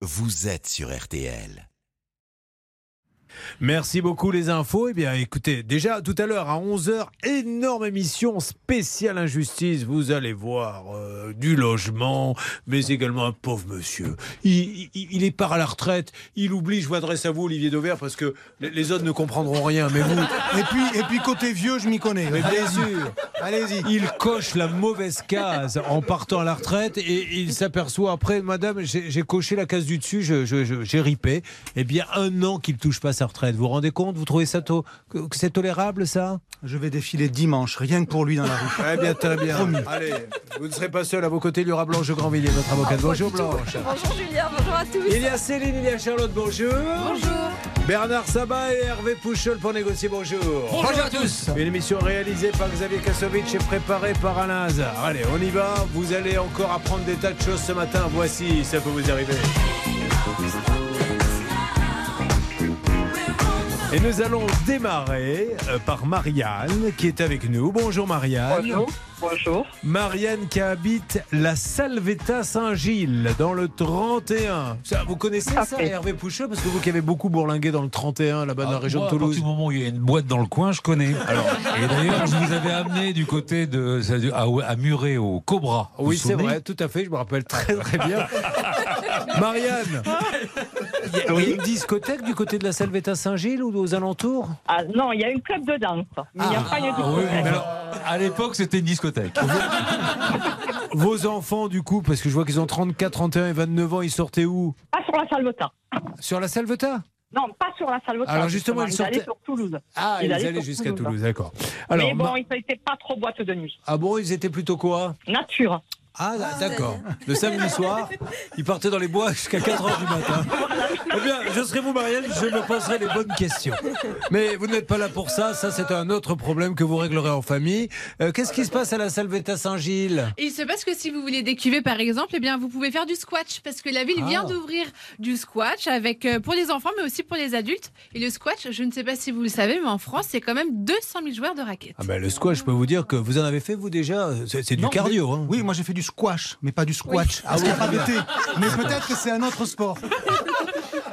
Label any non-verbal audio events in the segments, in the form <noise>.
vous êtes sur RTL. Merci beaucoup les infos. Eh bien écoutez, déjà tout à l'heure à 11h, énorme émission spéciale injustice. Vous allez voir euh, du logement, mais également un pauvre monsieur. Il, il, il est part à la retraite, il oublie, je m'adresse à vous Olivier Dauvert parce que les, les autres ne comprendront rien, mais vous... Et puis, et puis côté vieux, je m'y connais. Mais bien sûr, Allez-y. il coche la mauvaise case en partant à la retraite et il s'aperçoit après, madame, j'ai coché la case du dessus, j'ai ripé. Eh bien, un an qu'il touche pas sa retraite. Vous vous rendez compte? Vous trouvez ça to- que que c'est tolérable, ça? Je vais défiler dimanche, rien que pour lui dans la rue. Très bien, très bien. Allez, vous ne serez pas seul à vos côtés, il y aura Blanche Grandvilliers, votre avocate. Bonjour Blanche. Bonjour Julien, bonjour à tous. Il y a Céline, il y a Charlotte, bonjour. Bonjour. Bernard Sabat et Hervé Pouchol pour négocier, bonjour. Bonjour à tous. Une émission réalisée par Xavier Kasovic et préparée par Alain Hazard. Allez, on y va. Vous allez encore apprendre des tas de choses ce matin. Voici, ça peut vous arriver. Et nous allons démarrer euh, par Marianne qui est avec nous. Bonjour Marianne. Bonjour. Bonjour. Marianne qui habite la Salvetta Saint-Gilles dans le 31. Ça, vous connaissez à ça. Hervé Poucheux Parce que vous qui avez beaucoup bourlingué dans le 31, là-bas dans la Ah, région moi, de À Toulouse. partir du moment où il y a une boîte dans le coin, je connais. Alors, et d'ailleurs, je vous avais amené du côté de à, à Muret au Cobra. Oui, c'est vrai, tout à fait, je me rappelle très très bien. <laughs> Marianne, il y, a- il y a une discothèque du côté de la Salvetta Saint-Gilles ou aux alentours? Ah non, il y a une club de danse. Mais il n'y a pas une Ah oui, discothèque. mais alors, à l'époque, c'était une discothèque. <laughs> Vos enfants, du coup, parce que je vois qu'ils ont 34, 31 et 29 ans, ils sortaient où? Pas sur la Salvetat. Sur la Salvetta? Non, pas sur la Salvetat. Alors, justement, ils ils sortaient- allaient sur Toulouse. Ah, Ils ils, allaient jusqu'à Toulouse. Toulouse, d'accord. Mais bon, Ma- ils n'étaient pas trop boîte de nuit. ah bon, ils étaient plutôt quoi? Nature. Ah, d'accord. Le samedi soir, ils partaient dans les bois jusqu'à 4 heures du matin. Eh bien, je serai vous, Marianne, je me poserai les bonnes questions. Mais vous n'êtes pas là pour ça, ça c'est un autre problème que vous réglerez en famille. Euh, Qu'est-ce qui se passe à la Salvetta Saint-Gilles? Il se passe que si vous voulez des cuvées par exemple, eh bien vous pouvez faire du squash parce que la ville vient Ah. d'ouvrir du squash avec euh, pour les enfants mais aussi pour les adultes. Et le squash, je ne sais pas si vous le savez, mais en France c'est quand même 200 000 joueurs de raquettes. ah ben, Le squash, je peux vous dire que vous en avez fait vous déjà, c'est c'est du Non, cardio. hein. Oui, moi j'ai fait du squash, mais pas du squash. Parce qu'il n'y a pas de thé. Mais peut-être que c'est un autre sport.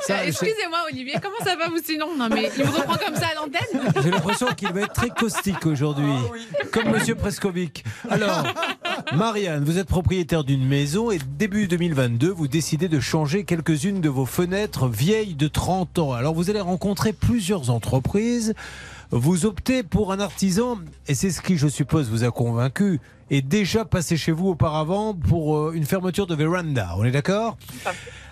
C'est- Excusez-moi Olivier, comment ça va vous sinon? Non mais il me reprend comme ça à l'antenne? J'ai l'impression qu'il va être très caustique aujourd'hui, comme Monsieur Prescovic. Alors, Marianne, vous êtes propriétaire d'une maison et début 2022, vous décidez de changer quelques-unes de vos fenêtres vieilles de 30 ans. Alors, vous allez rencontrer plusieurs entreprises. Vous optez pour un artisan, et c'est ce qui, je suppose, vous a convaincu, est déjà passé chez vous auparavant pour euh, une fermeture de véranda. On est d'accord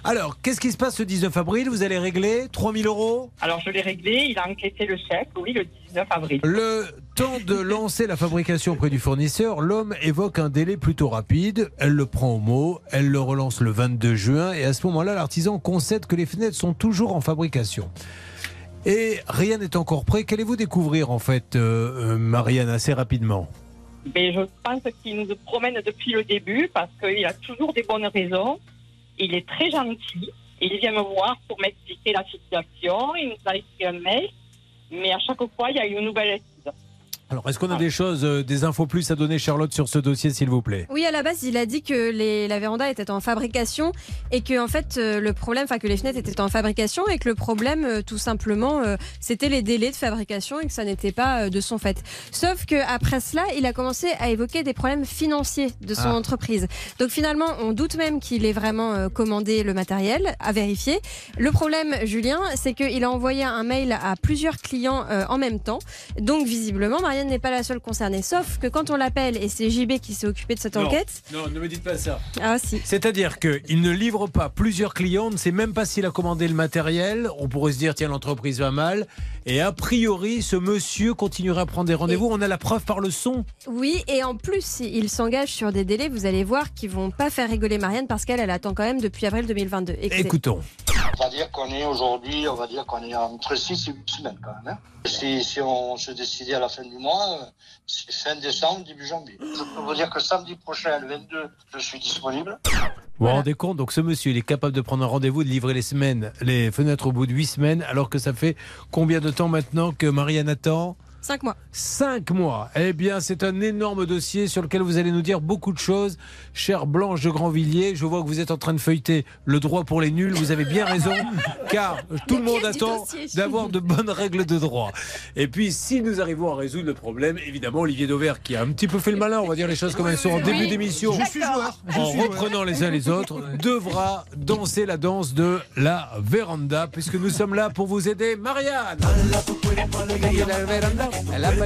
Alors, qu'est-ce qui se passe le 19 avril? Vous allez régler 3000 euros? Alors je l'ai réglé, il a encaissé le chèque, oui, le 19 avril. Le temps de lancer la fabrication auprès du fournisseur, l'homme évoque un délai plutôt rapide. Elle le prend au mot, elle le relance le 22 juin et à ce moment-là, l'artisan concède que les fenêtres sont toujours en fabrication. Et rien n'est encore prêt. Qu'allez-vous découvrir en fait, euh, euh, Marianne, assez rapidement? Mais je pense qu'il nous promène depuis le début parce qu'il a toujours des bonnes raisons. Il est très gentil. Il vient me voir pour m'expliquer la situation. Il nous a écrit un mail. Mais à chaque fois, il y a une nouvelle. Alors, est-ce qu'on a des choses, euh, des infos plus à donner, Charlotte, sur ce dossier, s'il vous plaît? Oui, à la base, il a dit que les, la véranda était en fabrication et que en fait euh, le problème, enfin que les fenêtres étaient en fabrication et que le problème, euh, tout simplement, euh, c'était les délais de fabrication et que ça n'était pas euh, de son fait. Sauf que après cela, il a commencé à évoquer des problèmes financiers de son Ah. entreprise. Donc finalement, on doute même qu'il ait vraiment euh, commandé le matériel à vérifier. Le problème, Julien, c'est qu'il a envoyé un mail à plusieurs clients euh, en même temps. Donc visiblement, Marianne n'est pas la seule concernée. Sauf que quand on l'appelle et c'est JB qui s'est occupé de cette Non. enquête. Non, ne me dites pas ça. Ah si. C'est-à-dire qu'il ne livre pas plusieurs clients, on ne sait même pas s'il a commandé le matériel. On pourrait se dire, tiens, l'entreprise va mal. Et a priori, ce monsieur continuera à prendre des rendez-vous. On a la preuve par le son. Oui, et en plus, il s'engage sur des délais, vous allez voir, qui vont pas faire rigoler Marianne parce qu'elle, elle attend quand même depuis avril 2022. Écoutez. Écoutons. On va dire qu'on est aujourd'hui, on va dire qu'on est entre 6 et 8 semaines quand même. hein. Si, si on se décidait à la fin du mois, euh, c'est fin décembre, début janvier. Je peux vous dire que samedi prochain, le 22, je suis disponible. Vous vous rendez compte Donc ce monsieur, il est capable de prendre un rendez-vous, de livrer les semaines, les fenêtres au bout de huit semaines, alors que ça fait combien de temps maintenant que Marianne attend? Cinq mois. Cinq mois. Eh bien, c'est un énorme dossier sur lequel vous allez nous dire beaucoup de choses. Chère Blanche de Grandvilliers, je vois que vous êtes en train de feuilleter le droit pour les nuls. Vous avez bien raison, <laughs> car tout le monde attend d'avoir de bonnes règles de droit. Et puis, si nous arrivons à résoudre le problème, évidemment, Olivier Dauvert, qui a un petit peu fait le malin, on va dire les choses comme elles sont en début d'émission, Je suis joueur. Je en reprenant les uns les autres, devra danser la danse de la véranda, puisque nous sommes là pour vous aider. Marianne La de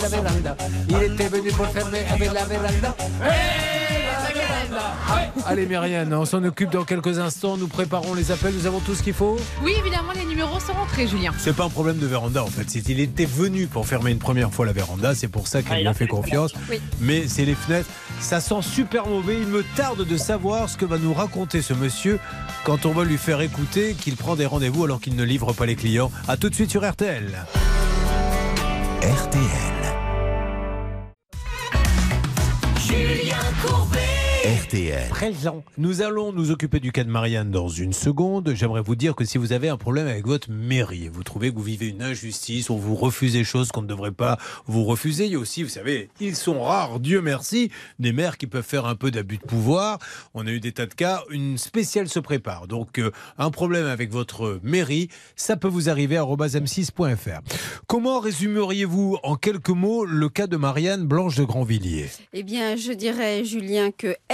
la véranda. Il était venu pour fermer avec la véranda. Allez Marianne, on s'en occupe dans quelques instants. Nous préparons les appels, nous avons tout ce qu'il faut. Oui, évidemment, les numéros sont rentrés, Julien. C'est pas un problème de véranda en fait. C'est il était venu pour fermer une première fois la véranda. C'est pour ça qu'elle Ah, lui a fait confiance. Oui. Mais c'est les fenêtres. Ça sent super mauvais. Il me tarde de savoir ce que va nous raconter ce monsieur quand on va lui faire écouter qu'il prend des rendez-vous alors qu'il ne livre pas les clients. À tout de suite sur RTL. RTL. RTL. Présent. Nous allons nous occuper du cas de Marianne dans une seconde. J'aimerais vous dire que si vous avez un problème avec votre mairie, vous trouvez que vous vivez une injustice, on vous refuse des choses qu'on ne devrait pas vous refuser. Il y a aussi, vous savez, ils sont rares, Dieu merci, des maires qui peuvent faire un peu d'abus de pouvoir. On a eu des tas de cas. Une spéciale se prépare. Donc, euh, un problème avec votre mairie, ça peut vous arriver à m6.fr. Comment résumeriez-vous en quelques mots le cas de Marianne Blanche de Grandvilliers Eh bien, je dirais, Julien,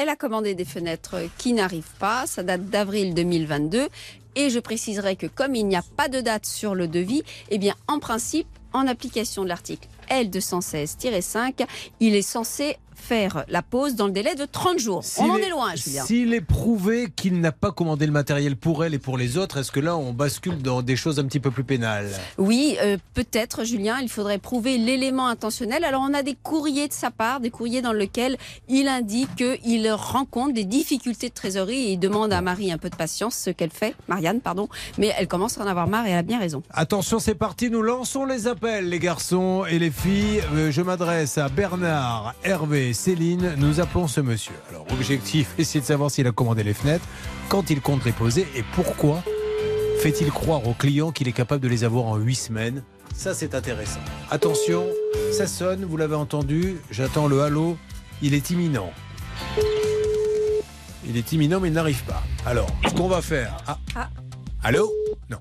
qu'elle a commandé des fenêtres qui n'arrivent pas. Ça date d'avril 2022. Et je préciserai que comme il n'y a pas de date sur le devis, eh bien, en principe, en application de l'article L216-5, il est censé faire la pause dans le délai de 30 jours. On en est loin, Julien. S'il est prouvé qu'il n'a pas commandé le matériel pour elle et pour les autres, est-ce que là on bascule dans des choses un petit peu plus pénales Oui, euh, peut-être, Julien, il faudrait prouver l'élément intentionnel. Alors, on a des courriers de sa part, des courriers dans lesquels il indique qu'il rencontre des difficultés de trésorerie et il demande à Marie un peu de patience, ce qu'elle fait, Marianne, pardon, mais elle commence à en avoir marre et elle a bien raison. Attention, c'est parti, nous lançons les appels, les garçons et les filles. Euh, je m'adresse à Bernard, Hervé, Céline. Nous appelons ce monsieur. Alors, objectif, <laughs> essayer de savoir s'il a commandé les fenêtres, quand il compte les poser et pourquoi fait-il croire au client qu'il est capable de les avoir en 8 semaines? Ça, c'est intéressant. Attention, ça sonne, vous l'avez entendu. J'attends le halo. Il est imminent. Il est imminent, mais il n'arrive pas. Alors, ce qu'on va faire. Ah. Ah. Allô? Non.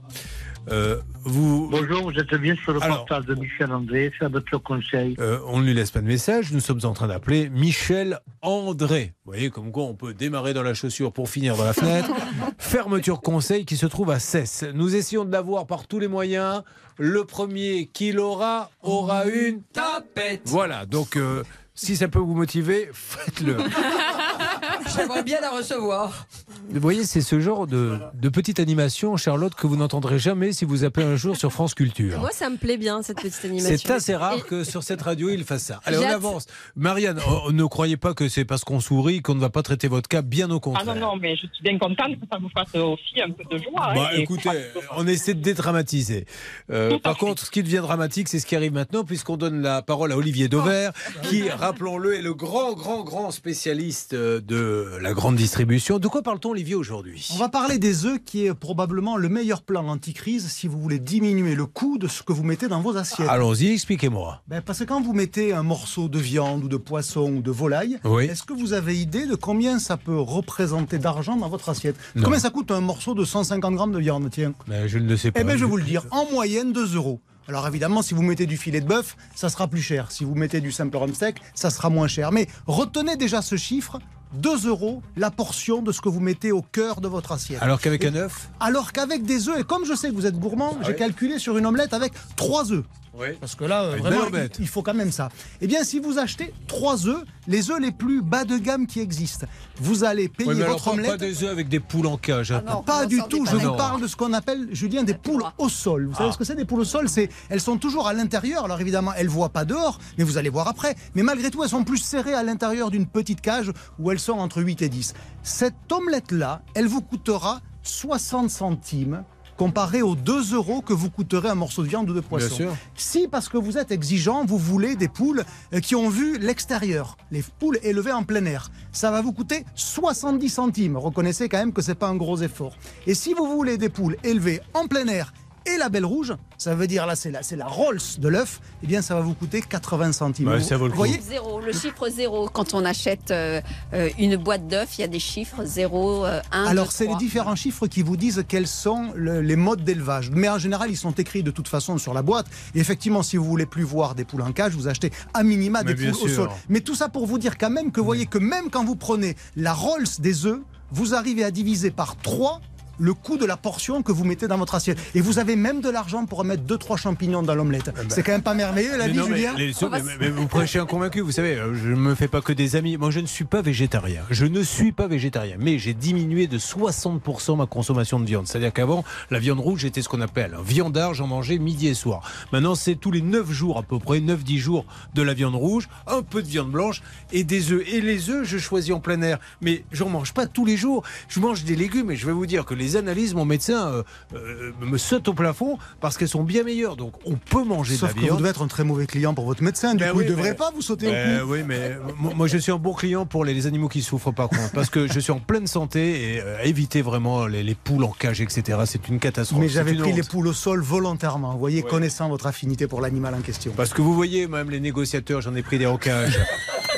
Euh, vous, Bonjour, vous êtes bien sur le Alors- portable de Michel André, c'est à votre conseil. Euh, on ne lui laisse pas de message. Nous sommes en train d'appeler Michel André. Vous voyez, comme quoi on peut démarrer dans la chaussure pour finir dans la fenêtre. <laughs> Fermeture conseil qui se trouve à Cesse. Nous essayons de l'avoir par tous les moyens. Le premier qui l'aura aura une tapette. Voilà, donc euh, si ça peut vous motiver, faites-le. <laughs> <laughs> J'aimerais bien la recevoir. Vous voyez, c'est ce genre de, de petite animation, Charlotte, que vous n'entendrez jamais si vous appelez un jour sur France Culture. Moi, ça me plaît bien, cette petite animation. C'est assez rare Et- que sur cette radio, il fasse ça. Allez, on avance. Marianne, oh, ne croyez pas que c'est parce qu'on sourit qu'on ne va pas traiter votre cas, bien au Ah contraire. non, non, mais je suis bien contente que ça vous fasse aussi un peu de joie. Bah, hein, écoutez, on essaie de dédramatiser. Euh, par fait. contre, ce qui devient dramatique, c'est ce qui arrive maintenant, puisqu'on donne la parole à Olivier Dauvert, qui, rappelons-le, est le grand, grand, grand spécialiste euh, de la grande distribution. De quoi parle-t-on, Olivier, aujourd'hui? On va parler des œufs qui est probablement le meilleur plan anti-crise si vous voulez diminuer le coût de ce que vous mettez dans vos assiettes. Allons-y, expliquez-moi. Ben, parce que quand vous mettez un morceau de viande ou de poisson ou de volaille, Oui. est-ce que vous avez idée de combien ça peut représenter d'argent dans votre assiette? Non. Combien ça coûte un morceau de 150 grammes de viande Tiens? Mais je ne le sais pas. Eh bien, je vais vous le dire. En moyenne, 2 euros. Alors évidemment, si vous mettez du filet de bœuf, ça sera plus cher. Si vous mettez du simple rhum steak, ça sera moins cher. Mais retenez déjà ce chiffre. 2 euros la portion de ce que vous mettez au cœur de votre assiette. Alors qu'avec un œuf Alors qu'avec des œufs, et comme je sais que vous êtes gourmand, j'ai ouais. calculé sur une omelette avec 3 œufs. Oui. Parce que là, euh, vraiment, omelette. il, il faut quand même ça. Eh bien, si vous achetez 3 œufs, les œufs les plus bas de gamme qui existent, vous allez payer Oui, mais alors votre pas, omelette. pas des œufs avec des poules en cage. hein. non. Pas du tout, je vous parle de ce qu'on appelle, Julien, des poules au sol. Vous savez Ah. ce que c'est des poules au sol? C'est, Elles sont toujours à l'intérieur, alors évidemment, elles ne voient pas dehors, mais vous allez voir après. Mais malgré tout, elles sont plus serrées à l'intérieur d'une petite cage où elles sont entre 8 et 10. Cette omelette-là, elle vous coûtera 60 centimes comparé aux 2 euros que vous coûterait un morceau de viande ou de poisson. sûr. Si, parce que vous êtes exigeant, vous voulez des poules euh, qui ont vu l'extérieur, les poules élevées en plein air, ça va vous coûter 70 centimes. Reconnaissez quand même que c'est pas un gros effort. Et si vous voulez des poules élevées en plein air et la belle rouge, ça veut dire là c'est la, c'est la Rolls de l'œuf, eh bien ça va vous coûter 80 centimes. Ouais, Vous- ça vaut le vous coup. voyez Zéro, le chiffre zéro. Quand on achète euh, euh, une boîte d'œufs, il y a des chiffres 0, 1, Alors, c'est les différents chiffres qui vous disent quels sont le- les modes d'élevage. Mais en général, ils sont écrits de toute façon sur la boîte. Et effectivement, si vous voulez plus voir des poules en cage, vous achetez à minima Mais des poules au sol. Mais tout ça pour vous dire quand même que vous voyez que même quand vous prenez la Rolls des œufs, vous arrivez à diviser par 3 le coût de la portion que vous mettez dans votre assiette. Et vous avez même de l'argent pour mettre 2-3 champignons dans l'omelette. C'est quand même pas merveilleux la vie, non, mais Julien les- mais, mais vous prêchez un convaincu, vous savez, euh, je ne me fais pas que des amis. Moi, je ne suis pas végétarien. Je ne suis pas végétarien, mais j'ai diminué de 60% ma consommation de viande. C'est-à-dire qu'avant, la viande rouge était ce qu'on appelle un viandard, j'en mangeais midi et soir. Maintenant, c'est tous les 9 jours, à peu près 9-10 jours de la viande rouge, un peu de viande blanche et des œufs. Et les œufs, je choisis en plein air. Mais j'en mange pas tous les jours. Je mange des légumes et je vais vous dire que les analyses, mon médecin euh, euh, me saute au plafond parce qu'elles sont bien meilleures. Donc, on peut manger Sauf de la que vous devez être un très mauvais client pour votre médecin. Du Ben coup, oui, il ne devrait mais- pas vous sauter au cou. oui, mais moi, je suis un bon client pour les, les animaux qui souffrent par contre, parce que je suis en pleine santé et euh, éviter vraiment les, les poules en cage, etc. C'est une catastrophe. Mais j'avais pris les poules au sol volontairement. Vous voyez, Ouais. connaissant votre affinité pour l'animal en question. Parce que vous voyez, même les négociateurs, j'en ai pris des en cage.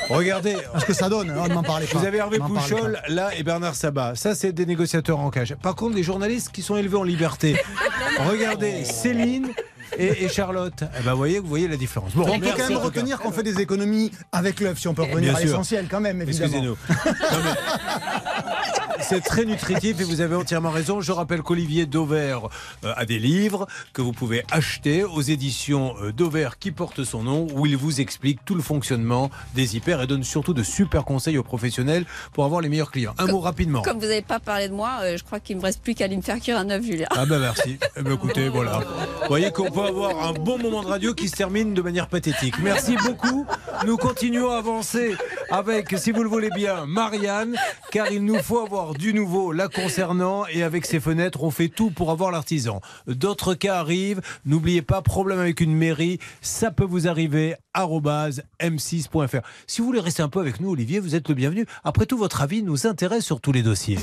Regardez. Ce que ça donne, hein, ne m'en parlez pas. Vous avez Hervé Pouchol, là, et Bernard Sabat. Ça, c'est des négociateurs en cage. Par contre, les journalistes qui sont élevés en liberté. Regardez, Céline et, et Charlotte. Eh ben, vous voyez, vous voyez la différence. Bon, on peut quand même retenir qu'on fait des économies avec l'œuf, si on peut revenir Bien à l'essentiel quand même, évidemment. Excusez-nous. <laughs> C'est très nutritif et vous avez entièrement raison. Je rappelle qu'Olivier Dauvert euh, a des livres que vous pouvez acheter aux éditions euh, Dauvert qui portent son nom, où il vous explique tout le fonctionnement des hyper et donne surtout de super conseils aux professionnels pour avoir les meilleurs clients. Un mot rapidement. Comme vous n'avez pas parlé de moi, euh, je crois qu'il me reste plus qu'à aller me faire cuire un œuf, Julien. Ah ben merci. Eh ben, écoutez, <laughs> voilà. Vous voyez qu'on peut avoir un bon moment de radio qui se termine de manière pathétique. Merci beaucoup. Nous continuons à avancer avec, si vous le voulez bien, Marianne, car il nous faut avoir du nouveau la concernant et avec ses fenêtres, on fait tout pour avoir l'artisan. D'autres cas arrivent. N'oubliez pas, problème avec une mairie, ça peut vous arriver arobase m6.fr. Si vous voulez rester un peu avec nous, Olivier, vous êtes le bienvenu. Après tout, votre avis nous intéresse sur tous les dossiers.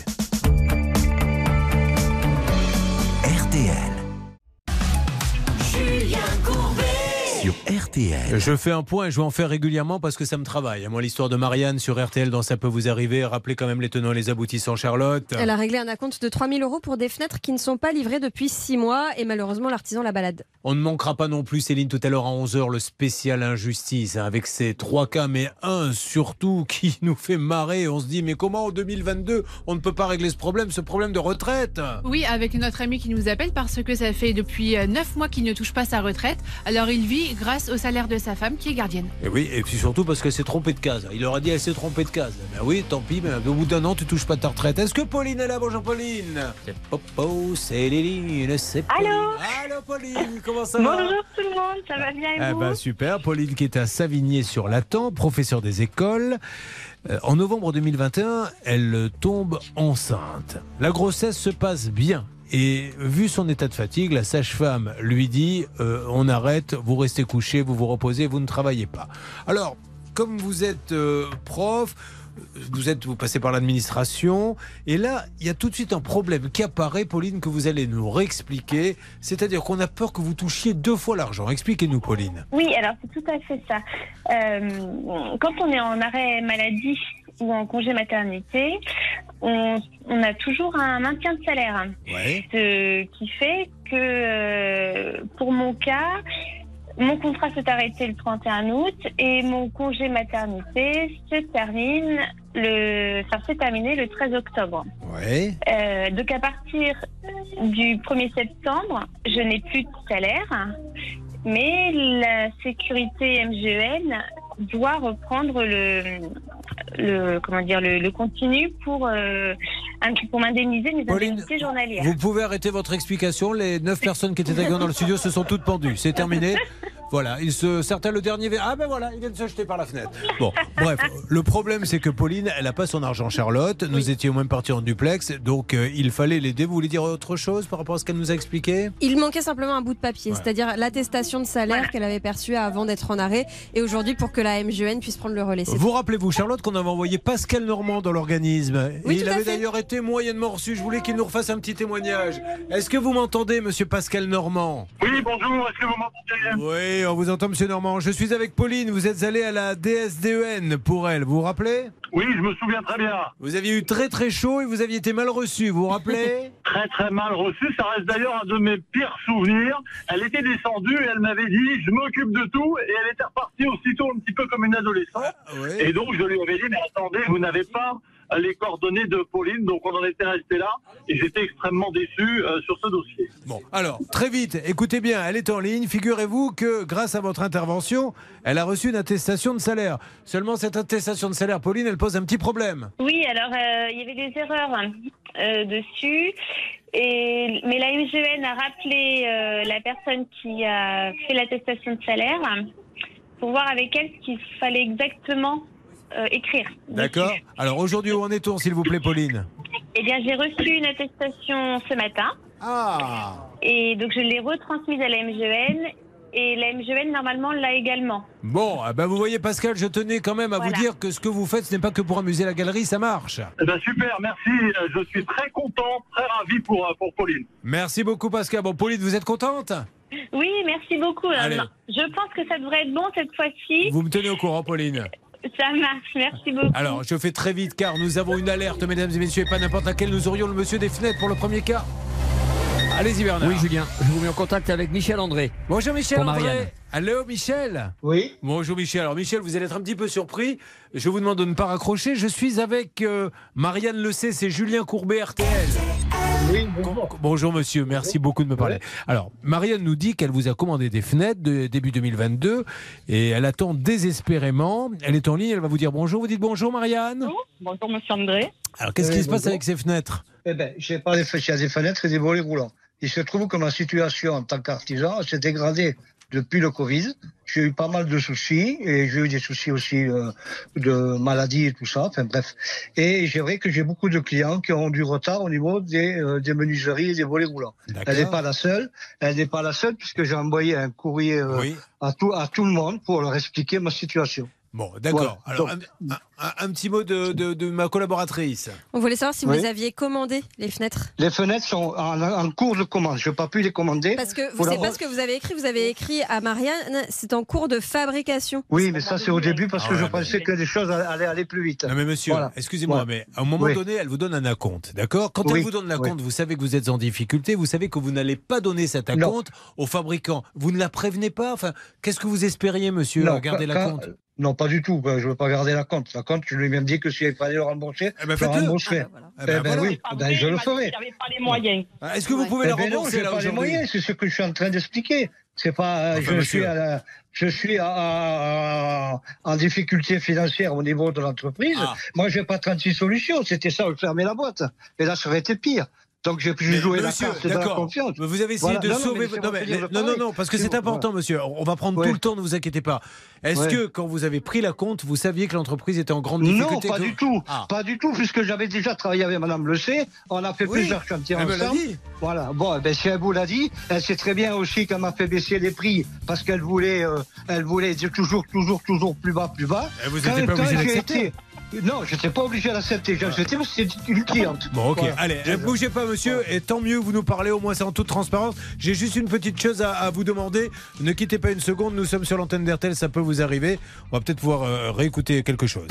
Sur RTL. Je fais un point et je vais en faire régulièrement parce que ça me travaille. Moi, l'histoire de Marianne sur RTL dans Ça peut vous arriver. Rappelez quand même les tenants et les aboutissants, Charlotte. Elle a réglé un acompte de 3000 euros pour des fenêtres qui ne sont pas livrées depuis 6 mois et malheureusement l'artisan la balade. On ne manquera pas non plus, Céline, tout à l'heure à 11h, le spécial injustice, hein, avec ces trois cas, mais un surtout <laughs> qui nous fait marrer. On se dit, mais comment en 2022 on ne peut pas régler ce problème, ce problème de retraite? Oui, avec notre ami qui nous appelle parce que ça fait depuis 9 mois qu'il ne touche pas sa retraite. Alors il vit grâce au salaire de sa femme qui est gardienne. Et oui, et puis surtout parce qu'elle s'est trompée de case. Il leur a dit, elle s'est trompée de case. Ben oui, tant pis, mais au bout d'un an, tu touches pas ta retraite. Est-ce que Pauline est là? Bonjour Pauline. C'est Popo, c'est Léline, c'est Pauline. Allô? Allô Pauline, comment ça va? Bonjour tout le monde, ça va bien et Eh vous? ben, super, Pauline qui est à Savigné-sur-Latan, professeur des écoles. Euh, en novembre 2021, elle tombe enceinte. La grossesse se passe bien. Et vu son état de fatigue, la sage-femme lui dit euh, on arrête, vous restez couché, vous vous reposez, vous ne travaillez pas. Alors, comme vous êtes euh, prof, vous êtes, vous passez par l'administration, et là, il y a tout de suite un problème qui apparaît, Pauline, que vous allez nous réexpliquer. C'est-à-dire qu'on a peur que vous touchiez deux fois l'argent. Expliquez-nous, Pauline. Oui, alors c'est tout à fait ça. Euh, quand on est en arrêt maladie ou en congé maternité, on, on a toujours un maintien de salaire. Ouais. Ce qui fait que euh, pour mon cas, mon contrat s'est arrêté le 31 août et mon congé maternité se termine le, s'est terminé le 13 octobre. Ouais. Euh, donc à partir du 1er septembre, je n'ai plus de salaire, mais la sécurité MGN doit reprendre le, le comment dire le, le continu pour euh, pour m'indemniser mes Pauline, indemnités journalières. Vous pouvez arrêter votre explication. Les neuf personnes qui étaient avec nous dans le studio se sont toutes pendues. C'est terminé. <laughs> Voilà, il se certains le dernier verre. Ah ben voilà, il vient de se jeter par la fenêtre. Bon, bref, le problème c'est que Pauline, elle n'a pas son argent Charlotte. Nous étions même partis en duplex, donc euh, il fallait l'aider. Vous voulez dire autre chose par rapport à ce qu'elle nous a expliqué? Il manquait simplement un bout de papier, Ouais. c'est-à-dire l'attestation de salaire qu'elle avait perçue avant d'être en arrêt et aujourd'hui pour que la MGN puisse prendre le relais. Vous rappelez-vous, Charlotte, qu'on avait envoyé Pascal Normand dans l'organisme? Oui, Et il avait d'ailleurs été moyennement reçu. Je voulais qu'il nous refasse un petit témoignage. Est-ce que vous m'entendez, monsieur Pascal Normand? Oui, bonjour, est-ce que vous m'entendez Oui, on vous entend, monsieur Normand. Je suis avec Pauline. Vous êtes allé à la DSDEN pour elle. Vous vous rappelez? Oui, je me souviens très bien. Vous aviez eu très très chaud et vous aviez été mal reçu. Vous vous rappelez? <laughs> Très très mal reçu, ça reste d'ailleurs un de mes pires souvenirs. Elle était descendue et elle m'avait dit je m'occupe de tout et elle était repartie aussitôt un petit peu comme une adolescente. Et donc je lui avais dit mais attendez, vous n'avez pas les coordonnées de Pauline, donc on en était resté là et j'étais extrêmement déçu euh, sur ce dossier. Bon, alors, très vite, écoutez bien, elle est en ligne. Figurez-vous que grâce à votre intervention, elle a reçu une attestation de salaire. Seulement, cette attestation de salaire, Pauline, elle pose un petit problème. Oui, alors euh, il y avait des erreurs euh, dessus. Et, mais la MGN a rappelé euh, la personne qui a fait l'attestation de salaire pour voir avec elle ce qu'il fallait exactement euh, écrire. D'accord Alors, aujourd'hui, où en est-on, s'il vous plaît, Pauline? Eh bien, j'ai reçu une attestation ce matin. Ah Et donc, je l'ai retransmise à la MGN. Et la MGN, normalement, l'a également. Bon, ah ben vous voyez, Pascal, je tenais quand même à vous dire que ce que vous faites, ce n'est pas que pour amuser la galerie, ça marche. Eh ben, super, merci. Euh, Je suis très content, très ravi pour, euh, pour Pauline. Merci beaucoup, Pascal. Bon, Pauline, vous êtes contente? Oui, merci beaucoup. Allez. Non, Je pense que ça devrait être bon cette fois-ci. Vous me tenez au courant, Pauline Ça marche, merci beaucoup. Alors, je fais très vite car nous avons une alerte, mesdames et messieurs, et pas n'importe laquelle. Nous aurions le monsieur des fenêtres pour le premier cas. Allez-y, Bernard. Oui, Julien, je vous mets en contact avec Michel André. Bonjour, Michel. Pour André. Marianne. Allô, Michel? Oui. Bonjour, Michel. Alors, Michel, vous allez être un petit peu surpris. Je vous demande de ne pas raccrocher. Je suis avec euh, Marianne Le C, c'est Julien Courbet, RTL. Oui, bonjour. monsieur. Merci beaucoup de me parler. Alors, Marianne nous dit qu'elle vous a commandé des fenêtres de début 2022 et elle attend désespérément. Elle est en ligne, elle va vous dire bonjour. Vous dites bonjour, Marianne Bonjour, monsieur André. Alors, qu'est-ce Oui, qui se passe avec ces fenêtres? Eh ben, j'ai pas des fenêtres, il y a des fenêtres et des volets roulants. Il se trouve que ma situation en tant qu'artisan s'est dégradée depuis le Covid. J'ai eu pas mal de soucis et j'ai eu des soucis aussi euh, de maladie et tout ça. Enfin bref. Et c'est vrai que j'ai beaucoup de clients qui ont du retard au niveau des, euh, des menuiseries et des volets roulants. Elle n'est pas la seule. Elle n'est pas la seule puisque j'ai envoyé un courrier euh, à, tout, à tout le monde pour leur expliquer ma situation. Bon, d'accord. Voilà. Alors, un, un- un petit mot de, de- de ma collaboratrice. On voulait savoir si Oui. vous aviez commandé les fenêtres. les fenêtres sont en, en cours de commande. Je n'ai pas pu les commander. Parce que Faut c'est la pas ce que vous avez écrit. Vous avez écrit à Marianne, c'est en cours de fabrication. Oui, mais ça c'est au début parce Ah que ouais, je mais- pensais que les choses allaient aller plus vite. Non mais monsieur, Voilà. excusez-moi, mais à un moment Oui. donné, elle vous donne un acompte, d'accord? Quand Oui, elle vous donne oui. l'acompte, vous savez que vous êtes en difficulté, vous savez que vous n'allez pas donner cet Non. acompte au fabricant. Vous ne la prévenez pas? Enfin, qu'est-ce que vous espériez, monsieur, à garder quand- l'acompte? quand- Non, pas du tout. Ben, Je ne veux pas garder la compte. La compte, je lui ai même dit que s'il fallait le rembourser, Eh ben, je le faites-le. rembourserai. Ah Eh ben, ben voilà. oui, ben, je le ferai. Pas les moyens. Ah, Est-ce que vous pouvez la Eh ben non, rembourser j'ai là pas les moyens, c'est ce que je suis en train d'expliquer. C'est pas, euh, Enfin, je suis à la- je suis à- à- en difficulté financière au niveau de l'entreprise. Ah. Moi, j'ai pas 36 solutions. C'était ça, de fermer la boîte. Et là, ça aurait été pire. Donc, j'ai pu jouer la carte de la d'accord. confiance. Mais Vous avez essayé Voilà. de Non, non, mais sauver. Non, mais- non, non, non, parce que c'est important, monsieur. On va prendre Ouais. tout le temps, ne vous inquiétez pas. Est-ce Ouais. que quand vous avez pris la compte, vous saviez que l'entreprise était en grande Non, difficulté pas que- du tout. Ah. Pas du tout, puisque j'avais déjà travaillé avec Madame Le C. On a fait Oui, plusieurs chantiers elle me l'a ensemble. dit. Voilà. Bon, eh ben, si elle vous l'a dit, elle sait très bien aussi qu'elle m'a fait baisser les prix parce qu'elle voulait, euh, elle voulait dire toujours, toujours, toujours plus bas, plus bas. Eh, vous étiez pas obligé d'accepter. Non, je n'étais pas obligé d'accepter. J'ai accepté parce que c'était une cliente. Bon, ok. Voilà. Allez, ne bougez pas, monsieur. Et tant mieux, vous nous parlez. Au moins, c'est en toute transparence. J'ai juste une petite chose à, à vous demander. Ne quittez pas une seconde. Nous sommes sur l'antenne d'RTL. Ça peut vous arriver. On va peut-être pouvoir euh, réécouter quelque chose.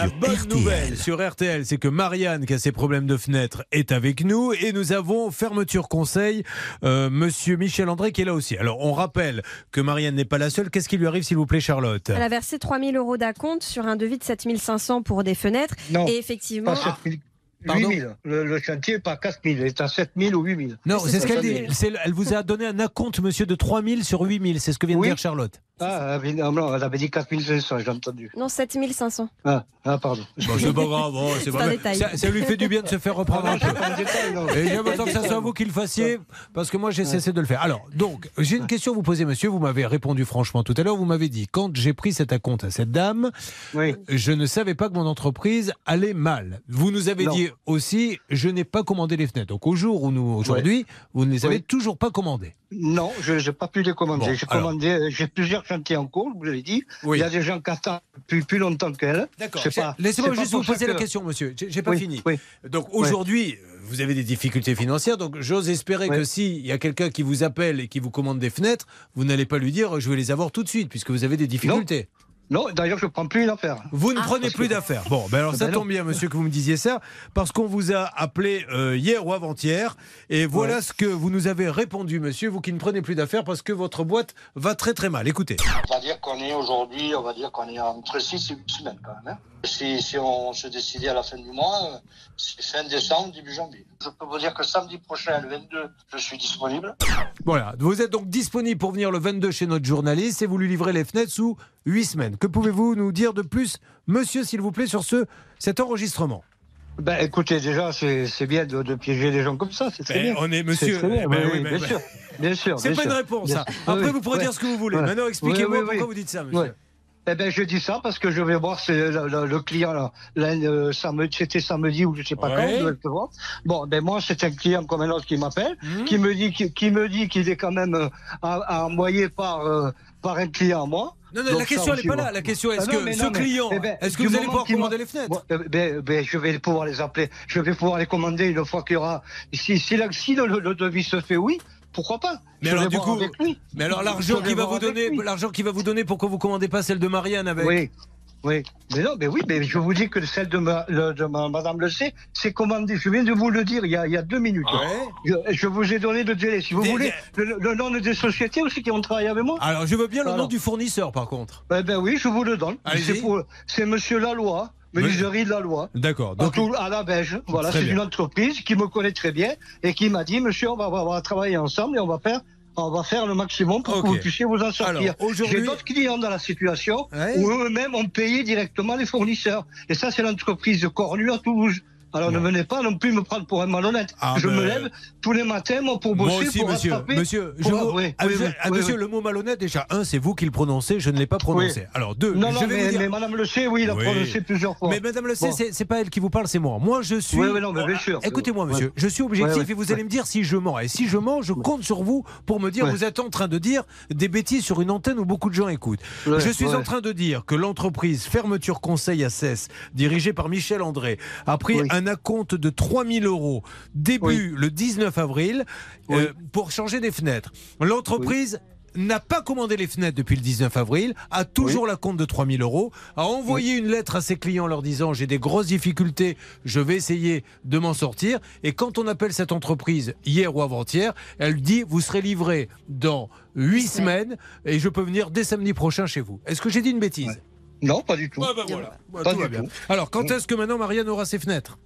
La bonne nouvelle sur RTL, c'est que Marianne, qui a ses problèmes de fenêtre, est avec nous et nous avons fermeture conseil, euh, Monsieur Michel André qui est là aussi. Alors, on rappelle que Marianne n'est pas la seule. Qu'est-ce qui lui arrive, s'il vous plaît, Charlotte? Elle a versé 3000 euros d'acompte sur un devis de 7500 pour des fenêtres. Non, et effectivement. Pas 7 000. Pardon 8 000. Le, le chantier, pas 4 000. Il est à 7 000 ou 8 000. Non, c'est ce qu'elle dit. 7000. C'est- Elle vous a donné un acompte, monsieur, de 3000 sur 8000. C'est ce que vient de Oui. dire Charlotte. Ah, elle avait- non, elle avait dit 4500, j'ai entendu. Non, 7500. Ah, ah pardon. Bon, c'est pas grave, bon, c'est C'est pas un grave. détail. Ça, ça lui fait du bien de se faire reprendre un peu. Et j'aime autant que ça soit vous qui le fassiez, parce que moi j'ai cessé de le faire. Alors, donc, j'ai une question à vous poser, monsieur. Vous m'avez répondu franchement tout à l'heure. Vous m'avez dit, quand j'ai pris cet acompte à cette dame, je ne savais pas que mon entreprise allait mal. Vous nous avez Non. dit aussi, je n'ai pas commandé les fenêtres. Donc, au jour où nous, aujourd'hui, vous ne les avez Oui. toujours pas commandées. Non, je n'ai pas pu les commander. Bon, j'ai commandé, euh, j'ai plusieurs chantiers en cours, vous l'avez dit. Oui. Il y a des gens qui attendent depuis plus longtemps qu'elle. D'accord. Laissez-moi juste vous poser la que- question, monsieur. J'ai pas Oui, fini. oui. Donc aujourd'hui, vous avez des difficultés financières. Donc j'ose espérer que s'il y a quelqu'un qui vous appelle et qui vous commande des fenêtres, vous n'allez pas lui dire je vais les avoir tout de suite, puisque vous avez des difficultés. Non, d'ailleurs, je ne prends plus une affaire. Vous ne prenez plus d'affaires. Bon, ben alors Ah ça ben non. tombe bien, monsieur, que vous me disiez ça, parce qu'on vous a appelé euh, hier ou avant-hier, et voilà Ouais. ce que vous nous avez répondu, monsieur, vous qui ne prenez plus d'affaires parce que votre boîte va très très mal. Écoutez. On va dire qu'on est aujourd'hui, on va dire qu'on est entre 6 et 8 semaines quand même. hein. Si, si on se décidait à la fin du mois, euh, c'est fin décembre, début janvier. Je peux vous dire que samedi prochain, le 22, je suis disponible. Voilà, vous êtes donc disponible pour venir le 22 chez notre journaliste et vous lui livrez les fenêtres sous 8 semaines. Que pouvez-vous nous dire de plus, monsieur, s'il vous plaît, sur ce, cet enregistrement? Ben, écoutez, déjà, c'est bien de, de piéger les gens comme ça, c'est très Ben, bien. on est monsieur. bien, Ben oui, oui, oui, ben, bien sûr. Bien sûr. C'est pas une réponse, ça. sûr. Après, Oui, vous pourrez dire ce que vous voulez. Maintenant, expliquez-moi pourquoi vous dites ça, monsieur. Eh ben, je dis ça parce que je vais voir c'est le, client là, là, euh, samedi, c'était samedi ou je sais pas Ouais. quand, voir. Bon, ben moi c'est un client comme un autre qui m'appelle, Mhm. qui me dit qui, qui me dit qu'il est quand même euh, à- à envoyé par euh, par un client à moi. Non, non, Donc la question, n'est pas là. La question, est-ce Ah que ce non, client, eh ben, est-ce que vous allez pouvoir commander les fenêtres? Bon, euh, ben, ben, je vais pouvoir les appeler. Je vais pouvoir les commander une fois qu'il y aura. Si, si, la- si le, le devis se fait, oui, pourquoi pas? Mais Je alors, du coup, mais alors l'argent qu'il va vous donner, l'argent qu'il va vous donner, pourquoi vous commandez pas celle de Marianne avec Oui. Oui, mais non, mais oui, mais je vous dis que celle de, ma, le- de ma- Madame Le C, c'est commandé. Je viens de vous le dire il y a, il y a deux minutes. Je, je vous ai donné le délai. Si vous Des- voulez, le, le nom des sociétés aussi qui ont travaillé avec moi. Alors, je veux bien le nom du fournisseur, par contre. Ben, ben oui, je vous le donne. C'est Monsieur Laloy, menuiserie de Laloy. D'accord. À, Donc, à la Belge. Voilà, c'est une entreprise qui me connaît très bien et qui m'a dit, monsieur, on va, on va travailler ensemble et on va faire, on va faire le maximum pour que vous puissiez vous en sortir. J'ai d'autres clients dans la situation Ouais. où eux-mêmes ont payé directement les fournisseurs. Et ça, c'est l'entreprise de Cornu à Toulouse. Alors ne venez pas non plus me prendre pour un malhonnête. Ah, je ben- me lève tous les matins moi, pour bosser, Moi aussi, pour monsieur. rattraper. Monsieur, je pour- vous- oui, ah, oui, monsieur, oui, ah, monsieur, le mot malhonnête, déjà, un, c'est vous qui le prononcez, je ne l'ai pas prononcé. Alors, deux, Non, je non, vais mais, vous dire. mais Madame Le C, oui, il a prononcé plusieurs fois. Mais Madame Le C, Bon. c'est- pas elle qui vous parle, c'est moi. Moi, je suis. Oui, oui, non, mais bien sûr. Écoutez-moi, monsieur, je suis objectif et vous allez me dire si je mens. Et si je mens, je compte sur vous pour me dire vous êtes en train de dire des bêtises sur une antenne où beaucoup de gens écoutent. Je suis en train de dire que l'entreprise Fermeture Conseil à Cesse, dirigée par Michel André, a pris Oui. Un acompte de 3000 euros début le 19 avril euh, pour changer des fenêtres. L'entreprise n'a pas commandé les fenêtres depuis le 19 avril, a toujours la compte de 3000 euros, a envoyé une lettre à ses clients leur disant j'ai des grosses difficultés, je vais essayer de m'en sortir. Et quand on appelle cette entreprise hier ou avant-hier, elle dit vous serez livré dans 8 semaines et je peux venir dès samedi prochain chez vous. Est-ce que j'ai dit une bêtise? Non, pas du tout. Ah bah voilà. Bah, Pas tout va du bien. tout. Alors quand est-ce que maintenant Marianne aura ses fenêtres?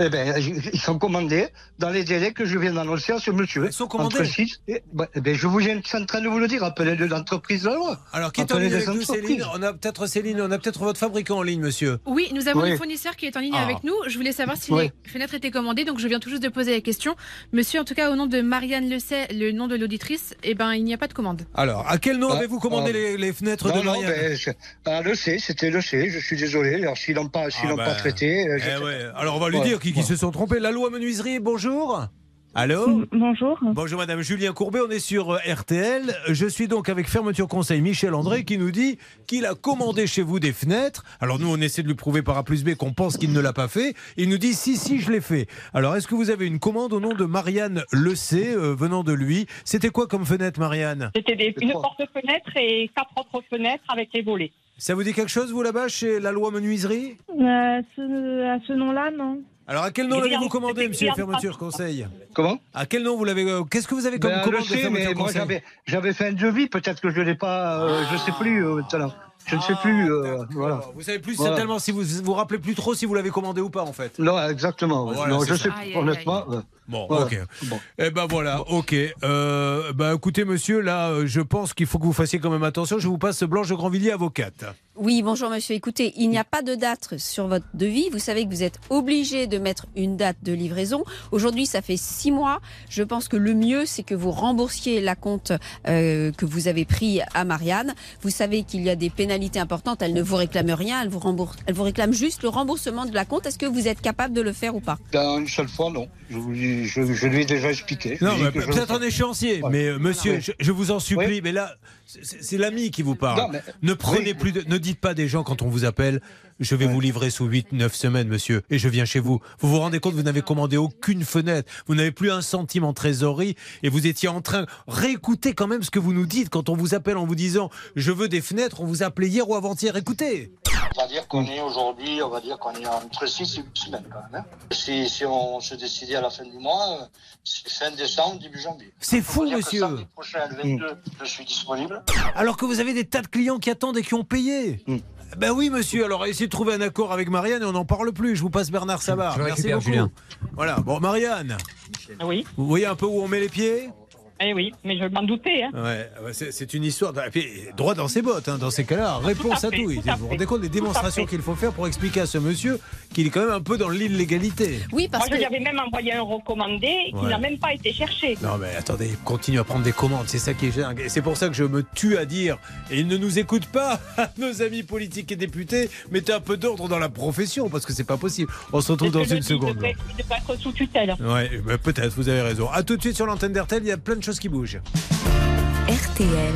Eh ben, ils sont commandés dans les délais que je viens d'annoncer à ce monsieur. Ils sont commandés Entre six et- bah, eh ben, je vous viens je suis en train de vous le dire. Appelez de l'entreprise de la loi. Alors qui est en ligne avec nous. Céline On a peut-être Céline, on a peut-être votre fabricant en ligne monsieur. Oui, nous avons Oui. le fournisseur qui est en ligne Ah. avec nous. Je voulais savoir si Oui. les fenêtres étaient commandées, donc je viens tout juste de poser la question. Monsieur, en tout cas, au nom de Marianne Le Sait, le nom de l'auditrice, eh ben, il n'y a pas de commande. Alors, à quel nom Ah, avez-vous commandé ah. les, les fenêtres Non, de non, Marianne ben, je- ah, le C, c'était le C, je suis désolé. Alors, s'ils l'ont pas, Ah l'ont ben, pas traité. euh, Eh pas. Alors on va lui dire qui, qui se sont trompés. La loi menuiserie, bonjour. Allô Bonjour. Bonjour Madame Julien Courbet, on est sur euh, RTL. Je suis donc avec Fermeture Conseil Michel André qui nous dit qu'il a commandé chez vous des fenêtres. Alors nous on essaie de lui prouver par A plus B qu'on pense qu'il ne l'a pas fait. Il nous dit si si je l'ai fait. Alors est-ce que vous avez une commande au nom de Marianne Le C euh, venant de lui? C'était quoi comme fenêtre Marianne? C'était des- une porte-fenêtre et quatre autres fenêtres avec les volets. Ça vous dit quelque chose vous là-bas chez la loi menuiserie? Euh, ce- à ce nom-là, non. Alors à quel nom l'avez-vous commandé monsieur Fermeture Conseil Comment À quel nom vous l'avez euh, Qu'est-ce que vous avez comme Ben, commande mais moi, j'avais, j'avais fait un devis. Peut-être que je l'ai pas, euh, je sais plus euh. Je ne sais plus. euh, voilà. Vous savez plus Voilà. tellement si vous vous rappelez plus trop si vous l'avez commandé ou pas en fait. Non, exactement. Voilà, non, je ça. sais Aïe, plus, aïe, honnêtement. Bon, Voilà. ok. Bon. Eh ben voilà, ok. Euh, bah écoutez, monsieur, là, euh, je pense qu'il faut que vous fassiez quand même attention. Je vous passe Blanche Grandvilliers, avocate. Oui, bonjour monsieur. Écoutez, il n'y a pas de date sur votre devis. Vous savez que vous êtes obligé de mettre une date de livraison. Aujourd'hui, ça fait six mois. Je pense que le mieux, c'est que vous remboursiez la compte euh, que vous avez pris à Marianne. Vous savez qu'il y a des pénalités importantes. Elle ne vous réclame rien. Elle vous rembourse. Elle vous réclame juste le remboursement de la compte. Est-ce que vous êtes capable de le faire ou pas? Ben, une seule fois, non. Je, vous dis- je, je lui ai déjà expliqué. Non, peut-être en échéancier. Ouais. Mais euh, monsieur, je, je vous en supplie, mais là, c'est l'ami qui vous parle. Non, mais- Ne prenez plus de, ne dites pas des gens quand on vous appelle, je vais vous livrer sous 8, 9 semaines, monsieur, et je viens chez vous. Vous vous rendez compte, vous n'avez commandé aucune fenêtre, vous n'avez plus un centime en trésorerie, et vous étiez en train, réécoutez quand même ce que vous nous dites quand on vous appelle en vous disant, je veux des fenêtres, on vous a appelé hier ou avant-hier, écoutez. On va dire qu'on est aujourd'hui, on va dire qu'on est entre 6 et 8 semaines quand même. hein. Si, si on se décidait à la fin du mois, c'est fin décembre, début janvier. C'est fou, que monsieur. Samedi prochain, le 22, je suis disponible. Alors que vous avez des tas de clients qui attendent et qui ont payé. Ben oui, monsieur. Alors, essayez de trouver un accord avec Marianne et on n'en parle plus. Je vous passe Bernard Savard. Je Merci beaucoup. Julien. Voilà. Bon, Marianne, Oui, vous voyez un peu où on met les pieds? Eh oui, mais je m'en doutais. Hein. Ouais, c'est une histoire. de- et puis, droit dans ses bottes, hein, dans ces cas-là. Réponse à fait, tout. tout Vous à vous fait, rendez compte des tout à démonstrations qu'il faut faire pour expliquer à ce monsieur qu'il est quand même un peu dans l'illégalité. Oui, parce Moi, que lui avais même envoyé un recommandé qui Ouais. n'a même pas été cherché. Non mais attendez, continue à prendre des commandes, c'est ça qui est dingue. Et c'est pour ça que je me tue à dire, et ils ne nous écoutent pas, <laughs> nos amis politiques et députés, mettez un peu d'ordre dans la profession, parce que c'est pas possible. On se retrouve dans une seconde. Il il devrait être sous tutelle. Ouais, bah, peut-être, vous avez raison. À tout de suite sur l'antenne d'RTL, il y a plein de choses qui bougent. RTL.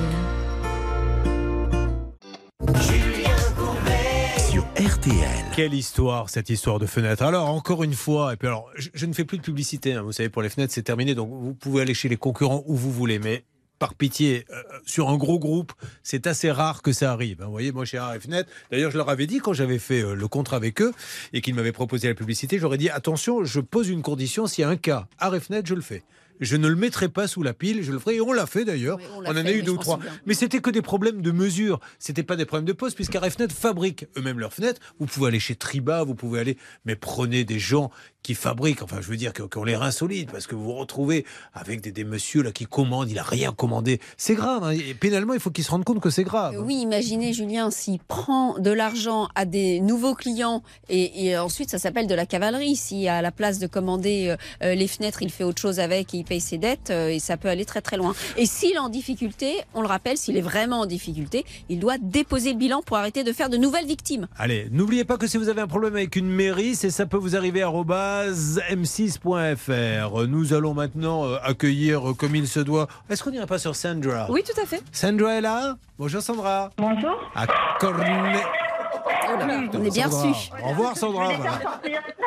Julien Courbet. Sur RTL. Quelle histoire, cette histoire de fenêtre. Alors, encore une fois, et puis alors, je, je ne fais plus de publicité, hein, vous savez, pour les fenêtres, c'est terminé, donc vous pouvez aller chez les concurrents où vous voulez, mais par pitié, euh, sur un gros groupe, c'est assez rare que ça arrive. hein. Vous voyez, moi chez Arrêt Fenêtre, d'ailleurs, je leur avais dit quand j'avais fait euh, le contrat avec eux et qu'ils m'avaient proposé la publicité, j'aurais dit attention, je pose une condition, s'il y a un cas Arrêt Fenêtre, je le fais. Je ne le mettrai pas sous la pile, je le ferai. Et on l'a fait d'ailleurs. on en fait, a eu deux ou trois. Mais c'était que des problèmes de mesure. C'était pas des problèmes de poste, puisqu'Arrêt Fenêtre fabrique eux-mêmes leurs fenêtres. Vous pouvez aller chez Triba, vous pouvez aller. Mais prenez des gens qui fabriquent, enfin, je veux dire, qui ont les reins solides, parce que vous vous retrouvez avec des, des messieurs là qui commandent, il a rien commandé. C'est grave. hein. Et pénalement, il faut qu'ils se rendent compte que c'est grave. Oui, imaginez Julien s'il prend de l'argent à des nouveaux clients et, et ensuite ça s'appelle de la cavalerie. Si à la place de commander euh, euh, les fenêtres, il fait autre chose avec et il paye ses dettes euh, et ça peut aller très très loin. Et s'il est en difficulté, on le rappelle, s'il est vraiment en difficulté, il doit déposer le bilan pour arrêter de faire de nouvelles victimes. Allez, n'oubliez pas que si vous avez un problème avec une mairie, c'est ça peut vous arriver à m6.fr. Nous allons maintenant euh, accueillir euh, comme il se doit. Est-ce qu'on n'irait pas sur Sandra? Oui, tout à fait. Sandra est là? Bonjour Sandra. Bonjour. À Cornet. Oh là là, on est bien reçus. Au revoir Sandra.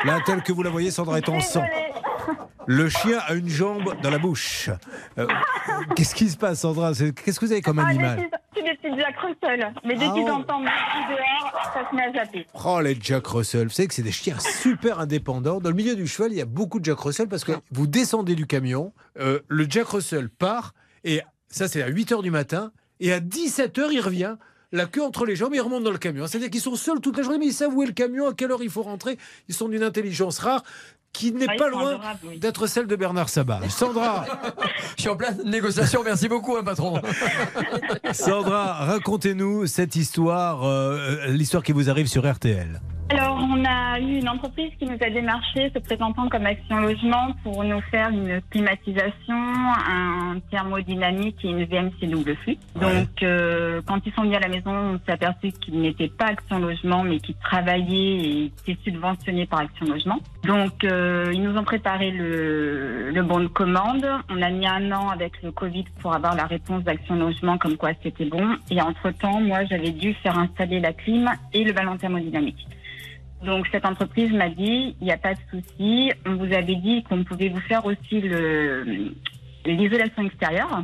Là, tel que vous la voyez, Sandra est en sang. Le chien a une jambe dans la bouche. Euh, Qu'est-ce qui se passe, Sandra Qu'est-ce que vous avez comme Ah, animal C'est des Jack Russell. Mais dès Ah, qu'ils oh. entendent dehors, ça se met à zapper. Oh, les Jack Russell. Vous savez que c'est des chiens super indépendants. Dans le milieu du cheval, il y a beaucoup de Jack Russell parce que vous descendez du camion, euh, le Jack Russell part, et ça, c'est à 8 h du matin, et à 17 h, il revient. La queue entre les jambes, et il remonte dans le camion. C'est-à-dire qu'ils sont seuls toute la journée, mais ils savent où est le camion, à quelle heure il faut rentrer. Ils sont d'une intelligence rare qui n'est Ah, pas loin oui. d'être celle de Bernard Sabat. <laughs> Sandra, Je suis en pleine négociation, merci beaucoup, hein, patron. Sandra, racontez-nous cette histoire, euh, l'histoire qui vous arrive sur RTL. Alors, on a eu une entreprise qui nous a démarché se présentant comme Action Logement pour nous faire une climatisation, un thermodynamique et une VMC double flux. Donc, euh, quand ils sont venus à la maison, on s'est aperçu qu'ils n'étaient pas Action Logement, mais qu'ils travaillaient et étaient subventionnés par Action Logement. Donc, euh, ils nous ont préparé le, le bon de commande. On a mis un an avec le Covid pour avoir la réponse d'Action Logement comme quoi c'était bon. Et entre-temps, moi, j'avais dû faire installer la clim et le ballon thermodynamique. Donc cette entreprise m'a dit, il n'y a pas de souci, on vous avait dit qu'on pouvait vous faire aussi le l'isolation extérieure.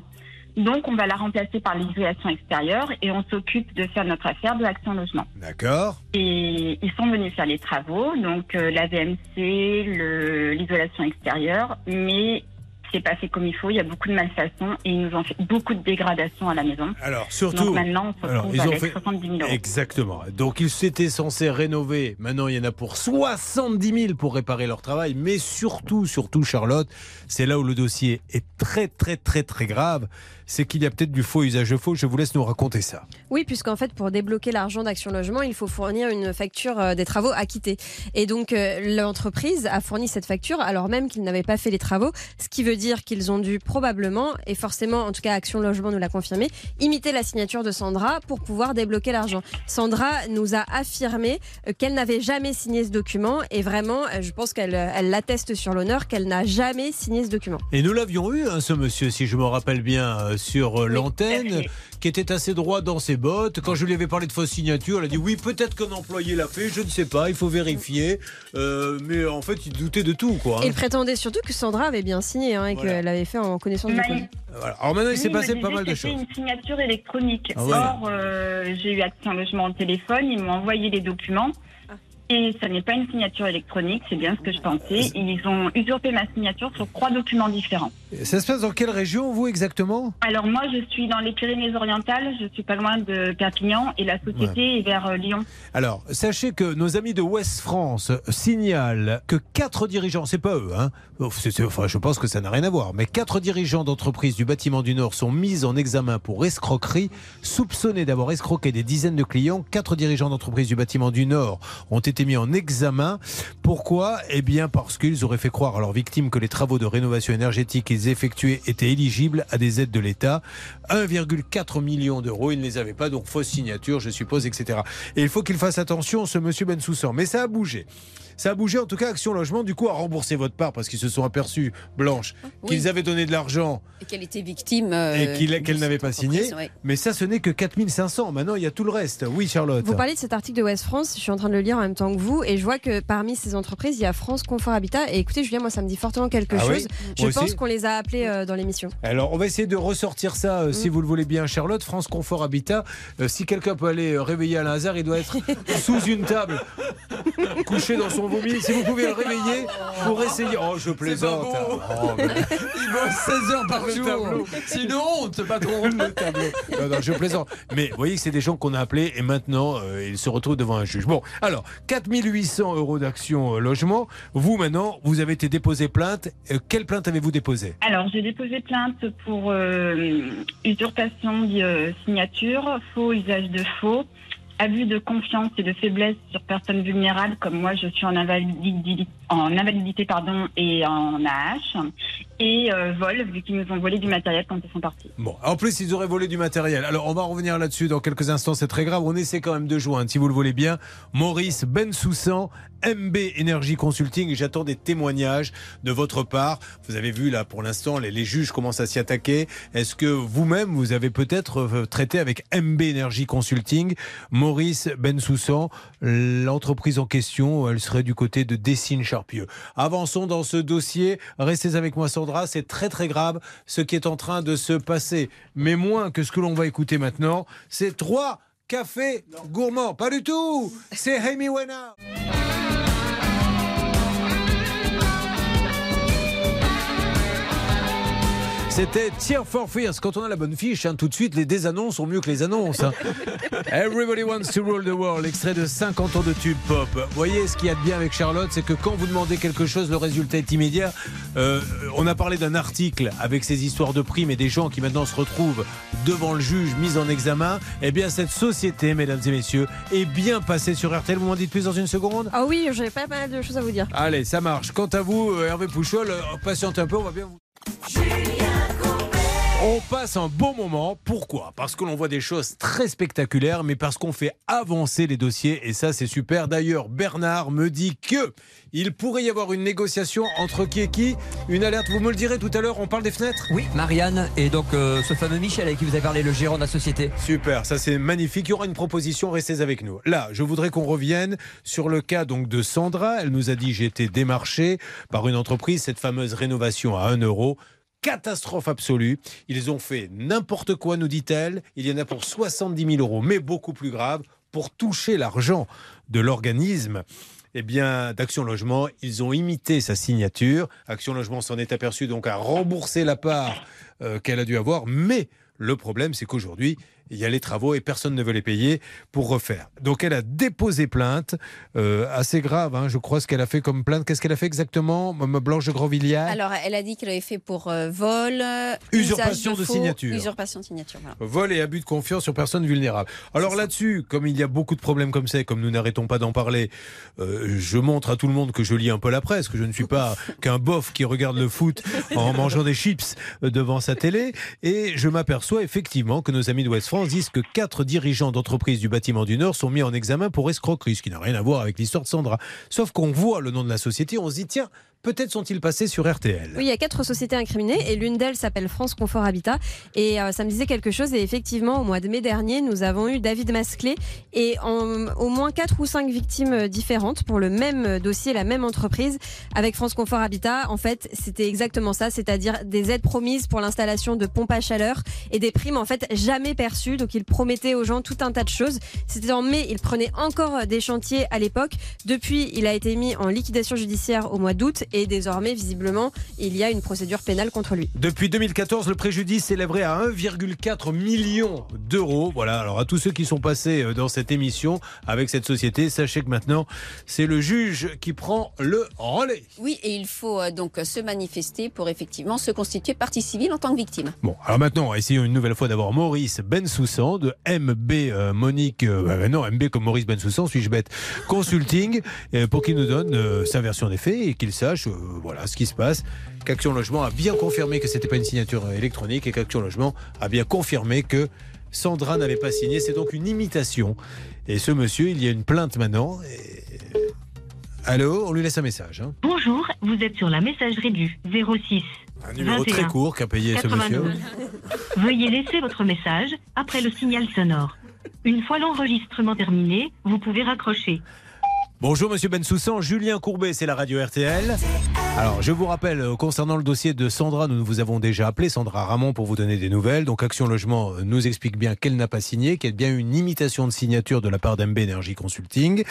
Donc on va la remplacer par l'isolation extérieure et on s'occupe de faire notre affaire de l'action logement. D'accord Et ils sont venus faire les travaux, donc euh, la VMC, l'isolation extérieure, mais c'est pas fait comme il faut. Il y a beaucoup de malfaçons et ils nous ont fait beaucoup de dégradations à la maison. Alors, surtout. Donc maintenant, on se retrouve ils ont avec fait- 70 000 euros. Exactement. Donc ils s'étaient censés rénover. Maintenant, il y en a pour 70 000 pour réparer leur travail. Mais surtout, surtout, Charlotte, c'est là où le dossier est très, très, très, très grave. C'est qu'il y a peut-être du faux usage de faux. Je vous laisse nous raconter ça. Oui, puisqu'en fait, pour débloquer l'argent d'Action Logement, il faut fournir une facture euh, des travaux acquittés. Et donc, euh, l'entreprise a fourni cette facture alors même qu'ils n'avaient pas fait les travaux, ce qui veut dire qu'ils ont dû probablement, et forcément, en tout cas, Action Logement nous l'a confirmé, imiter la signature de Sandra pour pouvoir débloquer l'argent. Sandra nous a affirmé euh, qu'elle n'avait jamais signé ce document, et vraiment, je pense qu'elle elle l'atteste sur l'honneur qu'elle n'a jamais signé ce document. Et nous l'avions eu, hein, ce monsieur, si je me rappelle bien, sur euh, l'antenne, <laughs> qui était assez droit dans ses bottes. Quand je lui avais parlé de fausse signature, elle a dit oui, peut-être qu'un employé l'a fait, je ne sais pas, il faut vérifier. Euh, mais en fait, il doutait de tout, quoi. hein. Et il prétendait surtout que Sandra avait bien signé hein, et Voilà. qu'elle avait fait en connaissance de Mais- cause. Voilà. Alors maintenant, il s'est passé pas mal de choses. une signature électronique. Ah ouais. Or, euh, j'ai eu Action Logement au téléphone, ils m'ont envoyé les documents. Et ça n'est pas une signature électronique, c'est bien ce que je pensais. Ils ont usurpé ma signature sur trois documents différents. Ça se passe dans quelle région, vous, exactement? Alors moi, je suis dans les Pyrénées-Orientales, je suis pas loin de Perpignan et la société est vers euh, Lyon. Alors, sachez que nos amis de West France signalent que quatre dirigeants, c'est pas eux, hein, c'est- c'est- enfin, je pense que ça n'a rien à voir, mais quatre dirigeants d'entreprises du bâtiment du Nord sont mis en examen pour escroquerie, soupçonnés d'avoir escroqué des dizaines de clients. Quatre dirigeants d'entreprises du bâtiment du Nord ont été mis en examen. Pourquoi? Eh bien, parce qu'ils auraient fait croire à leurs victimes que les travaux de rénovation énergétique qu'ils effectuaient étaient éligibles à des aides de l'État. 1,4 million d'euros, ils ne les avaient pas, donc fausse signature, je suppose, etc. Et il faut qu'il fasse attention, ce monsieur Bensoussan. Mais ça a bougé. Ça a bougé, en tout cas, Action Logement, du coup, a remboursé votre part parce qu'ils se sont aperçus, Blanche, qu'ils avaient donné de l'argent Et qu'elle était victime. euh, et qu'elle n'avait pas signé. ouais. Mais ça, ce n'est que 4500. Maintenant, il y a tout le reste. Oui, Charlotte. Vous parlez de cet article de West France, je suis en train de le lire en même temps que vous, et je vois que parmi ces entreprises, il y a France Confort Habitat. Et écoutez, Julien, moi, ça me dit fortement quelque Ah oui chose. Moi je pense qu'on les a appelés euh, dans l'émission. Alors, on va essayer de ressortir ça, euh, si vous le voulez bien, Charlotte. France Confort Habitat. Euh, si quelqu'un peut aller réveiller Alain Hazard, il doit être <laughs> sous une table, couché dans son vomi. Si vous pouvez le réveiller pour essayer. Oh, je plaisante. Oh, mais- <laughs> Il bosse 16 heures par jour. C'est une honte, patron. <laughs> Le tableau. Non, non, je plaisante. Mais vous voyez que c'est des gens qu'on a appelés et maintenant euh, ils se retrouvent devant un juge. Bon, alors 4800 euros d'action euh, logement. Vous maintenant, vous avez été déposé plainte. Euh, quelle plainte avez-vous déposée? Alors, j'ai déposé plainte pour euh, usurpation de signature, faux usage de faux, abus de confiance et de faiblesse sur personnes vulnérables, comme moi, je suis en invalidité, en invalidité pardon, et en AH, et euh, vu qu'ils nous ont volé du matériel quand ils sont partis. Bon, en plus, ils auraient volé du matériel. Alors, on va revenir là-dessus dans quelques instants. C'est très grave. On essaie quand même de joindre, si vous le voulez bien, Maurice Bensoussan, MB Energy Consulting. J'attends des témoignages de votre part. Vous avez vu, là, pour l'instant, les, les juges commencent à s'y attaquer. Est-ce que vous-même, vous avez peut-être euh, traité avec MB Energy Consulting, Maurice Bensoussan, l'entreprise en question, elle serait du côté de Dessine Charpieu. Avançons dans ce dossier. Restez avec moi, Sandra. C'est très, très grave ce qui est en train de se passer. Mais moins que ce que l'on va écouter maintenant, c'est trois cafés gourmands. Pas du tout C'est Amy Wena C'était Tear for Fears. Quand on a la bonne fiche, hein, tout de suite, les désannonces sont mieux que les annonces. hein. <laughs> Everybody wants to rule the world, extrait de 50 ans de tube pop. Vous voyez, ce qu'il y a de bien avec Charlotte, c'est que quand vous demandez quelque chose, le résultat est immédiat. Euh, on a parlé d'un article avec ces histoires de primes et des gens qui maintenant se retrouvent devant le juge, mis en examen. Eh bien, cette société, mesdames et messieurs, est bien passée sur RTL. Vous m'en dites plus dans une seconde? Ah oui, j'ai pas mal de choses à vous dire. Allez, ça marche. Quant à vous, euh, Hervé Pouchol, euh, patiente un peu, on va bien vous. Julien Courbet. On passe un bon moment. Pourquoi? Parce que l'on voit des choses très spectaculaires, mais parce qu'on fait avancer les dossiers. Et ça, c'est super. D'ailleurs, Bernard me dit que il pourrait y avoir une négociation entre qui et qui. Une alerte, vous me le direz tout à l'heure. On parle des fenêtres? Oui, Marianne et donc euh, ce fameux Michel avec qui vous avez parlé, le gérant de la société. Super, ça c'est magnifique. Il y aura une proposition, restez avec nous. Là, je voudrais qu'on revienne sur le cas donc de Sandra. Elle nous a dit j'ai été démarché par une entreprise, cette fameuse rénovation à 1 euro. Catastrophe absolue. Ils ont fait n'importe quoi, nous dit-elle. Il y en a pour 70 000 euros, mais beaucoup plus grave, pour toucher l'argent de l'organisme. eh bien, d'Action Logement. Ils ont imité sa signature. Action Logement s'en est aperçu donc à rembourser la part euh, qu'elle a dû avoir. Mais le problème, c'est qu'aujourd'hui, il y a les travaux et personne ne veut les payer pour refaire. Donc elle a déposé plainte, euh, assez grave, hein, je crois, ce qu'elle a fait comme plainte. Qu'est-ce qu'elle a fait exactement, Mme Blanche de Grandvilliers Alors, elle a dit qu'elle avait fait pour euh, vol, euh, Usurpation de faux, signature. Usurpation de signature, voilà. Vol et abus de confiance sur personnes vulnérables. Alors là-dessus, comme il y a beaucoup de problèmes comme ça, et comme nous n'arrêtons pas d'en parler, euh, je montre à tout le monde que je lis un peu la presse, que je ne suis pas <laughs> qu'un bof qui regarde le foot en mangeant des chips devant sa télé, et je m'aperçois effectivement que nos amis de West France disent que quatre dirigeants d'entreprises du bâtiment du Nord sont mis en examen pour escroquerie, ce qui n'a rien à voir avec l'histoire de Sandra. Sauf qu'on voit le nom de la société, on se dit tiens, peut-être sont-ils passés sur RTL. Oui, il y a quatre sociétés incriminées et l'une d'elles s'appelle France Confort Habitat. Et euh, ça me disait quelque chose. Et effectivement, au mois de mai dernier, nous avons eu David Masclé et en, au moins quatre ou cinq victimes euh, différentes pour le même dossier, la même entreprise avec France Confort Habitat. En fait, c'était exactement ça, c'est-à-dire des aides promises pour l'installation de pompes à chaleur et des primes en fait jamais perçues. Donc, ils promettaient aux gens tout un tas de choses. C'était en mai, il prenait encore des chantiers à l'époque. Depuis, il a été mis en liquidation judiciaire au mois d'août et désormais, visiblement, il y a une procédure pénale contre lui. Depuis 2014, le préjudice s'élèverait à 1,4 million d'euros. Voilà, alors à tous ceux qui sont passés euh, dans cette émission avec cette société, sachez que maintenant, c'est le juge qui prend le relais. Oui, et il faut euh, donc se manifester pour effectivement se constituer partie civile en tant que victime. Bon, alors maintenant, essayons une nouvelle fois d'avoir Maurice Bensoussan de MB euh, Monique, euh, euh, non, MB comme Maurice Bensoussan, suis-je bête, Consulting, euh, pour qu'il nous donne euh, sa version des faits et qu'il sache, euh, voilà, ce qui se passe. Qu'Action Logement a bien confirmé que c'était pas une signature euh, électronique et qu'Action Logement a bien confirmé que Sandra n'avait pas signé. C'est donc une imitation. Et ce monsieur, il y a une plainte maintenant. Et- Allô, on lui laisse un message. hein. Bonjour, vous êtes sur la messagerie du 06. Un numéro très 21 court qu'a payé ce monsieur. 92. Veuillez laisser votre message après le signal sonore. Une fois l'enregistrement terminé, vous pouvez raccrocher. Bonjour Monsieur Bensoussan, Julien Courbet, c'est la radio RTL. Alors je vous rappelle, euh, concernant le dossier de Sandra, nous vous avons déjà appelé, Sandra Ramon, pour vous donner des nouvelles. Donc Action Logement euh, nous explique bien qu'elle n'a pas signé, qu'il y a bien une imitation de signature de la part d'MB Energy Consulting.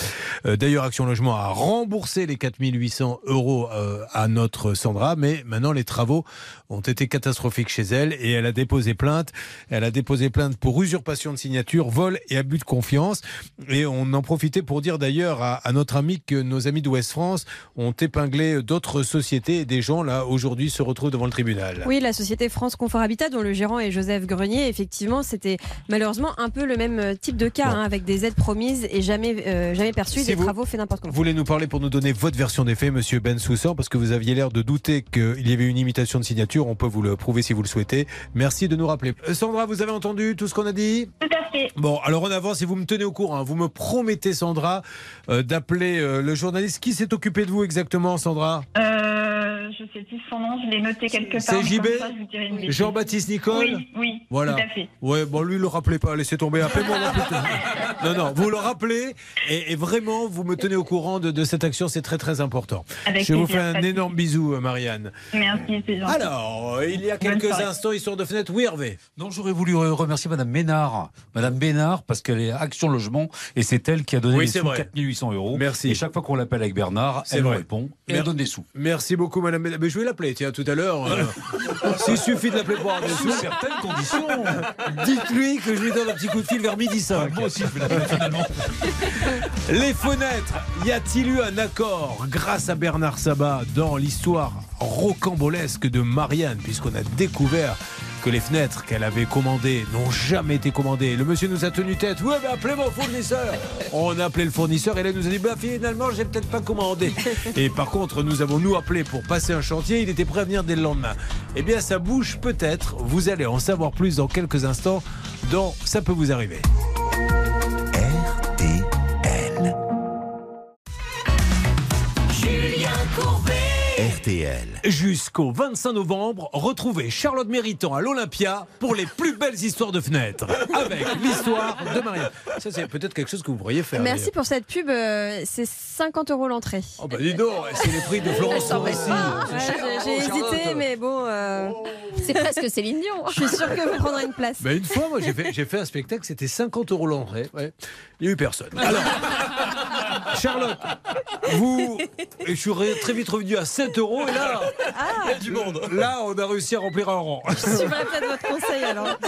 Euh, D'ailleurs, Action Logement a remboursé les 4800 euros à notre Sandra, mais maintenant les travaux ont été catastrophiques chez elle et elle a déposé plainte. Elle a déposé plainte pour usurpation de signature, vol et abus de confiance. Et on en profitait pour dire d'ailleurs à, à notre ami que nos amis d'Ouest France ont épinglé d'autres sociétés et des gens là aujourd'hui se retrouvent devant le tribunal. Oui, la société France Confort Habitat, dont le gérant est Joseph Grenier, effectivement, c'était malheureusement un peu le même euh, type de cas, hein, avec des aides promises et jamais, euh, jamais perçues, Si des vous- travaux faits n'importe comment. Vous voulez nous parler pour nous donner votre version des faits, Monsieur Ben Soussan, parce que vous aviez l'air de douter qu'il y avait une imitation de signature. On peut vous le prouver si vous le souhaitez. Merci de nous rappeler. Euh, Sandra, vous avez entendu tout ce qu'on a dit? Tout à fait. Bon, alors on avance et vous me tenez au courant. Vous me promettez, Sandra, euh, d'appeler euh, le journaliste. Qui s'est occupé de vous exactement, Sandra? Euh, je sais plus son nom, je l'ai noté quelque part. C'est JB je. Jean-Baptiste Nicole Oui, oui, Voilà. tout à fait. Ouais, bon, lui, le rappelez pas, laissez tomber. Appelez-moi. <laughs> Non, non, vous le rappelez et, et vraiment, vous me tenez au courant de, de cette action, c'est très, très important. Avec Je vous fais un énorme bisou, euh, Marianne. Merci, c'est gentil. Alors, euh, il y a quelques instants, histoire de fenêtre. Oui, Hervé. Non, j'aurais voulu re- remercier Madame Ménard. Madame Bénard, parce qu'elle est Action Logement et c'est elle qui a donné Oui, les c'est sous vrai. 4800 euros. Merci. Et chaque fois qu'on l'appelle avec Bernard, elle vrai. répond et Mer- elle donne des sous. Merci beaucoup, Madame. Bénard. Mais je vais l'appeler, tiens, tout à l'heure. euh, <laughs> S'il suffit de l'appeler pour avoir Sous sous. certaines conditions. <laughs> Dites-lui que je lui donne un petit coup de fil vers midi 5. Moi aussi, je vais l'appeler finalement. <laughs> Les fenêtres, y a-t-il eu un accord grâce à Bernard Sabat dans l'histoire rocambolesque de Marianne, puisqu'on a découvert que les fenêtres qu'elle avait commandées n'ont jamais été commandées. Le monsieur nous a tenu tête. Ouais, mais appelez mon fournisseur. On a appelé le fournisseur et là il nous a dit bah finalement j'ai peut-être pas commandé. <laughs> Et par contre nous avons nous appelé pour passer un chantier. Il était prêt à venir dès le lendemain. Eh bien ça bouge peut-être. Vous allez en savoir plus dans quelques instants. Dans ça peut vous arriver. RTL. Jusqu'au 25 novembre, retrouvez Charlotte Méritant à l'Olympia pour les plus belles histoires de fenêtres. Avec l'histoire de Marianne. Ça, c'est peut-être quelque chose que vous pourriez faire. Merci pour cette pub, euh, c'est 50 euros l'entrée. Oh bah dis donc, c'est les prix de Florence Foresti. Ouais, j'ai- J'ai hésité, mais bon. euh, C'est presque Céline Dion. Je suis sûre que vous prendrez une place. Bah, une fois, moi, j'ai fait, j'ai fait un spectacle, c'était 50 euros l'entrée. Ouais. Il n'y a eu personne. Alors, Charlotte, vous, et je suis très vite revenu à 7 euros et là, Ah, du monde. Là, on a réussi à remplir un rang. je suivrai peut-être votre conseil alors.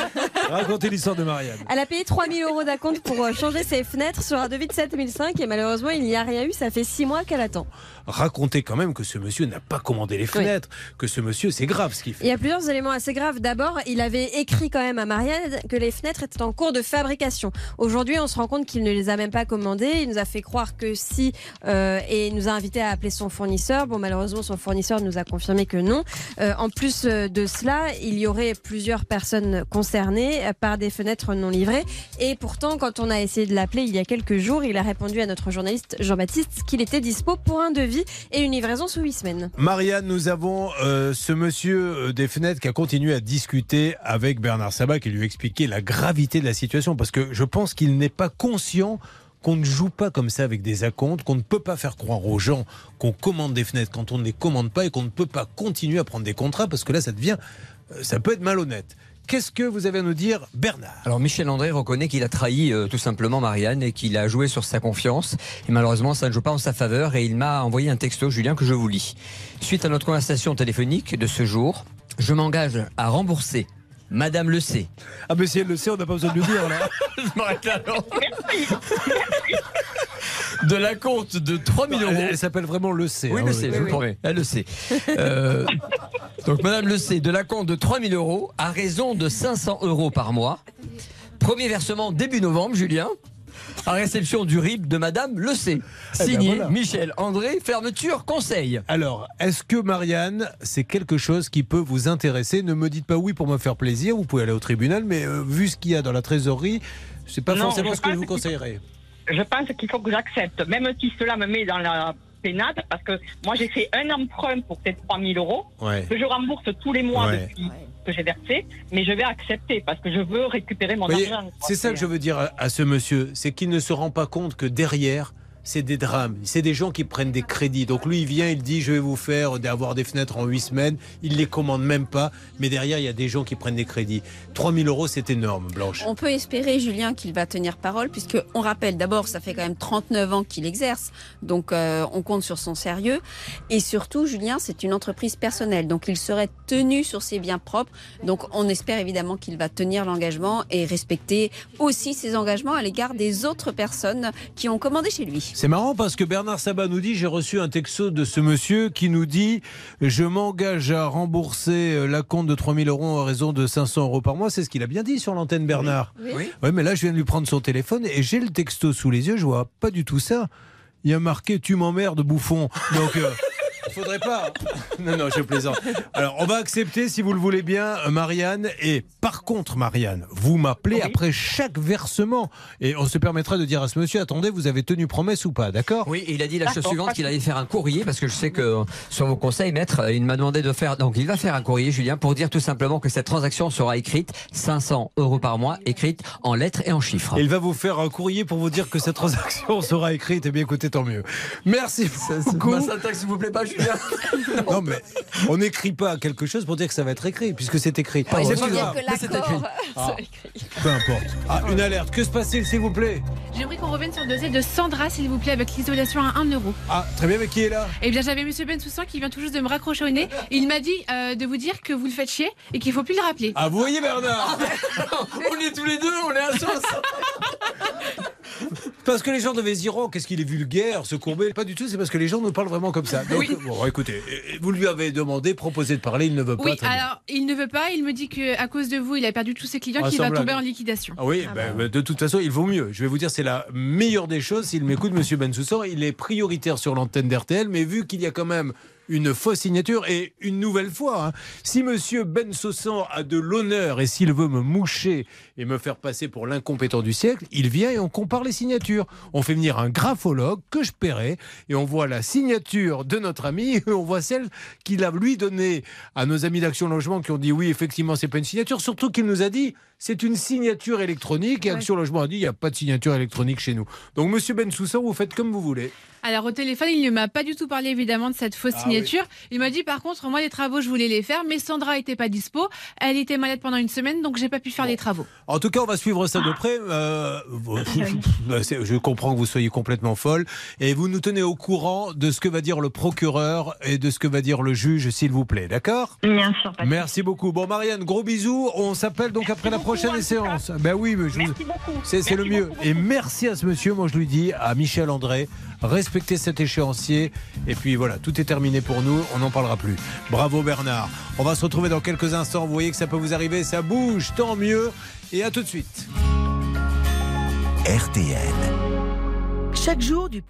Racontez l'histoire de Marianne. Elle a payé 3000 euros d'acompte pour euh, changer ses fenêtres sur un devis de 7005 et malheureusement il n'y a rien eu. Ça fait 6 mois qu'elle attend. Racontez quand même que ce monsieur n'a pas commandé les fenêtres, que ce monsieur, c'est grave ce qu'il fait. Il y a plusieurs éléments assez graves. D'abord, il avait écrit quand même à Marianne que les fenêtres étaient en cours de fabrication. Aujourd'hui, on se rend compte qu'il ne les a même pas commandées. Il nous a fait croire que si euh, et il nous a invité à appeler son fournisseur. Bon, malheureusement, son fournisseur nous a confirmé que non. Euh, en plus euh, de cela, il y aurait plusieurs personnes concernées par des fenêtres non livrées. Et pourtant, quand on a essayé de l'appeler il y a quelques jours, il a répondu à notre journaliste Jean-Baptiste qu'il était dispo pour un devis et une livraison sous 8 semaines. Marianne, nous avons euh, ce monsieur euh, des fenêtres qui a continué à discuter avec Bernard Sabat, qui lui a expliqué la gravité de la situation, parce que je pense qu'il n'est pas conscient qu'on ne joue pas comme ça avec des acomptes, qu'on ne peut pas faire croire aux gens qu'on commande des fenêtres quand on ne les commande pas et qu'on ne peut pas continuer à prendre des contrats, parce que là, ça devient, euh, ça peut être malhonnête. Qu'est-ce que vous avez à nous dire, Bernard? Alors Michel André reconnaît qu'il a trahi euh, tout simplement Marianne et qu'il a joué sur sa confiance. Et malheureusement, ça ne joue pas en sa faveur et il m'a envoyé un texto, Julien, que je vous lis. Suite à notre conversation téléphonique de ce jour, je m'engage à rembourser. Madame le sait. Ah mais si elle le sait, on n'a pas besoin de lui dire là. <laughs> je m'arrête là, non de la compte de 3000 euros. Elle, elle s'appelle vraiment le C. Oui, hein, le sait, je vous promets. Elle le sait. <laughs> Euh, donc, Madame le sait, de la compte de 3000 euros à raison de 500 euros par mois. Premier versement début novembre, Julien. À réception du RIB de Madame le sait. Eh ben Signé voilà. Michel André, fermeture, conseil. Alors, est-ce que Marianne, c'est quelque chose qui peut vous intéresser? Ne me dites pas oui pour me faire plaisir, vous pouvez aller au tribunal, mais euh, vu ce qu'il y a dans la trésorerie, c'est pas Non, forcément ce que je vous conseillerais. Je pense qu'il faut que j'accepte, même si cela me met dans la pénade, parce que moi j'ai fait un emprunt pour ces 3000 euros, Ouais. que je rembourse tous les mois Ouais. depuis que j'ai versé, mais je vais accepter parce que je veux récupérer mon voyez, argent. c'est ça que je veux dire à, à ce monsieur, c'est qu'il ne se rend pas compte que derrière, c'est des drames, c'est des gens qui prennent des crédits. Donc lui, il vient, il dit, je vais vous faire avoir des fenêtres en 8 semaines, il les commande même pas, mais derrière, il y a des gens qui prennent des crédits. 3000 euros, c'est énorme, Blanche. On peut espérer, Julien, qu'il va tenir parole, puisque on rappelle d'abord, ça fait quand même 39 ans qu'il exerce, donc euh, on compte sur son sérieux. Et surtout, Julien, c'est une entreprise personnelle, donc il serait tenu sur ses biens propres. Donc on espère évidemment qu'il va tenir l'engagement et respecter aussi ses engagements à l'égard des autres personnes qui ont commandé chez lui. C'est marrant parce que Bernard Sabat nous dit j'ai reçu un texto de ce monsieur qui nous dit je m'engage à rembourser euh, la compte de 3000 euros à raison de 500 euros par mois. C'est ce qu'il a bien dit sur l'antenne, Bernard. Oui. Oui. Ouais, mais là, je viens de lui prendre son téléphone et j'ai le texto sous les yeux. Je vois pas du tout ça. Il y a marqué tu m'emmerdes, bouffon. Donc. euh, <laughs> Faudrait pas. <laughs> Non, non, je plaisante. Alors, on va accepter, si vous le voulez bien, euh, Marianne. Et par contre, Marianne, vous m'appelez après chaque versement. Et on se permettra de dire à ce monsieur attendez, vous avez tenu promesse ou pas, d'accord? Oui, et il a dit la chose suivante qu'il allait faire un courrier parce que je sais que sur vos conseils, maître, euh, il m'a demandé de faire. Donc, il va faire un courrier, Julien, pour dire tout simplement que cette transaction sera écrite 500 euros par mois, écrite en lettres et en chiffres. Et il va vous faire un courrier pour vous dire que cette transaction <laughs> sera écrite. Eh bien, écoutez, tant mieux. Merci beaucoup. Ma syntaxe, s'il vous plaît, pas, Julien? <laughs> Non, mais on n'écrit pas quelque chose pour dire que ça va être écrit, puisque c'est écrit. Ah, c'est pas grave. c'est écrit. Ah. soit écrit. Peu importe. Ah, une alerte. Que se passe-t-il, s'il vous plaît? J'aimerais qu'on revienne sur le dossier de Sandra, s'il vous plaît, avec l'isolation à 1 euro. Ah, très bien, mais qui est là? Eh bien, j'avais Monsieur Bensoussan qui vient tout juste de me raccrocher au nez. Il m'a dit euh, de vous dire que vous le faites chier et qu'il faut plus le rappeler. Ah, vous voyez, Bernard? On est tous les deux, on est à sauce. Parce que les gens devaient se dire, oh, qu'est-ce qu'il est vulgaire, se courber. Pas du tout, c'est parce que les gens nous parlent vraiment comme ça. Donc, Oui. bon, écoutez, euh, vous lui avez demandé, proposé de parler, il ne veut pas. Oui, bien. alors il ne veut pas. Il me dit que à cause de vous, il a perdu tous ses clients, Ah, qu'il va tomber en liquidation. Ah oui, ben, ben, de toute façon, il vaut mieux. Je vais vous dire, c'est la meilleure des choses. S'il m'écoute, Monsieur Bensoussan, il est prioritaire sur l'antenne d'RTL, mais vu qu'il y a quand même une fausse signature et une nouvelle fois, hein, si Monsieur Bensoussan a de l'honneur et s'il veut me moucher et me faire passer pour l'incompétent du siècle, il vient et on compare les signatures. On fait venir un graphologue que je paierai et on voit la signature de notre ami <laughs> et on voit celle qu'il a lui donnée à nos amis d'Action Logement qui ont dit oui, effectivement, c'est pas une signature. Surtout qu'il nous a dit c'est une signature électronique. Et Action Logement a dit il n'y a pas de signature électronique chez nous. Donc, monsieur Bensoussan, vous faites comme vous voulez. Alors au téléphone, il ne m'a pas du tout parlé évidemment de cette fausse Ah signature. Il m'a dit par contre, moi les travaux, je voulais les faire, mais Sandra était pas dispo. Elle était malade pendant une semaine, donc j'ai pas pu faire les travaux. En tout cas, on va suivre ça de près. Euh, <laughs> c'est- je comprends que vous soyez complètement folle. Et vous nous tenez au courant de ce que va dire le procureur et de ce que va dire le juge, s'il vous plaît. D'accord? Bien sûr. Merci beaucoup. Bon, Marianne, gros bisous. On s'appelle donc après la prochaine séance. Ben oui, mais je vous- c'est c'est le mieux. Et merci à ce monsieur. Moi, je lui dis à Michel André, respectez cet échéancier. Et puis voilà, tout est terminé pour nous. On n'en parlera plus. Bravo Bernard. On va se retrouver dans quelques instants. Vous voyez que ça peut vous arriver. Ça bouge, tant mieux. Et à tout de suite. RTL. Chaque jour du.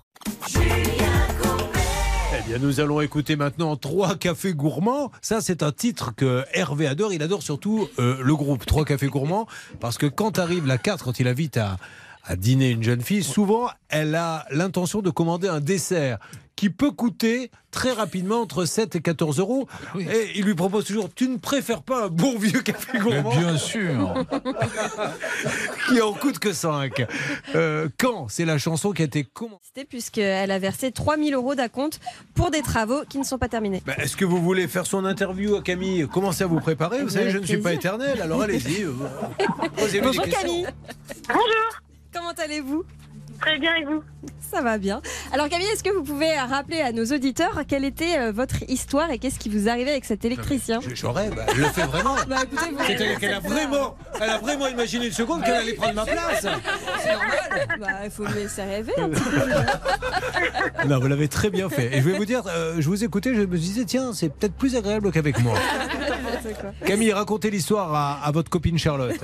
Eh nous allons écouter maintenant Trois cafés gourmands. Ça, c'est un titre que Hervé adore. Il adore surtout euh, le groupe Trois cafés gourmands parce que quand arrive la carte, quand il invite à, à dîner une jeune fille, souvent, elle a l'intention de commander un dessert qui peut coûter très rapidement entre 7 et 14 euros. Et il lui propose toujours Tu ne préfères pas un bon vieux <laughs> café gourmand bien sûr. <laughs> Qui en coûte que 5. Euh, quand? C'est la chanson qui a été commandée. C'était puisqu'elle a versé 3000 euros d'acompte pour des travaux qui ne sont pas terminés. Ben, Est-ce que vous voulez faire son interview à Camille? Commencez à vous préparer. Vous savez, je ne suis pas éternel, alors allez-y. euh, <laughs> Bonjour. Camille. Bonjour. Comment allez-vous? Très bien, et vous Ça va bien. Alors Camille, est-ce que vous pouvez rappeler à nos auditeurs quelle était euh, votre histoire et qu'est-ce qui vous arrivait avec cet électricien? J'aurais, bah, elle le fait vraiment. <laughs> Bah, écoutez, vous- C'est-à-dire qu'elle a vraiment, elle a vraiment imaginé une seconde qu'elle allait prendre ma place. C'est normal. Bah, il faut me laisser rêver un petit peu. <laughs> Non, vous l'avez très bien fait. Et je vais vous dire, euh, je vous écoutais, je me disais, tiens, c'est peut-être plus agréable qu'avec moi. <laughs> Camille, racontez l'histoire à, à votre copine Charlotte.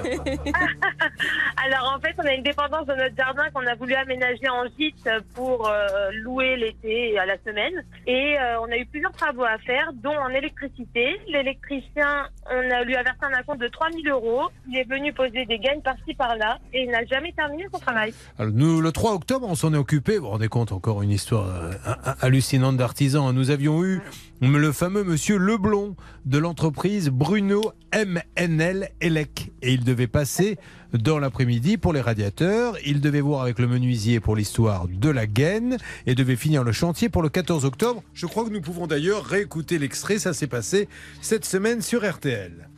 Alors en fait, on a une dépendance de notre jardin qu'on a voulu aménager en gîte pour euh, louer l'été à la semaine. Et euh, on a eu plusieurs travaux à faire, dont en électricité. L'électricien, on a lui a versé un acompte de 3000 euros. Il est venu poser des gains par-ci par-là et il n'a jamais terminé son travail. Nous, le 3 octobre, on s'en est occupé. Vous vous rendez compte, encore une histoire euh, ha- hallucinante d'artisans. Nous avions eu le fameux monsieur Leblon de l'entreprise Bruno MNL Elec. Et il devait passer dans l'après-midi pour les radiateurs. Il devait voir avec le menuisier pour l'histoire de la gaine et devait finir le chantier pour le 14 octobre. Je crois que nous pouvons d'ailleurs réécouter l'extrait. Ça s'est passé cette semaine sur RTL.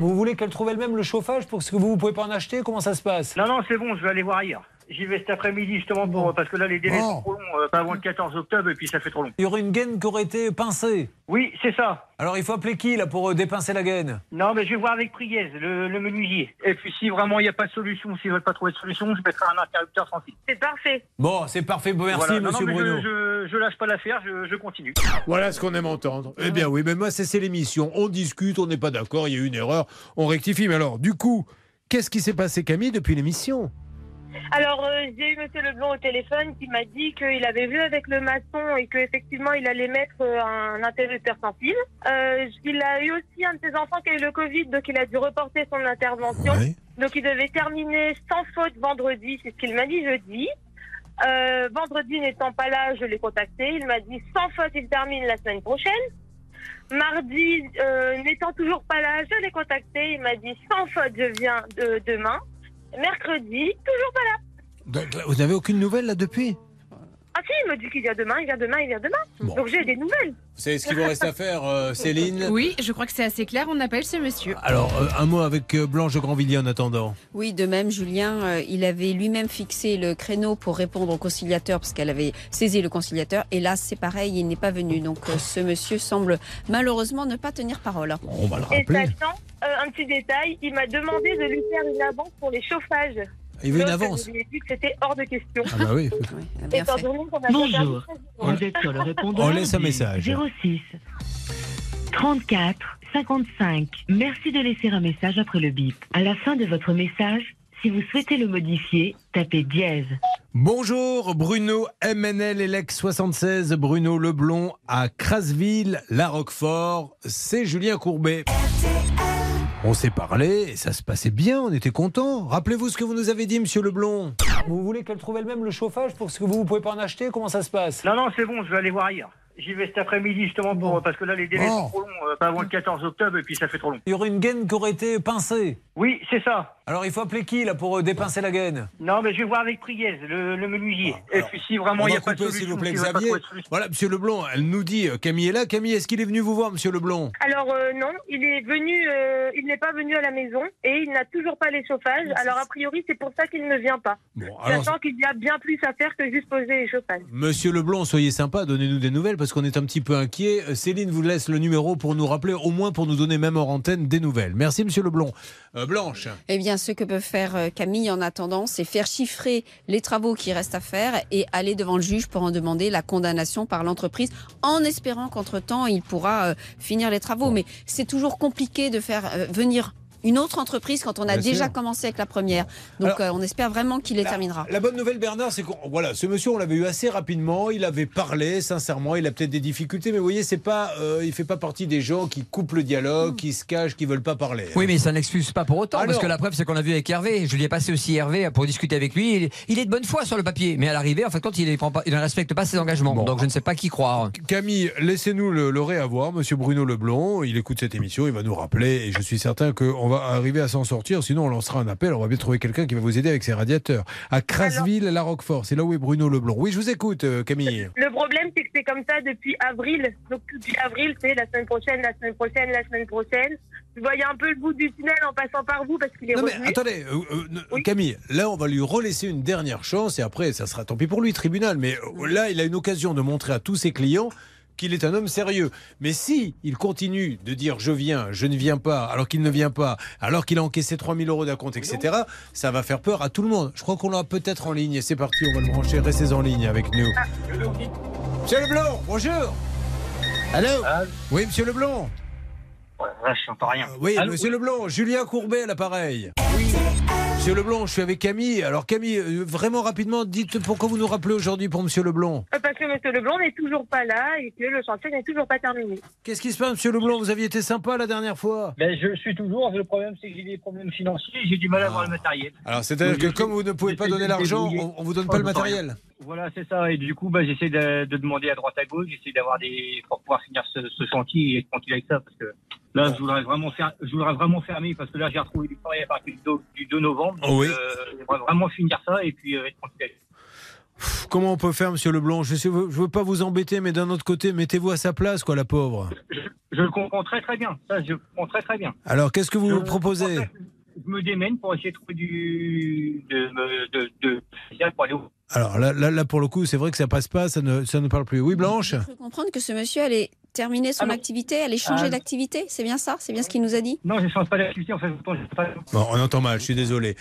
Vous voulez qu'elle trouve elle-même le chauffage pour ce que vous ne pouvez pas en acheter? Comment ça se passe? Non, non, c'est bon, je vais aller voir ailleurs. J'y vais cet après-midi justement pour, parce que là les délais Bon. sont trop longs, euh, pas avant le 14 octobre et puis ça fait trop long. Il y aurait une gaine qui aurait été pincée. Oui, c'est ça. Alors il faut appeler qui là pour euh, dépincer la gaine? Non, mais je vais voir avec Priez, le, le menuisier. Et puis si vraiment il n'y a pas de solution, s'ils veulent pas trouver de solution, je mettrai un interrupteur sans fil. C'est parfait. Bon, c'est parfait. Bon, merci, Voilà. Non, monsieur non, mais Bruno. Je, je, je lâche pas l'affaire, je, je continue. Voilà ce qu'on aime entendre. Eh bien oui, mais moi c'est c'est l'émission. On discute, on n'est pas d'accord, il y a eu une erreur, on rectifie. Mais alors, du coup, qu'est-ce qui s'est passé Camille depuis l'émission? Alors, euh, j'ai eu Monsieur Leblond au téléphone qui m'a dit qu'il avait vu avec le maçon et qu'effectivement, il allait mettre euh, un interrupteur sans fil. Euh, il a eu aussi un de ses enfants qui a eu le Covid, donc il a dû reporter son intervention. Donc, il devait terminer sans faute vendredi, c'est ce qu'il m'a dit jeudi. Vendredi n'étant pas là, je l'ai contacté. Il m'a dit sans faute, il termine la semaine prochaine. Mardi, n'étant toujours pas là, je l'ai contacté. Il m'a dit sans faute, je viens de, demain. Mercredi, toujours pas là. Vous n'avez aucune nouvelle là depuis? Ah si, il me dit qu'il vient demain, il vient demain, il vient demain. Donc j'ai des nouvelles. Vous savez ce qu'il vous reste à faire, euh, <laughs> Céline Oui, je crois que c'est assez clair. On appelle ce monsieur. Alors, euh, un mot avec euh, Blanche de Grandvilliers en attendant. Oui, de même, Julien, euh, il avait lui-même fixé le créneau pour répondre au conciliateur parce qu'elle avait saisi le conciliateur. Et là, c'est pareil, il n'est pas venu. Donc, euh, ce monsieur semble malheureusement ne pas tenir parole. On va le Et sachant, euh, un petit détail, il m'a demandé de lui faire une avance pour les chauffages. Il veut une avance dit que c'était hors de question. Ah bah oui. <laughs> Bonjour, pas vous êtes sur le répondeur On laisse un message. 06 34 55. Merci de laisser un message après le bip. À la fin de votre message, si vous souhaitez le modifier, tapez dièse. Bonjour Bruno MNL Elec 76, Bruno Leblon à Crasville, La Roquefort, c'est Julien Courbet. On s'est parlé et ça se passait bien, on était contents. Rappelez-vous ce que vous nous avez dit, monsieur Leblon. Vous voulez qu'elle trouve elle-même le chauffage pour ce que vous ne pouvez pas en acheter? Comment ça se passe? Non, non, c'est bon, je vais aller voir ailleurs. J'y vais cet après-midi justement pour, parce que là les délais Bon. sont trop longs, euh, pas avant le 14 octobre et puis ça fait trop long. Il y aurait une gaine qui aurait été pincée. Oui, c'est ça. Alors il faut appeler qui là pour euh, dépincer la gaine? Non, mais je vais voir avec Priez, le, le menuisier. Et puis si vraiment il n'y a pas de s'il vous plaît, Xavier. trouver de solution. Voilà, Monsieur Leblond, elle nous dit euh, Camille est là. Camille, est-ce qu'il est venu vous voir, Monsieur Leblond? Alors euh, non, il est venu, euh, il n'est pas venu à la maison et il n'a toujours pas les chauffages. Alors a priori c'est pour ça qu'il ne vient pas. alors- Sachant qu'il y a bien plus à faire que juste poser les chauffages. Monsieur Leblond, soyez sympa, donnez-nous des nouvelles parce qu'on est un petit peu inquiet. Céline vous laisse le numéro pour nous rappeler, au moins pour nous donner même hors antenne des nouvelles. Merci, Monsieur Leblond. Euh, Blanche. Eh bien, ce que peut faire euh, Camille en attendant, c'est faire chiffrer les travaux qui restent à faire et aller devant le juge pour en demander la condamnation par l'entreprise, en espérant qu'entre-temps, il pourra euh, finir les travaux. Mais c'est toujours compliqué de faire euh, venir une autre entreprise quand on a Bien déjà sûr. commencé avec la première. Donc, euh, on espère vraiment qu'il les terminera. La bonne nouvelle, Bernard, c'est que voilà, ce monsieur, on l'avait eu assez rapidement. Il avait parlé, sincèrement. Il a peut-être des difficultés, mais vous voyez, c'est pas, euh, il fait pas partie des gens qui coupent le dialogue, qui se cachent, qui veulent pas parler. Oui, mais ça n'excuse pas pour autant, parce que la preuve, c'est qu'on a vu avec Hervé. Je lui ai passé aussi Hervé pour discuter avec lui. Il, il est de bonne foi sur le papier, mais à l'arrivée, en fait, quand il, est- prend pas- il ne respecte pas ses engagements. Donc je ne sais pas qui croire. Camille, laissez-nous le, le réavoir, Monsieur Bruno Leblond. Il écoute cette émission, il va nous rappeler, et je suis certain qu'on va arriver à s'en sortir. Sinon, on lancera un appel. On va bien trouver quelqu'un qui va vous aider avec ses radiateurs. À Crasville, la Roquefort. C'est là où est Bruno Leblond. Oui, je vous écoute, euh, Camille. Le problème c'est que c'est comme ça depuis avril. Donc depuis avril c'est la semaine prochaine, la semaine prochaine, la semaine prochaine. Je voyais un peu le bout du tunnel en passant par vous parce qu'il est Non mais attendez, euh, euh, Camille, là on va lui relaisser une dernière chance et après ça sera tant pis pour lui, tribunal. Mais là il a une occasion de montrer à tous ses clients qu'il est un homme sérieux. Mais si il continue de dire je viens, je ne viens pas, alors qu'il ne vient pas, alors qu'il a encaissé 3000 euros d'acompte, etc., ça va faire peur à tout le monde. Je crois qu'on l'a peut-être en ligne. C'est parti, on va le brancher. Restez en ligne avec nous. Monsieur Leblond, bonjour. Allô Oui, monsieur Leblond. Là, je n'entends rien. Oui, Allô monsieur Leblond, Julien Courbet à l'appareil. Monsieur Leblond, je suis avec Camille. Alors Camille, euh, vraiment rapidement, dites pourquoi vous nous rappelez aujourd'hui pour monsieur Leblond? Euh, Parce que Monsieur Leblond n'est toujours pas là et que le chantier n'est toujours pas terminé. Qu'est-ce qui se passe, monsieur Leblond? Vous aviez été sympa la dernière fois. Ben, je suis toujours. Le problème, c'est que j'ai des problèmes financiers. J'ai du mal à avoir le matériel. Alors c'est-à-dire que comme vous ne pouvez pas donner l'argent, on, on vous donne pas le Oh, matériel. Voilà, c'est ça. Et du coup, bah, j'essaie de, de demander à droite à gauche. J'essaie d'avoir des pour pouvoir finir ce, ce chantier et être tranquille avec ça, parce que là, je voudrais vraiment faire, je voudrais vraiment fermer, parce que là, j'ai retrouvé du travail à partir du 2, du 2 novembre. Donc, Oui. euh, j'aimerais vraiment finir ça et puis euh, être tranquille. avec Pff, Comment on peut faire, monsieur Leblond Je ne veux pas vous embêter, mais d'un autre côté, mettez-vous à sa place, quoi, la pauvre. Je le comprends très très bien. Ça, je comprends très très bien. Alors, qu'est-ce que vous Je- proposez? Je me démène pour essayer de trouver du de de, de, pour aller au Alors là, là, là, pour le coup, c'est vrai que ça passe pas, ça ne, ça ne parle plus. Oui, Blanche Je peux comprendre que ce monsieur allait terminer son activité, allait changer Ah. d'activité. C'est bien ça C'est bien ce qu'il nous a dit? Non, je ne change pas d'activité. En fait, je change pas. Bon, on entend mal, je suis désolé.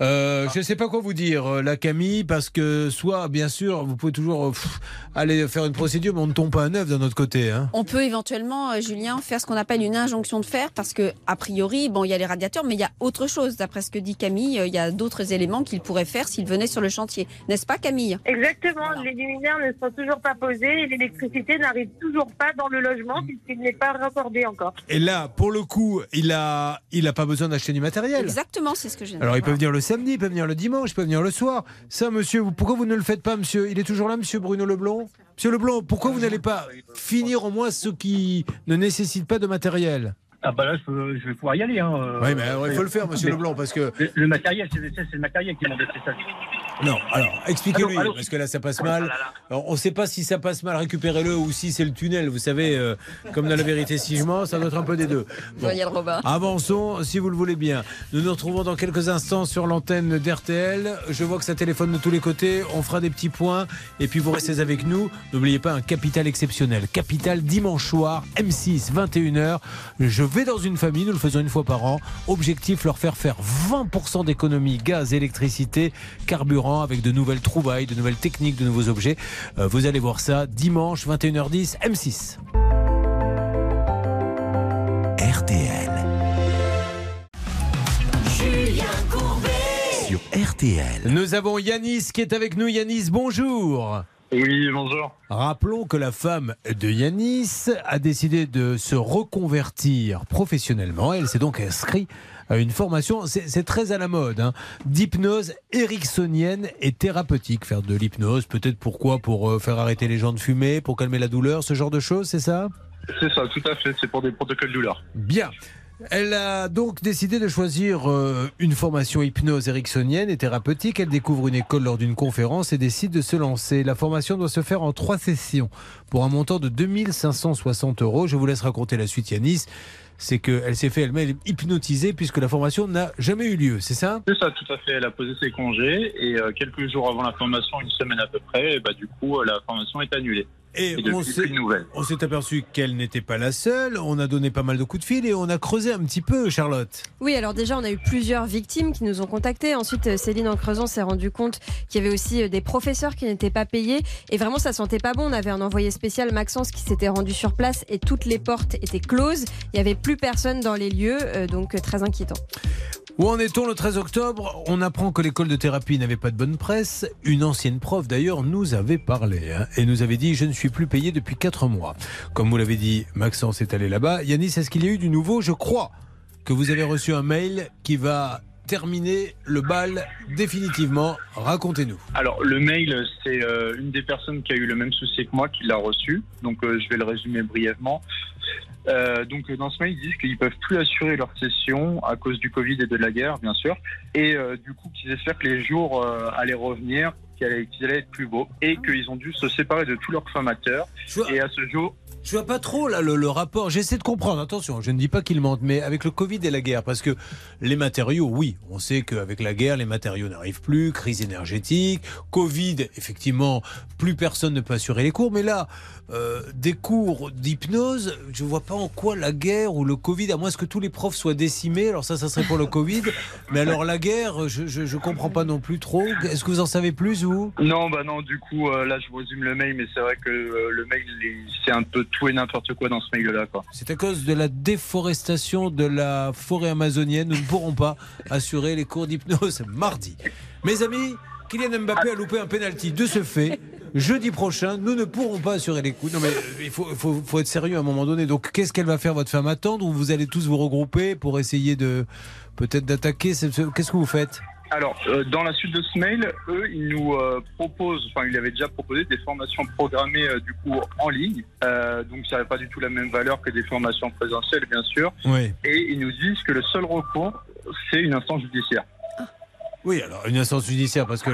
Euh, je ne sais pas quoi vous dire, euh, la Camille, parce que soit, bien sûr, vous pouvez toujours euh, pff, aller faire une procédure, mais on ne tombe pas à neuf d'un autre côté. Hein. On peut éventuellement, euh, Julien, faire ce qu'on appelle une injonction de faire parce que, a priori, bon, il y a les radiateurs, mais il y a autre chose. D'après ce que dit Camille, il y a d'autres éléments qu'il pourrait faire s'il venait sur le chantier. N'est-ce pas, Camille? Exactement, les luminaires ne sont toujours pas posés et l'électricité n'arrive toujours pas dans le logement puisqu'il n'est pas raccordé encore. Et là, pour le coup, il a, il a pas besoin d'acheter du matériel. Exactement, c'est ce que je Alors, il dire. peut venir le samedi, il peut venir le dimanche, il peut venir le soir. Ça, monsieur, vous- pourquoi vous ne le faites pas, monsieur? Il est toujours là, monsieur Bruno Leblond? Monsieur Leblond, pourquoi vous n'allez pas finir au moins ce qui ne nécessite pas de matériel? Ah bah là, je, peux- je vais pouvoir y aller. Hein. Oui, mais alors, il faut le faire, monsieur Mais- Leblanc, parce que. Le, le matériel, c'est le matériel qui m'embête, c'est ça. Non, alors, expliquez-lui, allô parce que là, ça passe là mal. là. Alors, on ne sait pas si ça passe mal, récupérez-le, ou si c'est le tunnel. Vous savez, euh, comme dans la vérité, si je mens, ça doit être un peu des deux. Bon. Daniel Robin. Avançons, si vous le voulez bien. Nous nous retrouvons dans quelques instants sur l'antenne d'RTL. Je vois que ça téléphone de tous les côtés. On fera des petits points. Et puis vous restez avec nous. N'oubliez pas un capital exceptionnel. Capital dimanche soir, M6, 21h. Je vais dans une famille, nous le faisons une fois par an. Objectif, leur faire faire 20% d'économie gaz, électricité, carburant avec de nouvelles trouvailles, de nouvelles techniques, de nouveaux objets. Euh, vous allez voir ça dimanche, 21h10, M6. RTL. Julien Courbet. sur RTL. Nous avons Yanis qui est avec nous. Yanis, bonjour. Oui, bonjour. Rappelons que la femme de Yanis a décidé de se reconvertir professionnellement. Elle s'est donc inscrite à une formation, c'est très à la mode, hein, d'hypnose ericksonienne et thérapeutique. Faire de l'hypnose, peut-être pourquoi? Pour euh, faire arrêter les gens de fumer, pour calmer la douleur, ce genre de choses, c'est ça? C'est ça, tout à fait. C'est pour des protocoles douleurs. Bien. Elle a donc décidé de choisir euh, une formation hypnose ericksonienne et thérapeutique. Elle découvre une école lors d'une conférence et décide de se lancer. La formation doit se faire en trois sessions pour un montant de 2560 euros. Je vous laisse raconter la suite, Yanis. C'est qu'elle s'est fait elle-même hypnotiser puisque la formation n'a jamais eu lieu, c'est ça? C'est ça, tout à fait. Elle a posé ses congés et euh, quelques jours avant la formation, une semaine à peu près, bah, du coup, la formation est annulée. Et on s'est-. On aperçu qu'elle n'était pas la seule. On a donné pas mal de coups de fil et on a creusé un petit peu, Charlotte. Oui, alors déjà, on a eu plusieurs victimes qui nous ont contactés. Ensuite, euh, Céline, en creusant, s'est rendu compte qu'il y avait aussi euh, des professeurs qui n'étaient pas payés. Et vraiment, ça sentait pas bon. On avait un envoyé spécial, Maxence, qui s'était rendu sur place et toutes les portes étaient closes. Il n'y avait plus personne dans les lieux, euh, donc très inquiétant. Où en est-on le 13 octobre? On apprend que l'école de thérapie n'avait pas de bonne presse. Une ancienne prof d'ailleurs nous avait parlé hein, et nous avait dit je ne suis plus payé depuis 4 mois. Comme vous l'avez dit, Maxence est allé là-bas. Yanis, est-ce qu'il y a eu du nouveau? Je crois que vous avez reçu un mail qui va terminer le bal définitivement. Racontez-nous. Alors, le mail, c'est euh, une des personnes qui a eu le même souci que moi qui l'a reçu. Donc, euh, je vais le résumer brièvement. Euh, donc, dans ce mail, ils disent qu'ils peuvent plus assurer leur session à cause du Covid et de la guerre, bien sûr. Et euh, du coup, qu'ils espèrent que les jours euh, allaient revenir, qu'ils allaient, qu'ils allaient être plus beaux. Et qu'ils ont dû se séparer de tous leurs formateurs. Et à ce jour, Je vois pas trop là le, le rapport. J'essaie de comprendre. Attention, je ne dis pas qu'il mentent, mais avec le Covid et la guerre, parce que les matériaux, oui, on sait qu'avec la guerre, les matériaux n'arrivent plus, crise énergétique, Covid, effectivement, plus personne ne peut assurer les cours. Mais là, euh, des cours d'hypnose, je vois pas en quoi la guerre ou le Covid, à moins que tous les profs soient décimés. Alors ça, ça serait pour le Covid. <laughs> Mais alors la guerre, je, je, je comprends pas non plus trop. Est-ce que vous en savez plus vous? Non, bah non, du coup, euh, là, je vous résume le mail, mais c'est vrai que euh, le mail, il- c'est un peu tout et n'importe quoi dans ce mail-là. C'est à cause de la déforestation de la forêt amazonienne. Nous ne pourrons pas assurer les cours d'hypnose mardi. Mes amis, Kylian Mbappé a loupé un penalty. De ce fait, jeudi prochain, nous ne pourrons pas assurer les coups. Non mais euh, il faut, faut- faut être sérieux à un moment donné. Donc qu'est-ce qu'elle va faire votre femme? Attendre ou vous allez tous vous regrouper pour essayer de peut-être d'attaquer ce- ce- Qu'est-ce que vous faites? Alors, euh, dans la suite de ce mail, eux, ils nous euh, proposent, enfin, ils avaient déjà proposé des formations programmées, euh, du coup, en ligne. Donc, ça n'avait pas du tout la même valeur que des formations présentielles, bien sûr. Oui. Et ils nous disent que le seul recours, c'est une instance judiciaire. Oui, alors une instance judiciaire parce que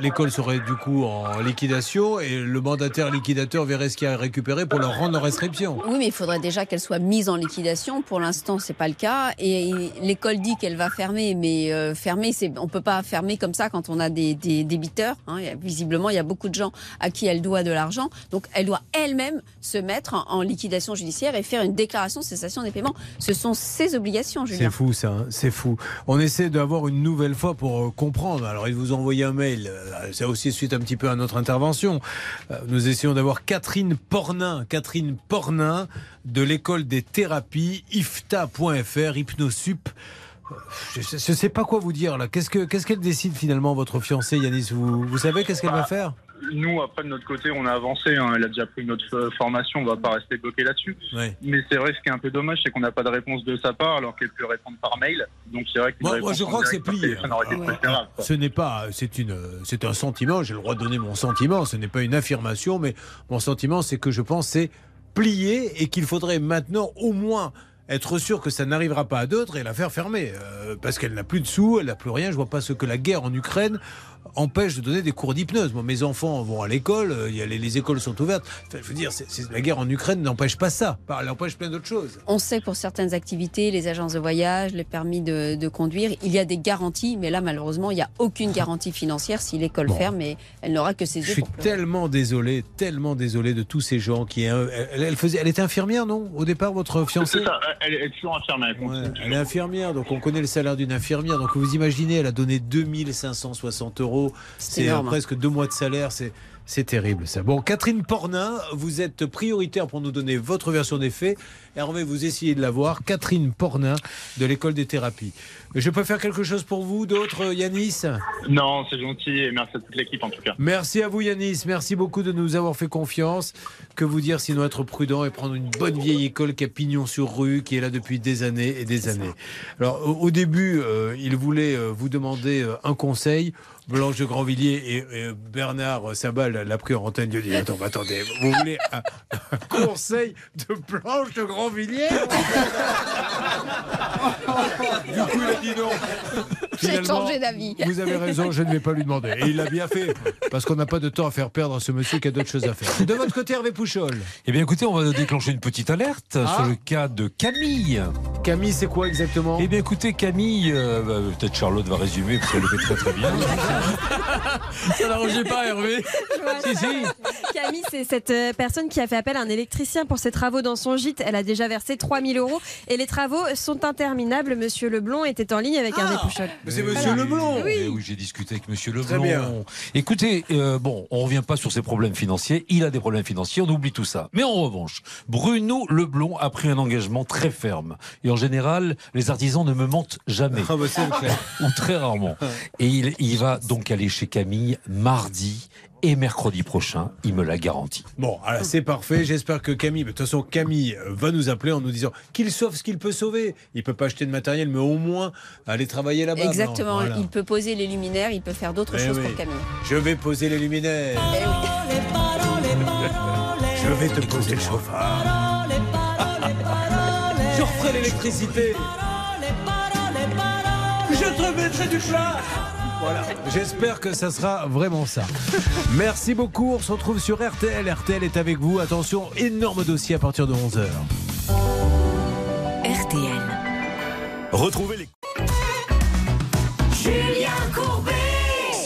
l'école serait du coup en liquidation et le mandataire liquidateur verrait ce qu'il a à récupérer pour leur rendre leur inscription. Oui, mais il faudrait déjà qu'elle soit mise en liquidation. Pour l'instant, c'est pas le cas. Et l'école dit qu'elle va fermer, mais euh, fermer, c'est on peut pas fermer comme ça quand on a des, des débiteurs. hein. Visiblement, il y a beaucoup de gens à qui elle doit de l'argent. Donc, elle doit elle-même se mettre en, en liquidation judiciaire et faire une déclaration de cessation des paiements. Ce sont ses obligations, Julien. C'est fou ça, hein, c'est fou. On essaie d'avoir une nouvelle fois pour euh, comprendre. Alors il vous a envoyé un mail, euh, ça aussi suite un petit peu à notre intervention. Euh, Nous essayons d'avoir Catherine Pornin, Catherine Pornin de l'école des thérapies, ifta.fr, Hypnosup. Je ne sais pas quoi vous dire là. Qu'est-ce que- qu'est-ce qu'elle décide finalement, votre fiancée Yanis? Vous, vous savez qu'est-ce qu'elle va faire? Nous, après, de notre côté, on a avancé. hein. Elle a déjà pris notre euh, formation. On va pas rester bloqué là-dessus. Ouais. Mais c'est vrai, ce qui est un peu dommage, c'est qu'on n'a pas de réponse de sa part, alors qu'elle peut répondre par mail. Donc, c'est vrai qu'une Moi, moi, je crois que c'est plié. quoi. Ce n'est pas, c'est une, c'est un sentiment. J'ai le droit de donner mon sentiment. Ce n'est pas une affirmation, mais mon sentiment, c'est que je pense c'est plié et qu'il faudrait maintenant au moins être sûr que ça n'arrivera pas à d'autres et la faire fermer Euh, parce qu'elle n'a plus de sous, elle n'a plus rien. Je vois pas ce que la guerre en Ukraine empêche de donner des cours d'hypnose. Moi, mes enfants vont à l'école, euh, les, les écoles sont ouvertes. Enfin, je veux dire, la guerre en Ukraine n'empêche pas ça. Elle empêche plein d'autres choses. On sait que pour certaines activités, les agences de voyage, les permis de, de conduire, il y a des garanties, mais là, malheureusement, il n'y a aucune <laughs> garantie financière si l'école Bon. ferme et elle n'aura que ses Je yeux suis pour pleurer. tellement désolé, tellement désolé de tous ces gens qui. euh, Elle, elle faisait, elle était infirmière, non? Au départ, votre fiancée? C'est ça, elle elle est toujours infirmière. Elle est infirmière, donc on connaît le salaire d'une infirmière. Donc vous imaginez, elle a donné 2560 euros. C'est C'est énorme. presque deux mois de salaire. C'est. C'est terrible ça. Bon, Catherine Pornin, vous êtes prioritaire pour nous donner votre version des faits. Hervé, vous essayez de la voir. Catherine Pornin de l'école des thérapies. Je peux faire quelque chose pour vous, d'autres, Yanis? Non, c'est gentil et merci à toute l'équipe en tout cas. Merci à vous Yanis, merci beaucoup de nous avoir fait confiance. Que vous dire sinon être prudent et prendre une bonne vieille école qui a pignon sur rue, qui est là depuis des années et des années. Alors au, au début, euh, il voulait euh, vous demander euh, un conseil. Blanche de Grandvilliers et, et Bernard Sabal l'a pris en antenne. Il a dit Attends, attendez, vous voulez un, <laughs> un conseil de planche de Grandvilliers? Du coup, il a dit non. J'ai Finalement, changé d'avis. Vous avez raison, je ne vais pas lui demander. Et il l'a bien fait, parce qu'on n'a pas de temps à faire perdre à ce monsieur qui a d'autres choses à faire. De votre côté, Hervé Pouchol. Eh bien, écoutez, on va déclencher une petite alerte Ah. sur le cas de Camille. Camille, c'est quoi exactement? Eh bien, écoutez, Camille, euh, bah, peut-être Charlotte va résumer parce qu'elle le fait très très bien. <laughs> Ça n'arrangeait pas, Hervé. si, si. Camille, c'est cette euh, personne qui a fait appel à un électricien pour ses travaux dans son gîte. Elle a déjà versé 3000 euros et les travaux sont interminables. Monsieur Leblond était en ligne avec Hervé Pouchol. Mais c'est monsieur Leblond Eh oui, j'ai discuté avec Monsieur bien. Écoutez, euh, bon, on revient pas sur ses problèmes financiers. Il a des problèmes financiers, on oublie tout ça. Mais en revanche, Bruno Leblond a pris un engagement très ferme. Et en général, les artisans ne me mentent jamais. <laughs> Ah bah. Ou très rarement. Et il, il va donc aller chez Camille mardi et mercredi prochain. Il me l'a garanti. Bon, alors c'est parfait. J'espère que Camille, de toute façon, Camille euh, va nous appeler en nous disant qu'il sauve ce qu'il peut sauver. Il peut pas acheter de matériel, mais au moins aller travailler là-bas. Exactement. Voilà. Il peut poser les luminaires, il peut faire d'autres Eh choses oui. pour Camille. Je vais poser les luminaires. <laughs> Je vais te poser le chauffard. <laughs> Je referai l'électricité. Je te mettrai du plat. Voilà. J'espère que ça sera vraiment ça. <laughs> Merci beaucoup. On se retrouve sur RTL. RTL est avec vous. Attention, énorme dossier à partir de 11h. RTL. Retrouvez les. Julien Courbet.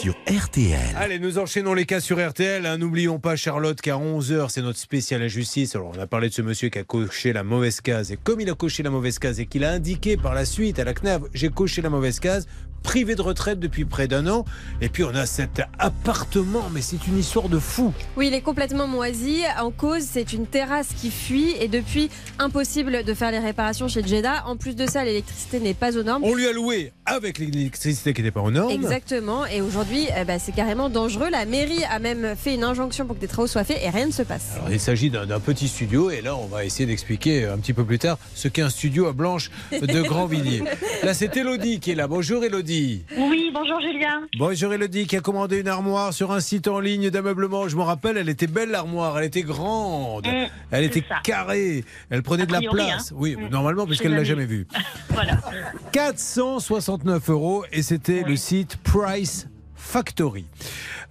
Sur RTL. Allez, nous enchaînons les cas sur RTL. hein. N'oublions pas Charlotte qu'à 11h, c'est notre spécial injustice. Alors, on a parlé de ce monsieur qui a coché la mauvaise case. Et comme il a coché la mauvaise case et qu'il a indiqué par la suite à la CNAV, j'ai coché la mauvaise case, privé de retraite depuis près d'un an. Et puis, on a cet appartement, mais c'est une histoire de fou. Oui, il est complètement moisi. En cause, c'est une terrasse qui fuit et depuis, impossible de faire les réparations chez Jeddah. En plus de ça, l'électricité n'est pas aux normes. On lui a loué avec l'électricité qui n'était pas aux normes. Exactement. Et aujourd'hui, eh ben, c'est carrément dangereux. La mairie a même fait une injonction pour que des travaux soient faits et rien ne se passe. Alors, il s'agit d'un petit studio et là on va essayer d'expliquer un petit peu plus tard ce qu'est un studio à Blanche de Grandvilliers. <laughs> Là c'est Elodie qui est là. Bonjour Elodie. Oui, bonjour Julien. Bonjour Elodie qui a commandé une armoire sur un site en ligne d'ameublement. Je me rappelle, elle était belle l'armoire, elle était grande, Mm, elle était ça. carrée, elle prenait de la place. hein. Oui, Mm. normalement puisqu'elle l'ai l'a jamais jamais vu. <laughs> Voilà. 469 euros et c'était le site Price Factory.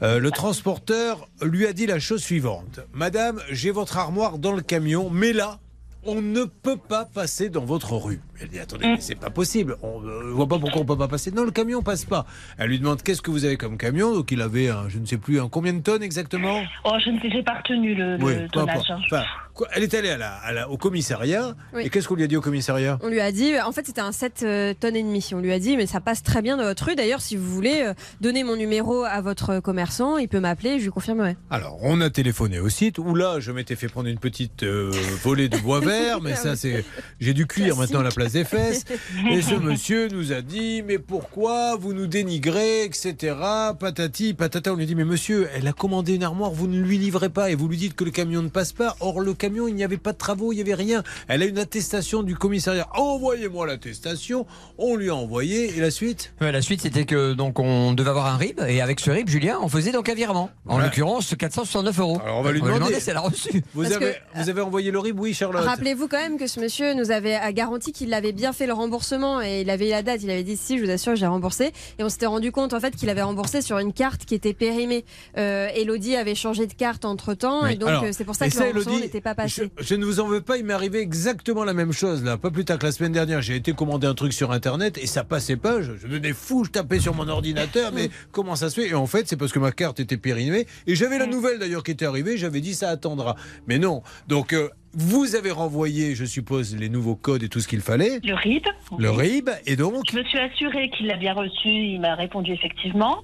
Euh, le transporteur lui a dit la chose suivante Madame, j'ai votre armoire dans le camion, mais là, on ne peut pas passer dans votre rue. Elle dit attendez, mais c'est pas possible. On ne voit pas pourquoi on peut pas passer. Non, le camion passe pas. Elle lui demande qu'est-ce que vous avez comme camion? Donc il avait, un, je ne sais plus, un combien de tonnes exactement? Oh, je ne sais, j'ai pas retenu le, le Oui, tonnage. hein. Enfin, quoi, elle est allée à la- à la- au commissariat. Oui. Et qu'est-ce qu'on lui a dit au commissariat? On lui a dit, en fait, c'était un 7 euh, tonnes et demi. On lui a dit, mais ça passe très bien dans votre rue. D'ailleurs, si vous voulez euh, donner mon numéro à votre commerçant, il peut m'appeler, je lui confirmerai. Alors, on a téléphoné au site où là, je m'étais fait prendre une petite euh, volée de bois <laughs> vert, mais ça, c'est. J'ai du cuir maintenant à la place des fesses. Et ce monsieur nous a dit Mais pourquoi vous nous dénigrez, etc. Patati, patata. On lui dit Mais monsieur, elle a commandé une armoire, vous ne lui livrez pas et vous lui dites que le camion ne passe pas. Or, le camion, il n'y avait pas de travaux, il n'y avait rien. Elle a une attestation du commissariat. Envoyez-moi l'attestation. On lui a envoyé. Et la suite? Ouais, la suite, c'était que donc on devait avoir un RIB et avec ce RIB, Julien, on faisait donc un virement. En Ouais. l'occurrence, 469 euros. Alors, on va lui demander. si elle a reçu. Vous avez, que- vous avez envoyé le RIB Oui, Charlotte. Rappelez-vous quand même que ce monsieur nous avait garanti qu'il avait bien fait le remboursement et il avait la date. Il avait dit si, je vous assure, j'ai remboursé. Et on s'était rendu compte en fait qu'il avait remboursé sur une carte qui était périmée. Euh, Elodie avait changé de carte entre temps Oui. et donc euh, c'est pour ça que le remboursement n'était pas passé. Je, je ne vous en veux pas, il m'est arrivé exactement la même chose là. Pas plus tard que la semaine dernière, j'ai été commander un truc sur internet et ça passait pas. Je, je devenais fou, je tapais sur mon ordinateur, mais <laughs> comment ça se fait? Et en fait, c'est parce que ma carte était périmée et j'avais la nouvelle d'ailleurs qui était arrivée. J'avais dit ça attendra, mais non. Donc euh, vous avez renvoyé, je suppose, les nouveaux codes et tout ce qu'il fallait. Le RIB. Le. RIB et donc. Je me suis assurée qu'il l'a bien reçu. Il m'a répondu effectivement.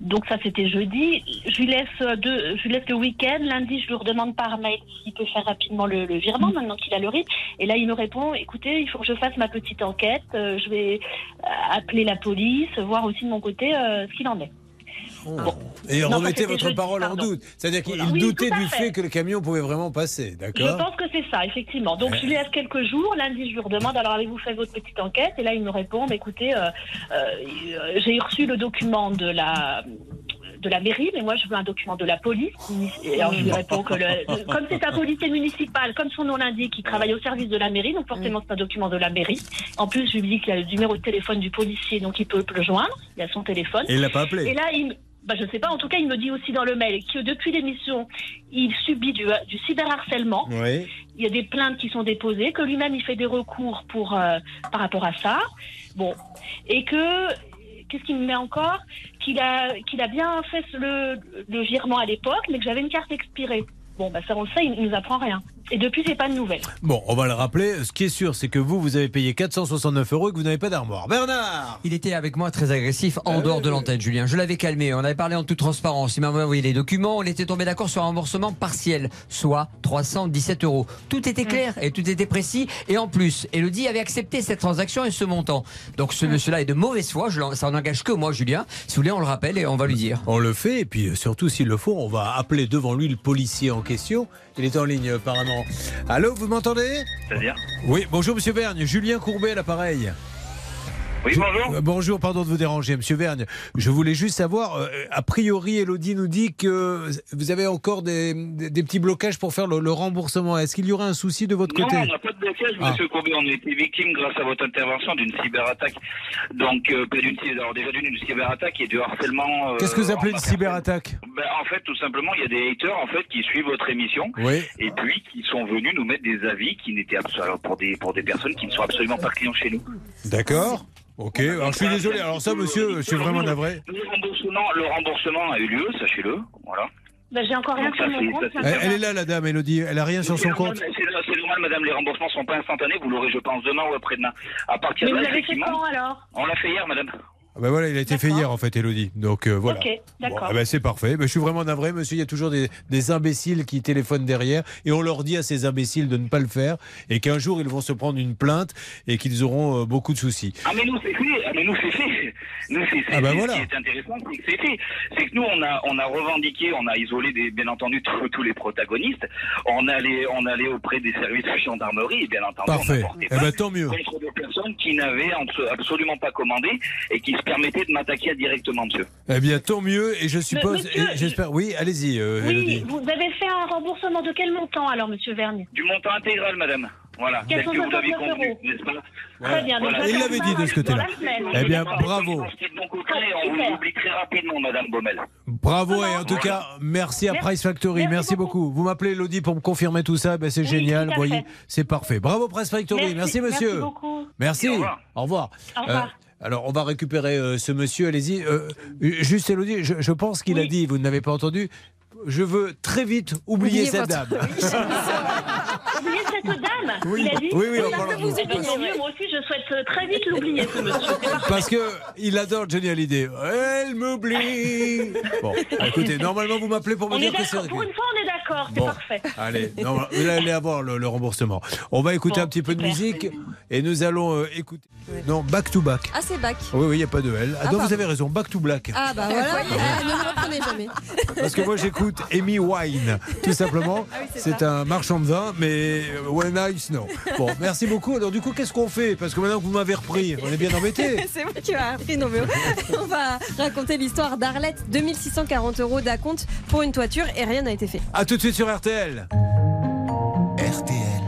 Donc ça, c'était jeudi. Je lui laisse euh, deux, je lui laisse le week-end. Lundi, je lui redemande par mail s'il peut faire rapidement le, le virement maintenant qu'il a le RIB. Et là, il me répond "Écoutez, il faut que je fasse ma petite enquête. Euh, je vais euh, appeler la police, voir aussi de mon côté euh, ce qu'il en est." Bon. Et Non, remettez votre jeudi, parole en doute. C'est-à-dire qu'il Oui, doutait du fait. fait que le camion pouvait vraiment passer, Je d'accord pense que c'est ça, effectivement. Donc, Ouais. je lui laisse quelques jours. Lundi, je lui redemande alors avez-vous fait votre petite enquête? Et là, il me répond bah, écoutez, euh, euh, j'ai reçu le document de la de la mairie, mais moi je veux un document de la police. Et alors je lui réponds que le- comme c'est un policier municipal, comme son nom l'indique, il travaille au service de la mairie, donc forcément c'est un document de la mairie. En plus, je lui dis qu'il a le numéro de téléphone du policier, donc il peut le joindre. Il a son téléphone. Et il l'a pas appelé. Et là, il, bah, je sais pas. En tout cas, il me dit aussi dans le mail que depuis l'émission, il subit du, du cyberharcèlement. Oui. Il y a des plaintes qui sont déposées, que lui-même il fait des recours pour euh, par rapport à ça. Bon, et que qu'est-ce qu'il me met encore? Qu'il a qu'il a bien fait le, le virement à l'époque, mais que j'avais une carte expirée. Bon, bah ça on le sait, il, nous apprend rien. Et depuis, c'est pas de nouvelles. Bon, on va le rappeler. Ce qui est sûr, c'est que vous, vous avez payé 469 euros et que vous n'avez pas d'armoire. Bernard Il était avec moi très agressif en dehors de l'antenne, Julien. Je l'avais calmé. On avait parlé en toute transparence. Il m'a envoyé les documents. On était tombé d'accord sur un remboursement partiel, soit 317 euros. Tout était clair et tout était précis. Et en plus, Elodie avait accepté cette transaction et ce montant. Donc ce monsieur-là est de mauvaise foi. Je ça n'engage que moi, Julien. Si vous voulez, on le rappelle et on va lui dire. On le fait, et puis euh, surtout s'il le faut, on va appeler devant lui le policier en question. Il est en ligne apparemment. Allô, vous m'entendez? C'est-à-dire? Oui, bonjour Monsieur Vergne, Julien Courbet à l'appareil. Oui, bonjour. Euh, bonjour, pardon de vous déranger, Monsieur Vergne. Je voulais juste savoir, euh, a priori, Elodie nous dit que vous avez encore des, des- des petits blocages pour faire le, le remboursement. Est-ce qu'il y aura un souci de votre Non, côté on n'a pas de blocage, Ah. monsieur Courbet. On a été victime, grâce à votre intervention, d'une cyberattaque. Donc, euh, pas d'une alors déjà d'une cyberattaque et du harcèlement. euh, Qu'est-ce que vous appelez une cyberattaque Ben, En fait, tout simplement, il y a des haters en fait qui suivent votre émission Oui. et puis qui sont venus nous mettre des avis qui n'étaient absolument pour des pour des personnes qui ne sont absolument pas clients chez nous. D'accord. Ok, alors je suis désolé. Alors ça, monsieur, je suis vraiment navré. Le remboursement, le remboursement a eu lieu, sachez-le. Voilà. Bah, j'ai encore rien Donc, sur mon compte. Elle, elle est là, la dame, Elodie. Elle a rien sur son compte. C'est normal, madame, les remboursements sont pas instantanés. Vous l'aurez, je pense, demain ou après-demain. À partir Mais de vous là, l'avez fait effectivement. quand alors? On l'a fait hier, madame. Ah ben voilà, il a été fait hier en fait, Elodie. Donc euh, voilà. Ok, d'accord. Bon, ah ben, c'est parfait. Ben, je suis vraiment navré, monsieur. Il y a toujours des, des imbéciles qui téléphonent derrière et on leur dit à ces imbéciles de ne pas le faire et qu'un jour ils vont se prendre une plainte et qu'ils auront euh, beaucoup de soucis. Ah mais nous c'est fait, ah mais nous c'est fait. Nous c'est Ah bah voilà. ce qui est intéressant, c'est que c'est fait. C'est que nous on a on a revendiqué, on a isolé des, bien entendu tous, tous les protagonistes. On allait on allait auprès des services de gendarmerie et bien entendu Parfait. on Eh ben, tant mieux. contre des personnes qui n'avaient abso- absolument pas commandé et qui se permettaient de m'attaquer directement, monsieur. Eh bien, tant mieux. Et je suppose, j'espère. Oui, allez-y, euh, Oui, Elodie. vous avez fait un remboursement de quel montant alors, monsieur Vergne? Du montant intégral, madame. Voilà, tel que vous 459 l'avez convenu, n'est-ce pas Très bien, donc Voilà. ça, Il l'avait dit de ce côté-là. Eh bien, bravo. Côté, on vous oublie très rapidement, madame Baumel. Bravo et en tout cas, merci à Merci. Price Factory. Merci, beaucoup. Vous m'appelez Elodie pour me confirmer tout ça. Ben, c'est génial. tout à voyez, c'est parfait. Bravo Price Factory. Merci, Merci, monsieur. merci beaucoup. Merci. Au revoir. Au revoir. Au revoir. Euh, alors, on va récupérer euh, ce monsieur. Allez-y. Euh, juste, Elodie, je, je pense qu'il a dit, vous ne l'avez pas entendu, je veux très vite oublier Oubliez cette votre- dame. <laughs> Oubliez cette dame Oui. Il a dit Oui, oui, on parle vous vous. oublier. Mieux, Moi aussi, je souhaite euh, très vite l'oublier, ce monsieur. <laughs> Parce que il adore Johnny Hallyday. Elle m'oublie. Bon, <laughs> écoutez, normalement vous m'appelez pour me On dire que c'est. Pour une fois, on est d'accord. C'est Bon. parfait. Allez, non, vous allez avoir le, le remboursement. On va écouter Bon, un petit peu de musique et nous allons euh, écouter. Non, back to back. Ah, c'est bac. Oui, oui, il n'y a pas de L. Ah, Ah, donc vous avez raison, back to black. Ah, bah voilà. <laughs> Ah, ne me reprenez jamais. Parce que moi j'écoute Amy Wine, tout simplement. Ah oui, c'est un marchand de vin, mais euh, When I Snow. Bon, merci beaucoup. Alors du coup, qu'est-ce qu'on fait? Parce que maintenant que vous m'avez repris, on est bien embêtés. <laughs> C'est moi qui m'a appris. Non, mais <laughs> on va raconter l'histoire d'Arlette. 2640 euros d'acompte pour une toiture et rien n'a été fait. A tout de suite sur RTL. Sur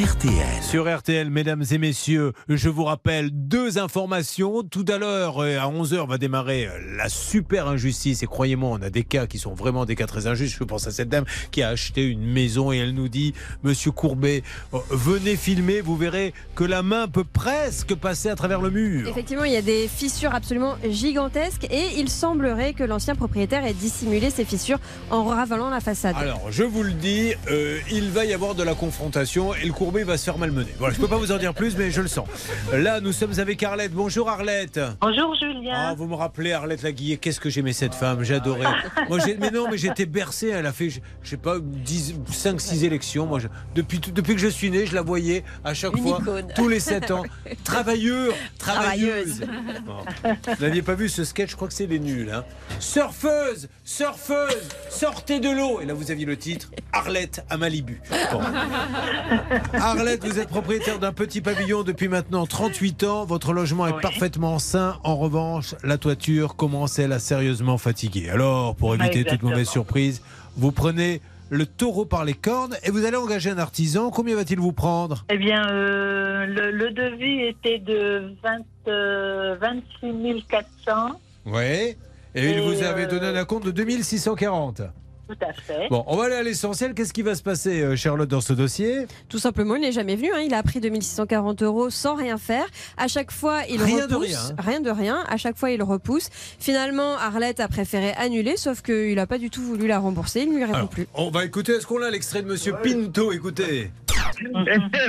RTL. Sur RTL, mesdames et messieurs, je vous rappelle deux informations. Tout à l'heure, euh, à 11h, va démarrer euh, la super injustice. Et croyez-moi, on a des cas qui sont vraiment des cas très injustes. Je pense à cette dame qui a acheté une maison et elle nous dit Monsieur Courbet, euh, venez filmer, vous verrez que la main peut presque passer à travers le mur. Effectivement, il y a des fissures absolument gigantesques et il semblerait que l'ancien propriétaire ait dissimulé ces fissures en ravalant la façade. Alors, je vous le dis, euh, il va y avoir de la confrontation et le Courbet va se faire malmener. Voilà, je peux pas vous en dire plus, mais je le sens. Là, nous sommes avec Arlette. Bonjour Arlette. Bonjour Julien. Ah, vous me rappelez Arlette Laguillet, qu'est-ce que j'aimais cette femme, j'adorais. Moi, mais non, mais j'étais bercé, elle a fait, je je sais pas, 5 6 élections. Moi, je- depuis que je suis né, je la voyais à chaque Une fois icône. tous les 7 ans. Travailleuse, travailleuse. Vous n'aviez pas vu ce sketch, je crois que c'est les nuls hein. Surfeuse, surfeuse, sortez de l'eau. Et là vous aviez le titre Arlette à Malibu. Bon. Arlette, vous êtes propriétaire d'un petit pavillon depuis maintenant 38 ans. Votre logement est parfaitement sain. En revanche, la toiture commence, elle, à sérieusement fatiguer. Alors, pour éviter toute mauvaise surprise, vous prenez le taureau par les cornes et vous allez engager un artisan. Combien va-t-il vous prendre? Eh bien, euh, le, le devis était de 20, euh, 26 400. Oui. Et, il Et, vous avait euh, donné un compte de 2640. Tout à fait. Bon, on va aller à l'essentiel. Qu'est-ce qui va se passer, euh, Charlotte, dans ce dossier? Tout simplement, il n'est jamais venu. hein. Il a pris 2640 euros sans rien faire. À chaque fois, il Rien de repousse. rien, hein. Rien de rien. À chaque fois, il repousse. Finalement, Arlette a préféré annuler, sauf qu'il n'a pas du tout voulu la rembourser. Il ne lui répond Alors, plus. on va écouter. Est-ce qu'on a l'extrait de Monsieur Pinto? Écoutez.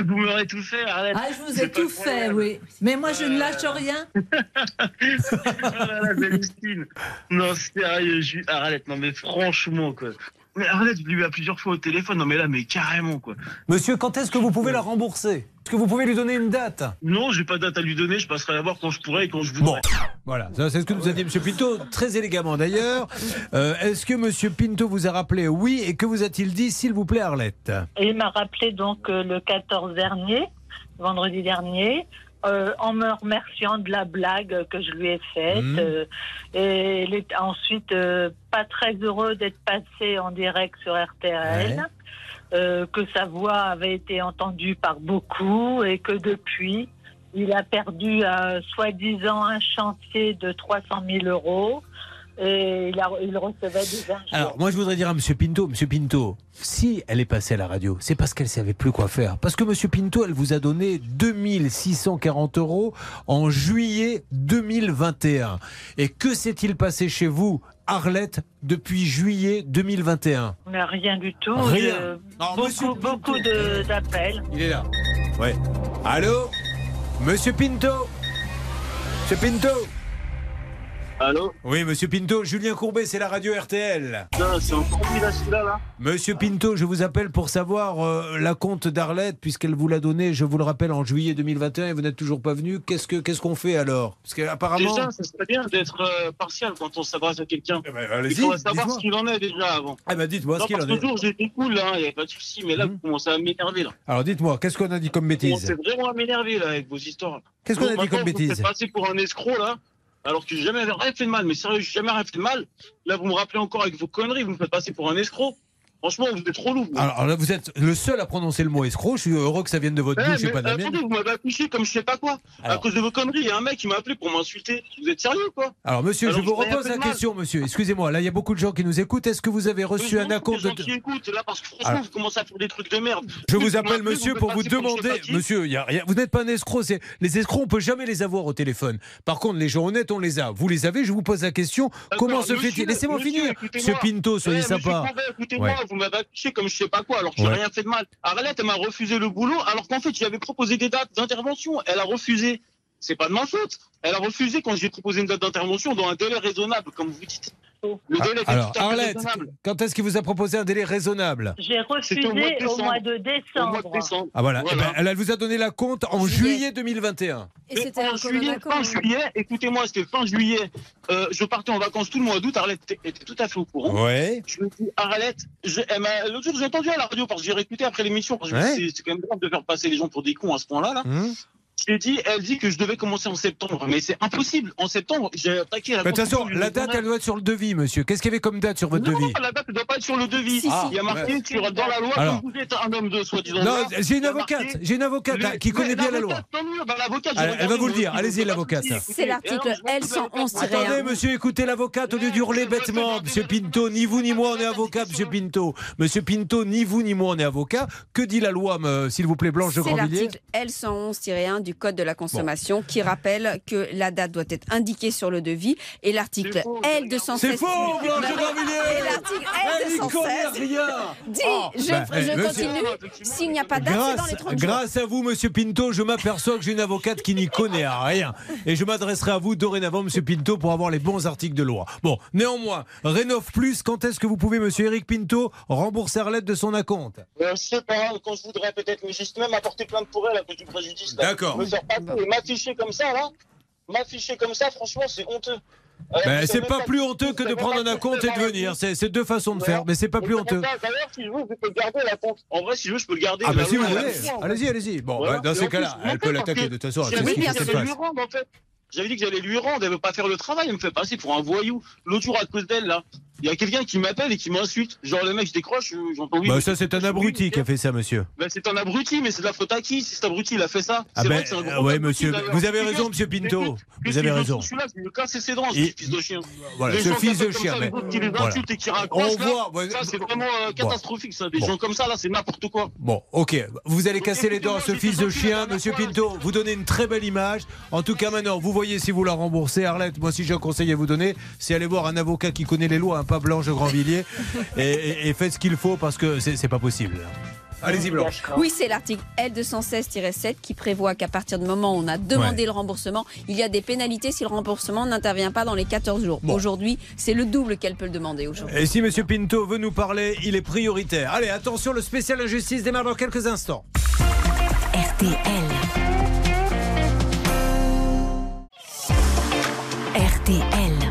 Vous m'aurez tout fait, Arlette. Ah, je vous ai tout fait, oui. Mais moi, je ne lâche rien. <laughs> Ah Valentine. Non, sérieux, Arlette, non mais franchement, quoi. Mais Arlette, je l'ai eu à plusieurs fois au téléphone, non mais là, mais carrément, quoi. Monsieur, quand est-ce que vous pouvez la rembourser? Est-ce que vous pouvez lui donner une date? Non, j'ai pas de date à lui donner, je passerai la voir quand je pourrai et quand je voudrai. Voilà, ça, c'est ce que nous a dit Monsieur Pinto, très élégamment d'ailleurs. Euh, Est-ce que Monsieur Pinto vous a rappelé oui et que vous a-t-il dit, s'il vous plaît, Arlette Et il m'a rappelé donc euh, le 14 dernier, vendredi dernier, euh, en me remerciant de la blague que je lui ai faite. Mhm. euh, et il est ensuite euh, pas très heureux d'être passé en direct sur RTL. Ouais. euh, que sa voix avait été entendue par beaucoup et que depuis, il a perdu euh, soi-disant un chantier de 300 000 euros et il, a- il recevait des injures. Alors, moi, je voudrais dire à Monsieur Pinto, Monsieur Pinto, si elle est passée à la radio, c'est parce qu'elle savait plus quoi faire. Parce que Monsieur Pinto, elle vous a donné 2640 euros en juillet 2021. Et que s'est-il passé chez vous, Arlette, depuis juillet 2021 Mais rien du tout. Rien. Je- Alors, beaucoup beaucoup d'appels. Il est là. Ouais. Allô? Monsieur Pinto? Monsieur Pinto? Allô Oui, Monsieur Pinto, Julien Courbet, c'est la radio RTL. C'est encore là, celui-là, là Monsieur Pinto, je vous appelle pour savoir euh, la compte d'Arlette, puisqu'elle vous l'a donné, je vous le rappelle, en juillet 2021 et vous n'êtes toujours pas venu. Qu'est-ce que qu'est-ce qu'on fait alors? Parce qu'apparemment. Déjà, ça serait bien d'être euh, partial quand on s'adresse à quelqu'un. allez-y, Il faudrait savoir dites-moi. ce qu'il en est déjà avant. Ah bah dites-moi ce qu'il en est. toujours, j'étais cool, là, il n'y avait pas de souci, mais là, vous commencez à m'énerver, là. Alors dites-moi, qu'est-ce qu'on a dit comme Vous bêtise? commencez vraiment à m'énerver, là, avec vos histoires. Qu'est-ce qu'on a dit comme vous me bêtise? faites passer pour un escroc, là, alors que j'ai jamais rien fait de mal. Mais sérieux, j'ai jamais rien fait de mal. Là, vous me rappelez encore avec vos conneries, vous me faites passer pour un escroc. Franchement, vous êtes trop lourd. alors, là, vous êtes le seul à prononcer le mot escroc. Je suis heureux que ça vienne de votre bouche et pas de la mienne. vous m'avez accouché comme je sais pas quoi. Alors. À cause de vos conneries, il y a un mec qui m'a appelé pour m'insulter. Vous êtes sérieux, quoi Alors, monsieur, Alors, je vous repose la question, monsieur. Excusez-moi, là, il y a beaucoup de gens qui nous écoutent. Est-ce que vous avez reçu un acompte Les de. qui écoutent, là, parce que franchement, Alors. vous commencez à faire des trucs de merde. Je vous Vous appelle monsieur pour vous demander. Monsieur, y a vous n'êtes pas un escroc. Les escrocs, on peut jamais les avoir au téléphone. Par contre, les gens honnêtes, on les a. Vous les avez, je vous pose la question. Comment se fait-il? Laissez-moi finir. Monsieur Pinto, soyez Eh, sympa. Vous m'avez accouché comme je sais pas quoi, alors que j'ai Ouais. rien fait de mal. Arlette, elle m'a refusé le boulot, alors qu'en fait, j'avais proposé des dates d'intervention. Elle a refusé. C'est pas de ma faute. Elle a refusé quand j'ai proposé une date d'intervention dans un délai raisonnable, comme vous dites. Le délai était Ah, Alors, tout à fait Arlette, raisonnable. quand est-ce qu'il vous a proposé un délai raisonnable? J'ai refusé au mois de au décembre. mois de Au décembre. mois de décembre. Ah voilà. Eh ben, elle, elle vous a donné la compte en juillet 2021. Et c'était en juillet, fin hein. juillet, écoutez-moi, c'était fin juillet. Euh, je partais en vacances tout le mois d'août. Arlette était- était tout à fait au courant. Ouais. Je me dis, Arlette, je, elle m'a- l'autre jour, j'ai entendu à la radio parce que j'ai réécouté après l'émission. Parce que Ouais. c'est c'est quand même grave de faire passer les gens pour des cons à ce point-là. Là. Hum. Je lui ai dit, elle dit que je devais commencer en septembre. Mais c'est impossible. En septembre, j'ai attaqué la Mais De toute façon, la date, journal. elle doit être sur le devis, monsieur. Qu'est-ce qu'il y avait comme date sur votre Non, devis la date ne doit pas être sur le devis. Si, si. Il y a marqué Ah, sur, dans la loi, Alors. comme vous êtes un homme de soi-disant. Non, loi, j'ai une avocate. J'ai une avocate Mais- hein, qui connaît bien la loi. l'avocate, tant mieux. Bah, Elle- elle va vous le dire. Allez-y, l'avocate. C'est l'article alors, je L vais vous faire 111 Attendez, monsieur, écoutez l'avocate au lieu d'hurler bêtement. Monsieur Pinto, ni vous ni moi on est avocat, monsieur Pinto. Monsieur Pinto, ni vous ni moi on est avocat. Que dit la loi, s'il vous plaît, Blanche de C'est Grandvilliers l'article L111-1 du Code de la consommation qui rappelle que la date doit être indiquée sur le devis et l'article L216. C'est faux, Blanche Et l'article Elle n'y connaît L216 rien dit, Oh, je, bah, je eh, monsieur- continue, s'il n'y a pas date, c'est dans Grâce, les 30 jours. grâce à vous, Monsieur Pinto, je m'aperçois que j'ai une avocate qui n'y connaît à rien. Et je m'adresserai à vous dorénavant, Monsieur Pinto, pour avoir les bons articles de loi. Bon, néanmoins, Rénov Plus, quand est-ce que vous pouvez, Monsieur Eric Pinto, rembourser Arlette de son acompte? Euh, je sais pas, quand je voudrais peut-être, mais juste même apporter plainte pour elle à cause du préjudice. D'accord. Me faire passer et m'afficher comme ça, là, m'afficher comme ça, franchement, c'est honteux. Ben, c'est pas plus honteux que de prendre un acompte et de venir. C'est deux façons de faire, mais c'est pas plus honteux. D'ailleurs, si je veux, je peux le garder la compte. En vrai, si je veux, je peux le garder. Ah, bah si vous voulez, allez-y, allez-y. Bon, bah, dans ces cas-là, elle peut l'attaquer que de toute façon. J'avais c'est ce dit qu'il que faut qu'elle j'allais lui fasse. rendre, en fait. J'avais dit que j'allais lui rendre, elle veut pas faire le travail, elle me fait passer pour un voyou. L'autre jour, à cause d'elle, là, il y a quelqu'un qui m'appelle et qui m'insulte. Genre, le mec, je décroche, j'entends oui. Bah, ça, c'est un abruti qui a fait ça, monsieur. Ben, c'est un abruti, mais c'est de la faute à qui? Si cet abruti il a fait ça Ah C'est ben, vrai que c'est un gros euh, ouais, monsieur, vous avez raison, monsieur Pinto. Vous avez je raison. trouve celui-là, je vais me casser ses dents, ce fils de chien. Voilà, ce fils de chien, ça, qui les et qui là, c'est vraiment euh, catastrophique, ça. Des Bon. gens comme ça, là, c'est n'importe quoi. Bon, ok. Vous allez casser les dents à ce fils de chien, monsieur Pinto. Vous donnez une très belle image. En tout cas, maintenant, vous voyez si vous la remboursez. Arlette, moi, si j'ai un conseil à vous donner, c'est aller voir un avocat qui connaît les lois, un pas Blanche de Grandvilliers, et, et- et faites ce qu'il faut parce que c'est pas possible. Allez-y, Blanche. Oui, c'est l'article L216-7 qui prévoit qu'à partir du moment où on a demandé Ouais. le remboursement, il y a des pénalités si le remboursement n'intervient pas dans les 14 jours. Aujourd'hui, c'est le double qu'elle peut le demander aujourd'hui. Et si monsieur Pinto veut nous parler, il est prioritaire. Allez, attention, le spécial injustice démarre dans quelques instants. RTL. RTL.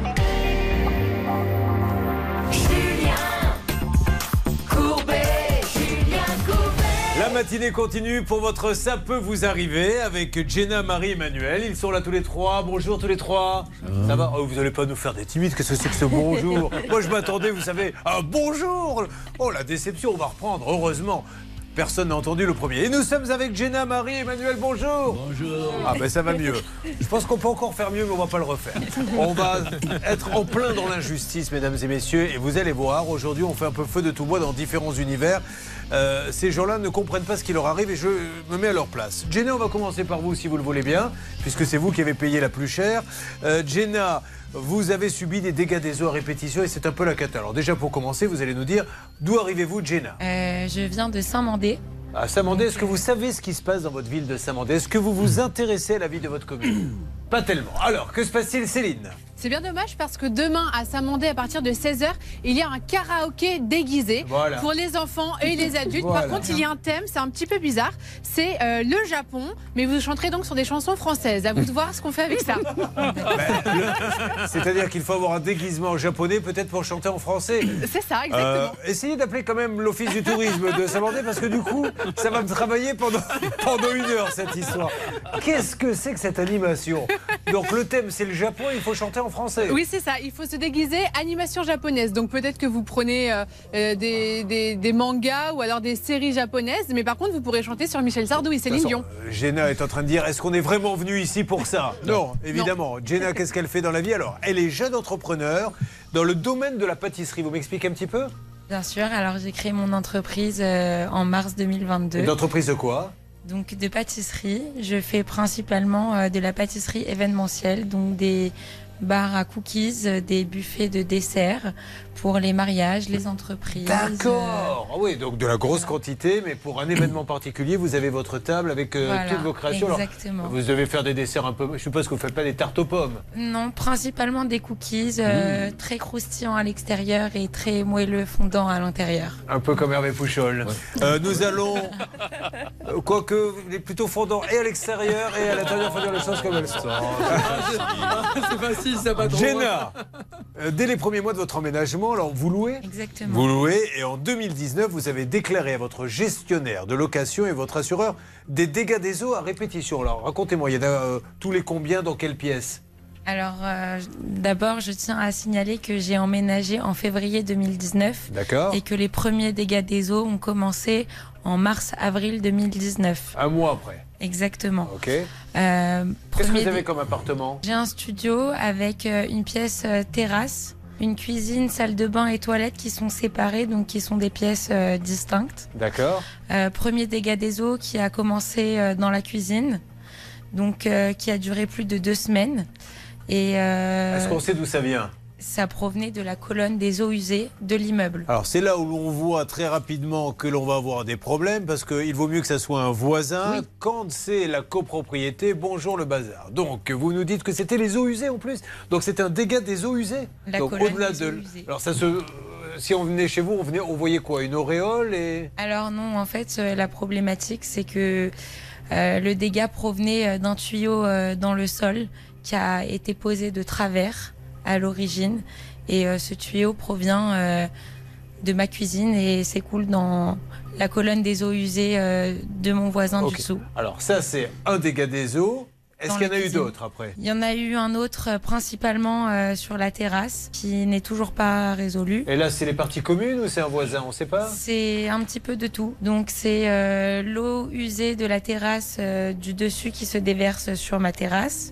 Matinée continue pour votre Ça peut vous arriver avec Jenna, Marie, Emmanuel. Ils sont là tous les trois. Bonjour tous les trois. Ça va Oh, Vous n'allez pas nous faire des timides. Qu'est-ce que c'est que ce bonjour? <laughs> Moi je m'attendais, vous savez, à un bonjour. Oh la déception, on va reprendre, heureusement. Personne n'a entendu le premier. Et nous sommes avec Jenna, Marie, Emmanuel, bonjour. Bonjour. Ah ben ça va mieux. Je pense qu'on peut encore faire mieux, mais on va pas le refaire. <laughs> On va être en plein dans l'injustice, mesdames et messieurs. Et vous allez voir, aujourd'hui, on fait un peu feu de tout bois dans différents univers. Euh, ces gens-là ne comprennent pas ce qui leur arrive et je me mets à leur place. Jenna, on va commencer par vous si vous le voulez bien, puisque c'est vous qui avez payé la plus chère. Euh, Jenna, vous avez subi des dégâts des eaux à répétition et c'est un peu la cata. Alors déjà pour commencer, vous allez nous dire d'où arrivez-vous, Jenna Euh, je viens de Saint-Mandé. à Saint-Mandé, est-ce que vous savez ce qui se passe dans votre ville de Saint-Mandé? Est-ce que vous vous intéressez à la vie de votre commune? Pas tellement. Alors, que se passe-t-il, Céline? C'est bien dommage parce que demain à Saint-Mandé, à partir de 16h, il y a un karaoké déguisé Voilà. pour les enfants et les adultes. Voilà. Par contre, il y a un thème, c'est un petit peu bizarre. C'est euh, le Japon, mais vous chanterez donc sur des chansons françaises. À vous de voir ce qu'on fait avec ça. <laughs> C'est-à-dire qu'il faut avoir un déguisement japonais, peut-être pour chanter en français. C'est ça, exactement. Euh, essayez d'appeler quand même l'Office du tourisme de Saint-Mandé parce que du coup, ça va me travailler pendant, <laughs> pendant une heure cette histoire. Qu'est-ce que c'est que cette animation? Donc le thème c'est le Japon, il faut chanter en français. Oui, c'est ça. Il faut se déguiser animation japonaise. Donc peut-être que vous prenez euh, euh, des, des- des mangas ou alors des séries japonaises, mais par contre, vous pourrez chanter sur Michel Sardou et Céline Dion. euh, Jenna est en train de dire est-ce qu'on est vraiment venu ici pour ça? Non, évidemment. Jenna, <laughs> qu'est-ce qu'elle fait dans la vie? Alors, elle est jeune entrepreneur dans le domaine de la pâtisserie. Vous m'expliquez un petit peu? Bien sûr, alors j'ai créé mon entreprise euh, en mars 2022. Une entreprise de quoi? Donc de pâtisserie. Je fais principalement de la pâtisserie événementielle, donc des bars à cookies, euh, des buffets de desserts pour les mariages, les entreprises. D'accord. Ah oui, donc de la grosse quantité, mais pour un événement particulier, vous avez votre table avec euh, Voilà, toutes vos créations. Alors, exactement. vous devez faire des desserts un peu. Je suppose que vous ne faites pas des tartes aux pommes. Non, principalement des cookies euh, très croustillants à l'extérieur et très moelleux fondants à l'intérieur. Un peu comme Hervé Pouchol. Euh, nous allons, quoique, plutôt fondant et à l'extérieur et à l'intérieur, faut dire les choses comme elles sont. C'est facile, ça va trop Jenna, euh, dès les premiers mois de votre emménagement, alors vous louez Exactement. Vous louez et en 2019, vous avez déclaré à votre gestionnaire de location et votre assureur des dégâts des eaux à répétition. Alors racontez-moi, il y en a euh, tous les combien, dans quelle pièce? Alors, euh, d'abord, je tiens à signaler que j'ai emménagé en février 2019 D'accord. et que les premiers dégâts des eaux ont commencé en mars-avril 2019. Un mois après. Exactement. Ok. Euh, Qu'est-ce que vous avez comme appartement? J'ai un studio avec euh, une pièce euh, terrasse, une cuisine, salle de bain et toilettes qui sont séparées, donc qui sont des pièces euh, distinctes. D'accord. Euh, premier dégât des eaux qui a commencé dans la cuisine, donc euh, qui a duré plus de deux semaines. Et euh, Est-ce qu'on sait d'où ça vient? Ça provenait de la colonne des eaux usées de l'immeuble. Alors c'est là où l'on voit très rapidement que l'on va avoir des problèmes parce qu'il vaut mieux que ça soit un voisin quand c'est la copropriété. Bonjour le bazar. Donc vous nous dites que c'était les eaux usées en plus. Donc c'est un dégât des eaux usées. La Donc colonne au-delà des de. eaux usées. Alors ça se. euh, Si on venait chez vous, on, venait, on voyait quoi? Une auréole et. Alors non, en fait, euh, la problématique, c'est que euh, le dégât provenait d'un tuyau euh, dans le sol qui a été posé de travers à l'origine. Et euh, ce tuyau provient euh, de ma cuisine et s'écoule dans la colonne des eaux usées euh, de mon voisin du dessous. Alors ça, c'est un dégât des eaux. Est-ce qu'il y en a eu d'autres après? Il y en a eu un autre principalement sur la terrasse qui n'est toujours pas résolu. Et là, c'est les parties communes ou c'est un voisin? On ne sait pas C'est un petit peu de tout. Donc c'est l'eau usée de la terrasse du dessus qui se déverse sur ma terrasse.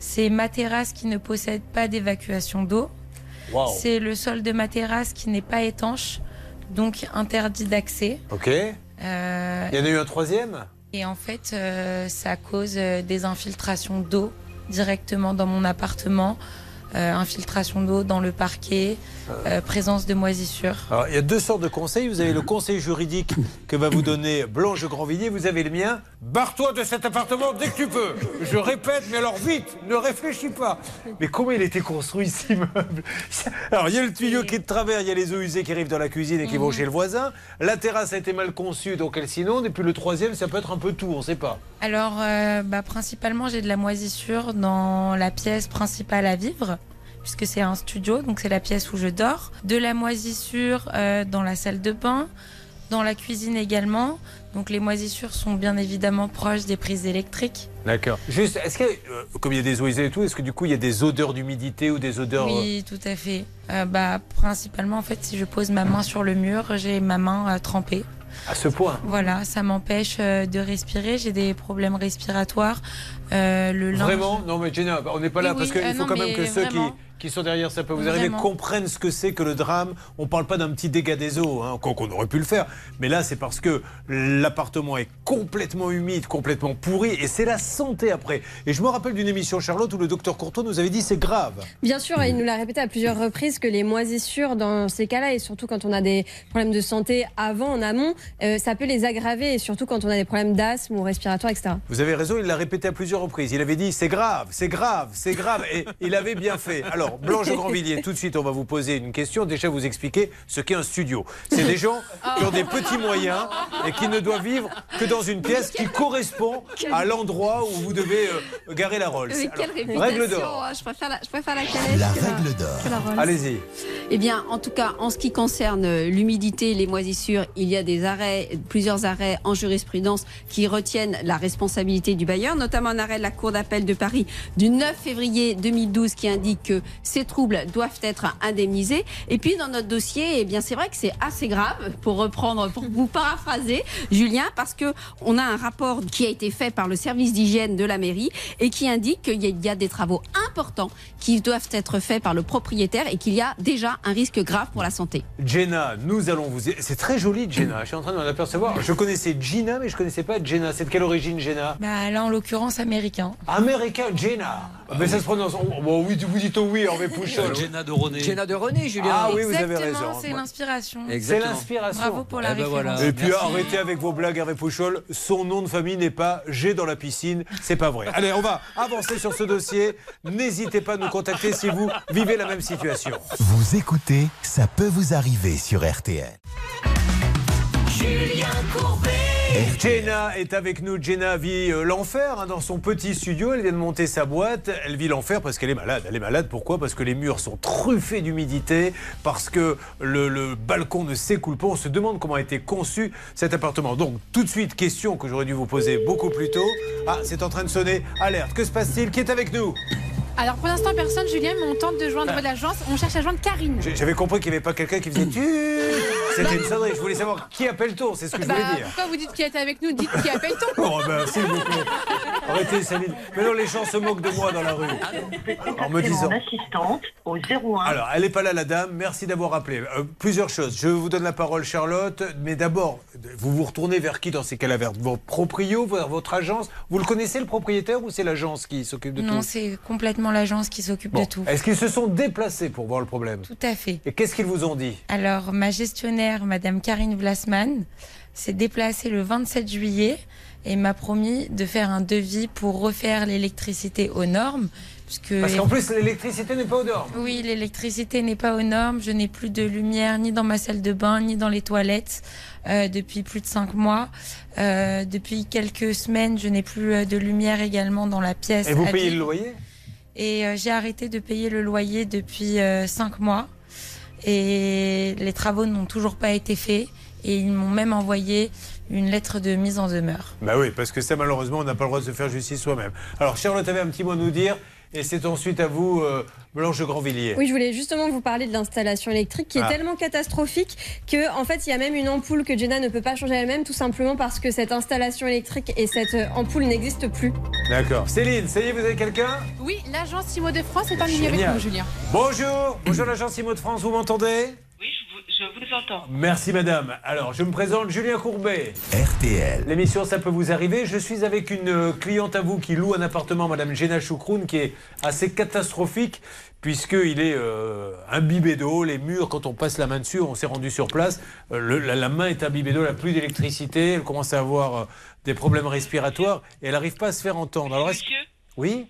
C'est ma terrasse qui ne possède pas d'évacuation d'eau. C'est le sol de ma terrasse qui n'est pas étanche, donc interdit d'accès. Ok. Il Euh, y en a eu un troisième? Et en fait, euh, ça cause euh, des infiltrations d'eau directement dans mon appartement, euh, infiltration d'eau dans le parquet, euh, présence de moisissures. Alors, il y a deux sortes de conseils. Vous avez le conseil juridique que va vous donner Blanche Grandvilliers. Vous avez le mien. Barre-toi de cet appartement dès que tu peux. Je répète, mais alors vite, ne réfléchis pas. Mais comment il a été construit, cet immeuble? Alors, il y a le tuyau qui est de travers, il y a les eaux usées qui arrivent dans la cuisine et qui vont chez le voisin. La terrasse a été mal conçue, donc elle s'inonde. Et puis le troisième, ça peut être un peu tout, on ne sait pas. Alors, euh, bah, principalement, j'ai de la moisissure dans la pièce principale à vivre, puisque c'est un studio, donc c'est la pièce où je dors. De la moisissure euh, dans la salle de bain, dans la cuisine également. Donc les moisissures sont bien évidemment proches des prises électriques. D'accord. Juste, est-ce que, euh, comme il y a des eaux usées et tout, est-ce que du coup, il y a des odeurs d'humidité ou des odeurs. euh, Oui, tout à fait. Euh, bah, principalement, en fait, si je pose ma main sur le mur, j'ai ma main euh, trempée. À ce point? Voilà, ça m'empêche euh, de respirer. J'ai des problèmes respiratoires. Euh, le linge- Vraiment? Non, mais Jenna, on n'est pas là Oui, parce oui, qu'il euh, faut non, quand même que ceux vraiment. qui sont derrière, ça peut vous arriver, Vraiment. comprennent ce que c'est que le drame. On ne parle pas d'un petit dégât des eaux, hein, qu'on qu'on aurait pu le faire. Mais là, c'est parce que l'appartement est complètement humide, complètement pourri, et c'est la santé après. Et je me rappelle d'une émission, Charlotte, où le docteur Courtois nous avait dit c'est grave. Bien sûr, il nous l'a répété à plusieurs reprises que les moisissures dans ces cas-là, et surtout quand on a des problèmes de santé avant, en amont, euh, ça peut les aggraver, et surtout quand on a des problèmes d'asthme ou respiratoire, etc. Vous avez raison, il l'a répété à plusieurs reprises. Il avait dit c'est grave, c'est grave, c'est grave. Et il avait bien fait. Alors, Blanche Grandvilliers, tout de suite, on va vous poser une question. Déjà, vous expliquer ce qu'est un studio. C'est des gens qui ont des petits moyens et qui ne doivent vivre que dans une pièce qui correspond à l'endroit où vous devez euh, garer la Rolls. Mais quelle Alors, réputation règle d'or. hein, Je préfère la, je préfère la calèche La que règle d'or. Allez-y. Eh bien, en tout cas, en ce qui concerne euh, l'humidité, les moisissures, il y a des arrêts, plusieurs arrêts en jurisprudence qui retiennent la responsabilité du bailleur, notamment un arrêt de la Cour d'appel de Paris du 9 février 2012 qui indique que ces troubles doivent être indemnisés. Et puis, dans notre dossier, eh bien, c'est vrai que c'est assez grave, pour reprendre, pour vous paraphraser, Julien, parce que on a un rapport qui a été fait par le service d'hygiène de la mairie et qui indique qu'il y a- des travaux importants qui doivent être faits par le propriétaire et qu'il y a déjà un risque grave pour la santé. Jenna, nous allons vous. C'est très joli, Jenna. Je suis en train de m'en apercevoir. Je connaissais Gina, mais je connaissais pas Jenna. C'est de quelle origine, Jenna? Bah, là, en l'occurrence, américain. Américain, Jenna. mais ça se prononce. bon, oui, vous dites oui, Hervé Pouchol. Jenna de René. Jenna de René, Julien. Ah oui, vous avez raison. c'est l'inspiration. C'est l'inspiration. Bravo pour la Eh ben voilà. Et puis Merci. arrêtez avec vos blagues, Hervé Pouchol. Son nom de famille n'est pas G dans la piscine. C'est pas vrai. Allez, on va avancer sur ce dossier. N'hésitez pas à nous contacter si vous vivez la même situation. Vous écoutez Ça peut vous arriver sur RTL. Julien Courbet. Jenna est avec nous. Jenna vit euh, l'enfer hein, dans son petit studio. Elle vient de monter sa boîte. Elle vit l'enfer parce qu'elle est malade. Elle est malade pourquoi? Parce que les murs sont truffés d'humidité, parce que le, le balcon ne s'écoule pas. On se demande comment a été conçu cet appartement. Donc, tout de suite, question que j'aurais dû vous poser beaucoup plus tôt. Ah, c'est en train de sonner. Alerte. Que se passe-t-il? Qui est avec nous? Alors pour l'instant, personne, Julien, mais on tente de joindre l'agence. On cherche à joindre Karine. J'avais compris qu'il n'y avait pas quelqu'un qui faisait tu. C'était une sonnerie. Je voulais savoir qui appelle-t-on. C'est ce que je Bah, voulais dire. pourquoi vous dites qui est avec nous? Dites qui appelle-t-on Oh ben s'il vous plaît. Arrêtez Céline. Mais non, les gens se moquent de moi dans la rue. En me disant. assistante au 01. Alors, elle n'est pas là, la dame. Merci d'avoir appelé. Euh, plusieurs choses. Je vous donne la parole, Charlotte. Mais d'abord, vous vous retournez vers qui dans ces cas-là? Vers votre proprio, vers votre agence? Vous le connaissez, le propriétaire, ou c'est l'agence qui s'occupe de Non, tout? c'est complètement l'agence qui s'occupe Bon. de tout. Est-ce qu'ils se sont déplacés pour voir le problème Tout à fait. Et qu'est-ce qu'ils vous ont dit Alors, ma gestionnaire, Madame Karine Vlasman, s'est déplacée le 27 juillet et m'a promis de faire un devis pour refaire l'électricité aux normes. Puisque Parce qu'en plus, l'électricité n'est pas aux normes. Oui, l'électricité n'est pas aux normes. Je n'ai plus de lumière ni dans ma salle de bain, ni dans les toilettes euh, depuis plus de cinq mois. Euh, depuis quelques semaines, je n'ai plus euh, de lumière également dans la pièce. Et vous payez le loyer Et euh, j'ai arrêté de payer le loyer depuis 5 mois. Et les travaux n'ont toujours pas été faits. Et ils m'ont même envoyé une lettre de mise en demeure. Bah oui, parce que ça, malheureusement, on n'a pas le droit de se faire justice soi-même. Alors, Charlotte avait un petit mot à nous dire. Et c'est ensuite à vous, euh, Blanche Grandvilliers. Oui, je voulais justement vous parler de l'installation électrique qui est Ah. tellement catastrophique que, en fait, il y a même une ampoule que Jenna ne peut pas changer elle-même, tout simplement parce que cette installation électrique et cette euh, ampoule n'existent plus. D'accord. Céline, ça y est, vous avez quelqu'un? Oui, l'agence IMO de France est en ligne avec nous, Julien. Bonjour, bonjour l'agence IMO de France, vous m'entendez? Je vous entends. Merci madame. Alors, je me présente Julien Courbet. RTL. L'émission Ça peut vous arriver. Je suis avec une euh, cliente à vous qui loue un appartement, madame Jenna Choukroun, qui est assez catastrophique puisqu'il est euh, imbibé d'eau. Les murs, quand on passe la main dessus, on s'est rendu sur place, euh, le- la, la main est imbibée d'eau, elle n'a plus d'électricité, elle commence à avoir euh, des problèmes respiratoires et elle n'arrive pas à se faire entendre. Alors, est-ce- Monsieur, Oui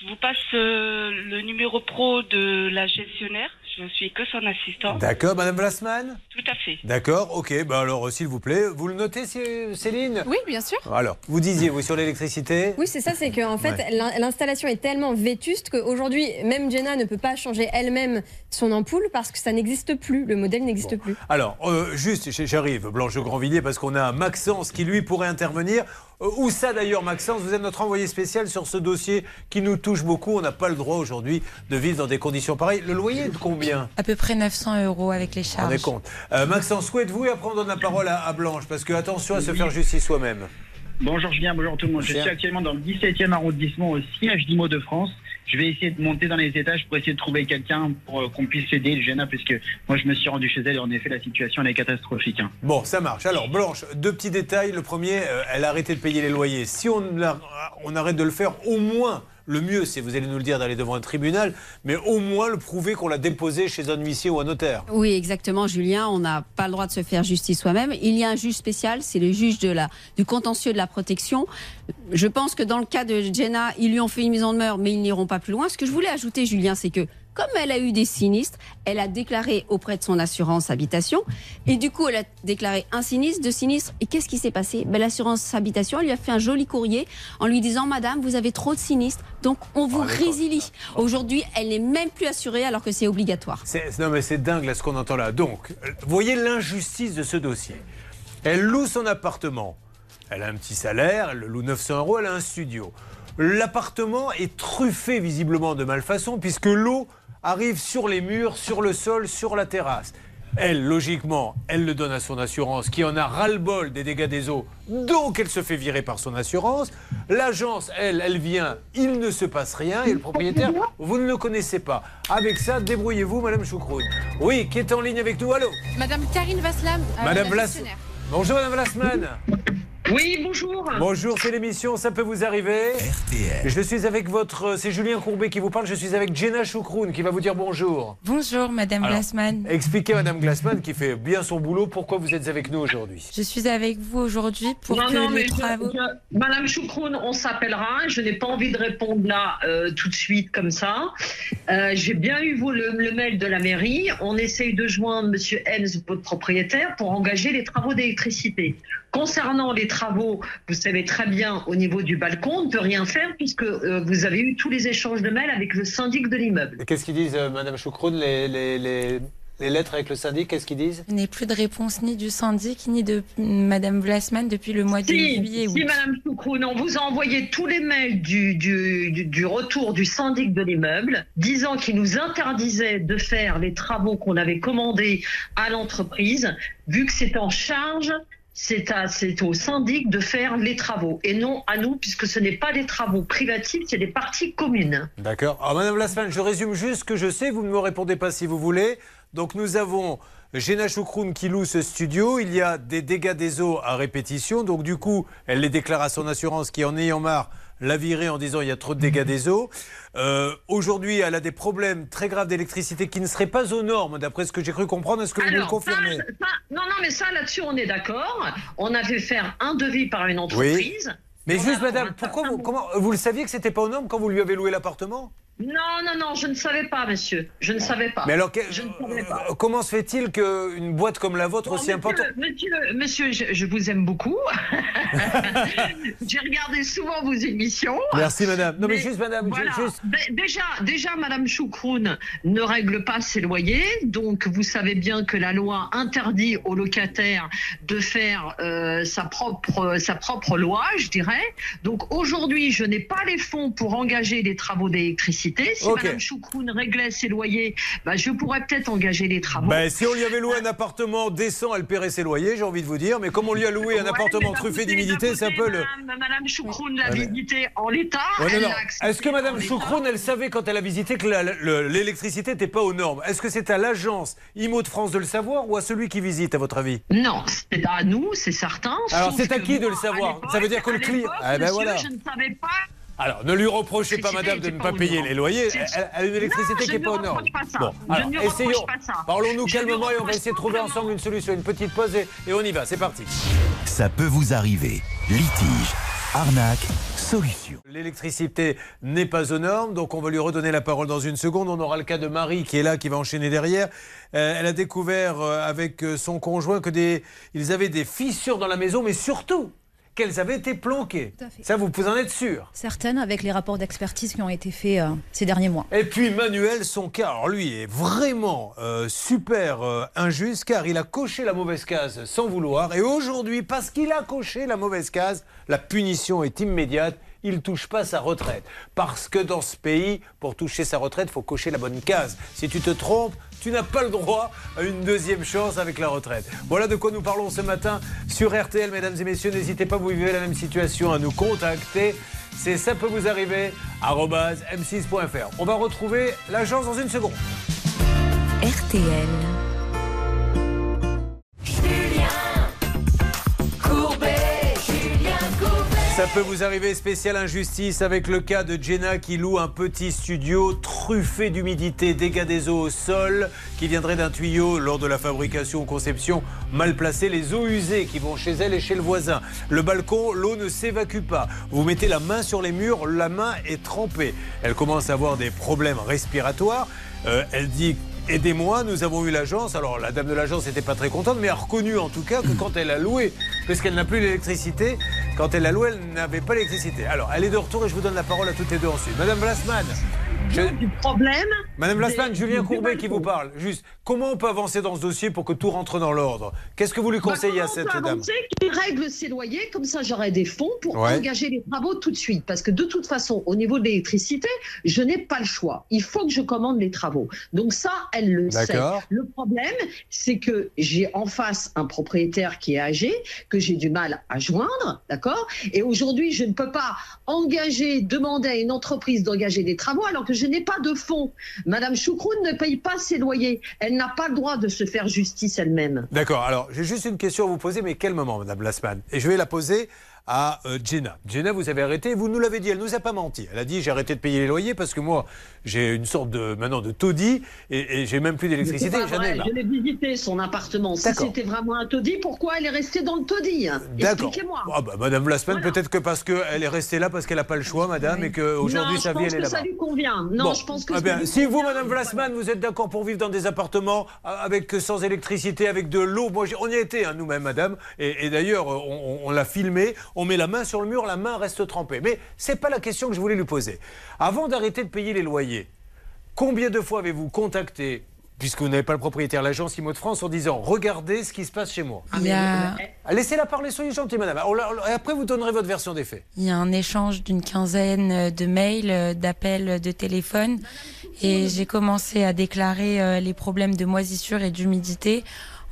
je vous passe euh, le numéro pro de la gestionnaire. Je suis que son assistant. D'accord, madame Vlasman Tout à fait. D'accord, ok. Bah alors, euh, s'il vous plaît, vous le notez, Cé- Céline Oui, bien sûr. Alors, vous disiez, vous, sur l'électricité Oui, c'est ça, c'est qu'en fait, Ouais. l'installation est tellement vétuste qu'aujourd'hui, même Jenna ne peut pas changer elle-même son ampoule parce que ça n'existe plus, le modèle n'existe plus. Alors, euh, juste, j'arrive, Blanche Grandvilliers, parce qu'on a Maxence qui, lui, pourrait intervenir. Euh, où ça, d'ailleurs, Maxence Vous êtes notre envoyé spécial sur ce dossier qui nous touche beaucoup. On n'a pas le droit aujourd'hui de vivre dans des conditions pareilles. Le loyer est de combien? À peu près 900 euros avec les On charges. est compte. Euh, Maxence, où êtes-vous Et après, on donne la parole à, à Blanche, parce que attention à se faire justice soi-même. Bonjour Julien, bonjour tout le monde. Je suis actuellement dans le 17e arrondissement au siège d'IMO de France. Je vais essayer de monter dans les étages pour essayer de trouver quelqu'un pour euh, qu'on puisse aider Jenna, puisque moi je me suis rendu chez elle et en effet la situation elle est catastrophique. hein. Bon, ça marche. Alors, Blanche, deux petits détails. Le premier, euh, elle a arrêté de payer les loyers. Si on, la- on arrête de le faire, au moins, le mieux, c'est, vous allez nous le dire, d'aller devant un tribunal, mais au moins le prouver qu'on l'a déposé chez un huissier ou un notaire. Oui, exactement, Julien. On n'a pas le droit de se faire justice soi-même. Il y a un juge spécial, c'est le juge du contentieux de la protection. Je pense que dans le cas de Jenna, ils lui ont fait une mise en demeure, mais ils n'iront pas plus loin. Ce que je voulais ajouter, Julien, c'est que comme elle a eu des sinistres, elle a déclaré auprès de son assurance habitation. Et du coup, elle a déclaré un sinistre, deux sinistres. Et qu'est-ce qui s'est passé? Ben, L'assurance habitation, elle lui a fait un joli courrier en lui disant Madame, vous avez trop de sinistres, donc on vous résilie. Aujourd'hui, elle n'est même plus assurée alors que c'est obligatoire. Non, mais c'est dingue là ce qu'on entend là. Donc, euh, voyez l'injustice de ce dossier. Elle loue son appartement. Elle a un petit salaire, elle le loue 900 euros, elle a un studio. L'appartement est truffé visiblement de malfaçon puisque l'eau arrive sur les murs, sur le sol, sur la terrasse. Elle, logiquement, elle le donne à son assurance qui en a ras-le-bol des dégâts des eaux, donc elle se fait virer par son assurance. L'agence, elle, elle vient, il ne se passe rien et le propriétaire, vous ne le connaissez pas. Avec ça, débrouillez-vous, Madame Choucroune. Oui, qui est en ligne avec nous, allô? Madame Karine Vaslam, euh, Madame la Vlas-. Bonjour Madame Vlasman. Oui, bonjour. Bonjour, c'est l'émission, ça peut vous arriver. Je suis avec votre. C'est Julien Courbet qui vous parle. Je suis avec Jenna Choukroun qui va vous dire bonjour. Bonjour, Madame Alors, Glassman. Expliquez à Madame Glassman qui fait bien son boulot pourquoi vous êtes avec nous aujourd'hui. Je suis avec vous aujourd'hui pour non, que non, mais les je- travaux. je- Madame Choucroune, on s'appellera. Je n'ai pas envie de répondre là euh, tout de suite comme ça. Euh, J'ai bien eu vous, le, le mail de la mairie. On essaye de joindre Monsieur Henz, votre propriétaire, pour engager les travaux d'électricité. Concernant les travaux, vous savez très bien, au niveau du balcon, on ne peut rien faire puisque euh, vous avez eu tous les échanges de mails avec le syndic de l'immeuble. Qu'est-ce qu'ils disent, euh, Madame Choukroun, les, les- les- les lettres avec le syndic Qu'est-ce qu'ils disent? Je n'ai plus de réponse ni du syndic ni de Madame Vlasman depuis le mois de Si, juillet. si août. Madame Choucroune, on vous a envoyé tous les mails du, du, du- du retour du syndic de l'immeuble, disant qu'il nous interdisait de faire les travaux qu'on avait commandés à l'entreprise, vu que c'est en charge. C'est au syndic de faire les travaux et non à nous, puisque ce n'est pas des travaux privatifs, c'est des parties communes. D'accord. Alors, Madame Vlasman, je résume juste ce que je sais. Vous ne me répondez pas si vous voulez. Donc, nous avons Jenna Choukroun qui loue ce studio. Il y a des dégâts des eaux à répétition. Donc, du coup, elle les déclare à son assurance qui, en ayant marre, l'a virée en disant il y a trop de dégâts des eaux. Euh, Aujourd'hui, elle a des problèmes très graves d'électricité qui ne seraient pas aux normes, d'après ce que j'ai cru comprendre. Est-ce que vous me le confirmez ça- ça- non, non, mais ça, là-dessus, on est d'accord. On a fait faire un devis par une entreprise. Mais On juste, madame, pourquoi vous, comment, vous le saviez que c'était pas aux normes quand vous lui avez loué l'appartement? Non, non, non, je ne savais pas, monsieur. Je ne savais pas. Mais alors, que- je ne savais pas. euh, comment se fait-il qu'une boîte comme la vôtre, Bon, aussi monsieur, importante. Monsieur, monsieur, je, je vous aime beaucoup. <laughs> J'ai regardé souvent vos émissions. Merci, madame. Non, mais juste, madame, voilà. juste- Dé- Déjà, déjà, madame Choucroune ne règle pas ses loyers. Donc, vous savez bien que la loi interdit aux locataires de faire euh, sa, propre, sa propre loi, je dirais. Donc, aujourd'hui, je n'ai pas les fonds pour engager les travaux d'électricité. Si Ok. madame Choucroune réglait ses loyers, bah, je pourrais peut-être engager les travaux. Ben, si on lui avait loué un appartement décent, elle paierait ses loyers, j'ai envie de vous dire. Mais comme on lui a loué un appartement truffé d'humidité, c'est un peu le. Madame, Madame Choucroune l'a Ouais, visité en l'état. Ouais, Est-ce que Madame. Choucroune, elle savait quand elle a visité que l'électricité n'était pas aux normes? Est-ce que c'est à l'agence IMO de France de le savoir ou à celui qui visite, à votre avis? Non, c'est à nous, c'est certain. Alors, c'est à qui de le savoir? Ça veut dire que le client- Ah, ben voilà. Je ne savais pas. Alors, ne lui reprochez pas, Madame, de ne pas payer les loyers. Elle, elle a une électricité Non, qui n'est ne pas aux normes. reproche pas ça. Bon, alors, ne essayons. Parlons-nous calmement et on va essayer de trouver ensemble une solution. Une petite pause et, et on y va. C'est parti. Ça peut vous arriver. Litige, arnaque, solution. L'électricité n'est pas aux normes, donc on va lui redonner la parole dans une seconde. On aura le cas de Marie qui est là, qui va enchaîner derrière. Euh, elle a découvert euh, avec euh, son conjoint que des, ils avaient des fissures dans la maison, mais surtout qu'elles avaient été planquées. Ça, vous pouvez en être sûr? Certaines avec les rapports d'expertise qui ont été faits euh, ces derniers mois. Et puis Manuel, son cas, alors lui est vraiment euh, super euh, injuste car il a coché la mauvaise case sans vouloir. Et aujourd'hui, parce qu'il a coché la mauvaise case, la punition est immédiate. Il ne touche pas sa retraite. Parce que dans ce pays, pour toucher sa retraite, il faut cocher la bonne case. Si tu te trompes, tu n'as pas le droit à une deuxième chance avec la retraite. Voilà de quoi nous parlons ce matin sur RTL, mesdames et messieurs. N'hésitez pas, vous vivez la même situation, à nous contacter. C'est ça peut vous arriver, arobase m6.fr. On va retrouver l'agence dans une seconde. RTL. Ça peut vous arriver spécial injustice avec le cas de Jenna qui loue un petit studio truffé d'humidité, dégâts des eaux au sol qui viendrait d'un tuyau lors de la fabrication ou conception mal placé, les eaux usées qui vont chez elle et chez le voisin. Le balcon, l'eau ne s'évacue pas. Vous mettez la main sur les murs, la main est trempée. Elle commence à avoir des problèmes respiratoires. Euh, elle dit Aidez-moi, nous avons eu l'agence. Alors la dame de l'agence n'était pas très contente, mais a reconnu en tout cas que quand elle a loué, parce qu'elle n'a plus l'électricité, quand elle a loué, elle n'avait pas l'électricité. Alors elle est de retour et je vous donne la parole à toutes les deux ensuite. Madame Blasman. Je- Du problème. Madame Blasman, des- Julien Courbet qui vous parle. Juste, comment on peut avancer dans ce dossier pour que tout rentre dans l'ordre? Qu'est-ce que vous lui Bah, conseillez à comment on cette peut dame? avancer qu'il règle ses loyers, comme ça j'aurai des fonds pour Ouais. engager les travaux tout de suite? Parce que de toute façon, au niveau de l'électricité, je n'ai pas le choix. Il faut que je commande les travaux. Donc ça, elle le sait. Le problème, c'est que j'ai en face un propriétaire qui est âgé, que j'ai du mal à joindre, d'accord? Et aujourd'hui, je ne peux pas engager, demander à une entreprise d'engager des travaux alors que je n'ai pas de fonds. Madame Choucroune ne paye pas ses loyers. Elle n'a pas le droit de se faire justice elle-même. D'accord, alors j'ai juste une question à vous poser, mais quel moment, Madame Blasman Et je vais la poser à euh, Jenna. Jenna, vous avez arrêté, vous nous l'avez dit, elle nous a pas menti. Elle a dit j'ai arrêté de payer les loyers parce que moi j'ai une sorte de maintenant de taudis et, et j'ai même plus d'électricité. Je l'ai visité son appartement. Si c'était vraiment un taudis, pourquoi elle est restée dans le taudis D'accord. Expliquez-moi. Ah bah, Madame Blasman, peut-être que parce qu'elle est restée là parce qu'elle n'a pas le choix, Madame, et qu'aujourd'hui sa vie elle est ça lui convient. Non, Bon. je pense que Ah lui si vous. Madame Blasman, vous êtes d'accord pour vivre dans des appartements euh, avec sans électricité, avec de l'eau, moi, on y a été hein, nous-mêmes, Madame, et, et d'ailleurs, on, on- on l'a filmé, on met la main sur le mur, la main reste trempée. Mais c'est pas la question que je voulais lui poser. Avant d'arrêter de payer les loyers, combien de fois avez-vous contacté Puisque vous n'avez pas le propriétaire, l'agence IMO de France, en disant Regardez ce qui se passe chez moi. Il y a- Ah, Laissez-la parler, soyez gentille, madame. Et après, vous donnerez votre version des faits. Il y a un échange d'une quinzaine de mails, euh, d'appels, de téléphones. Et j'ai commencé à déclarer euh, les problèmes de moisissure et d'humidité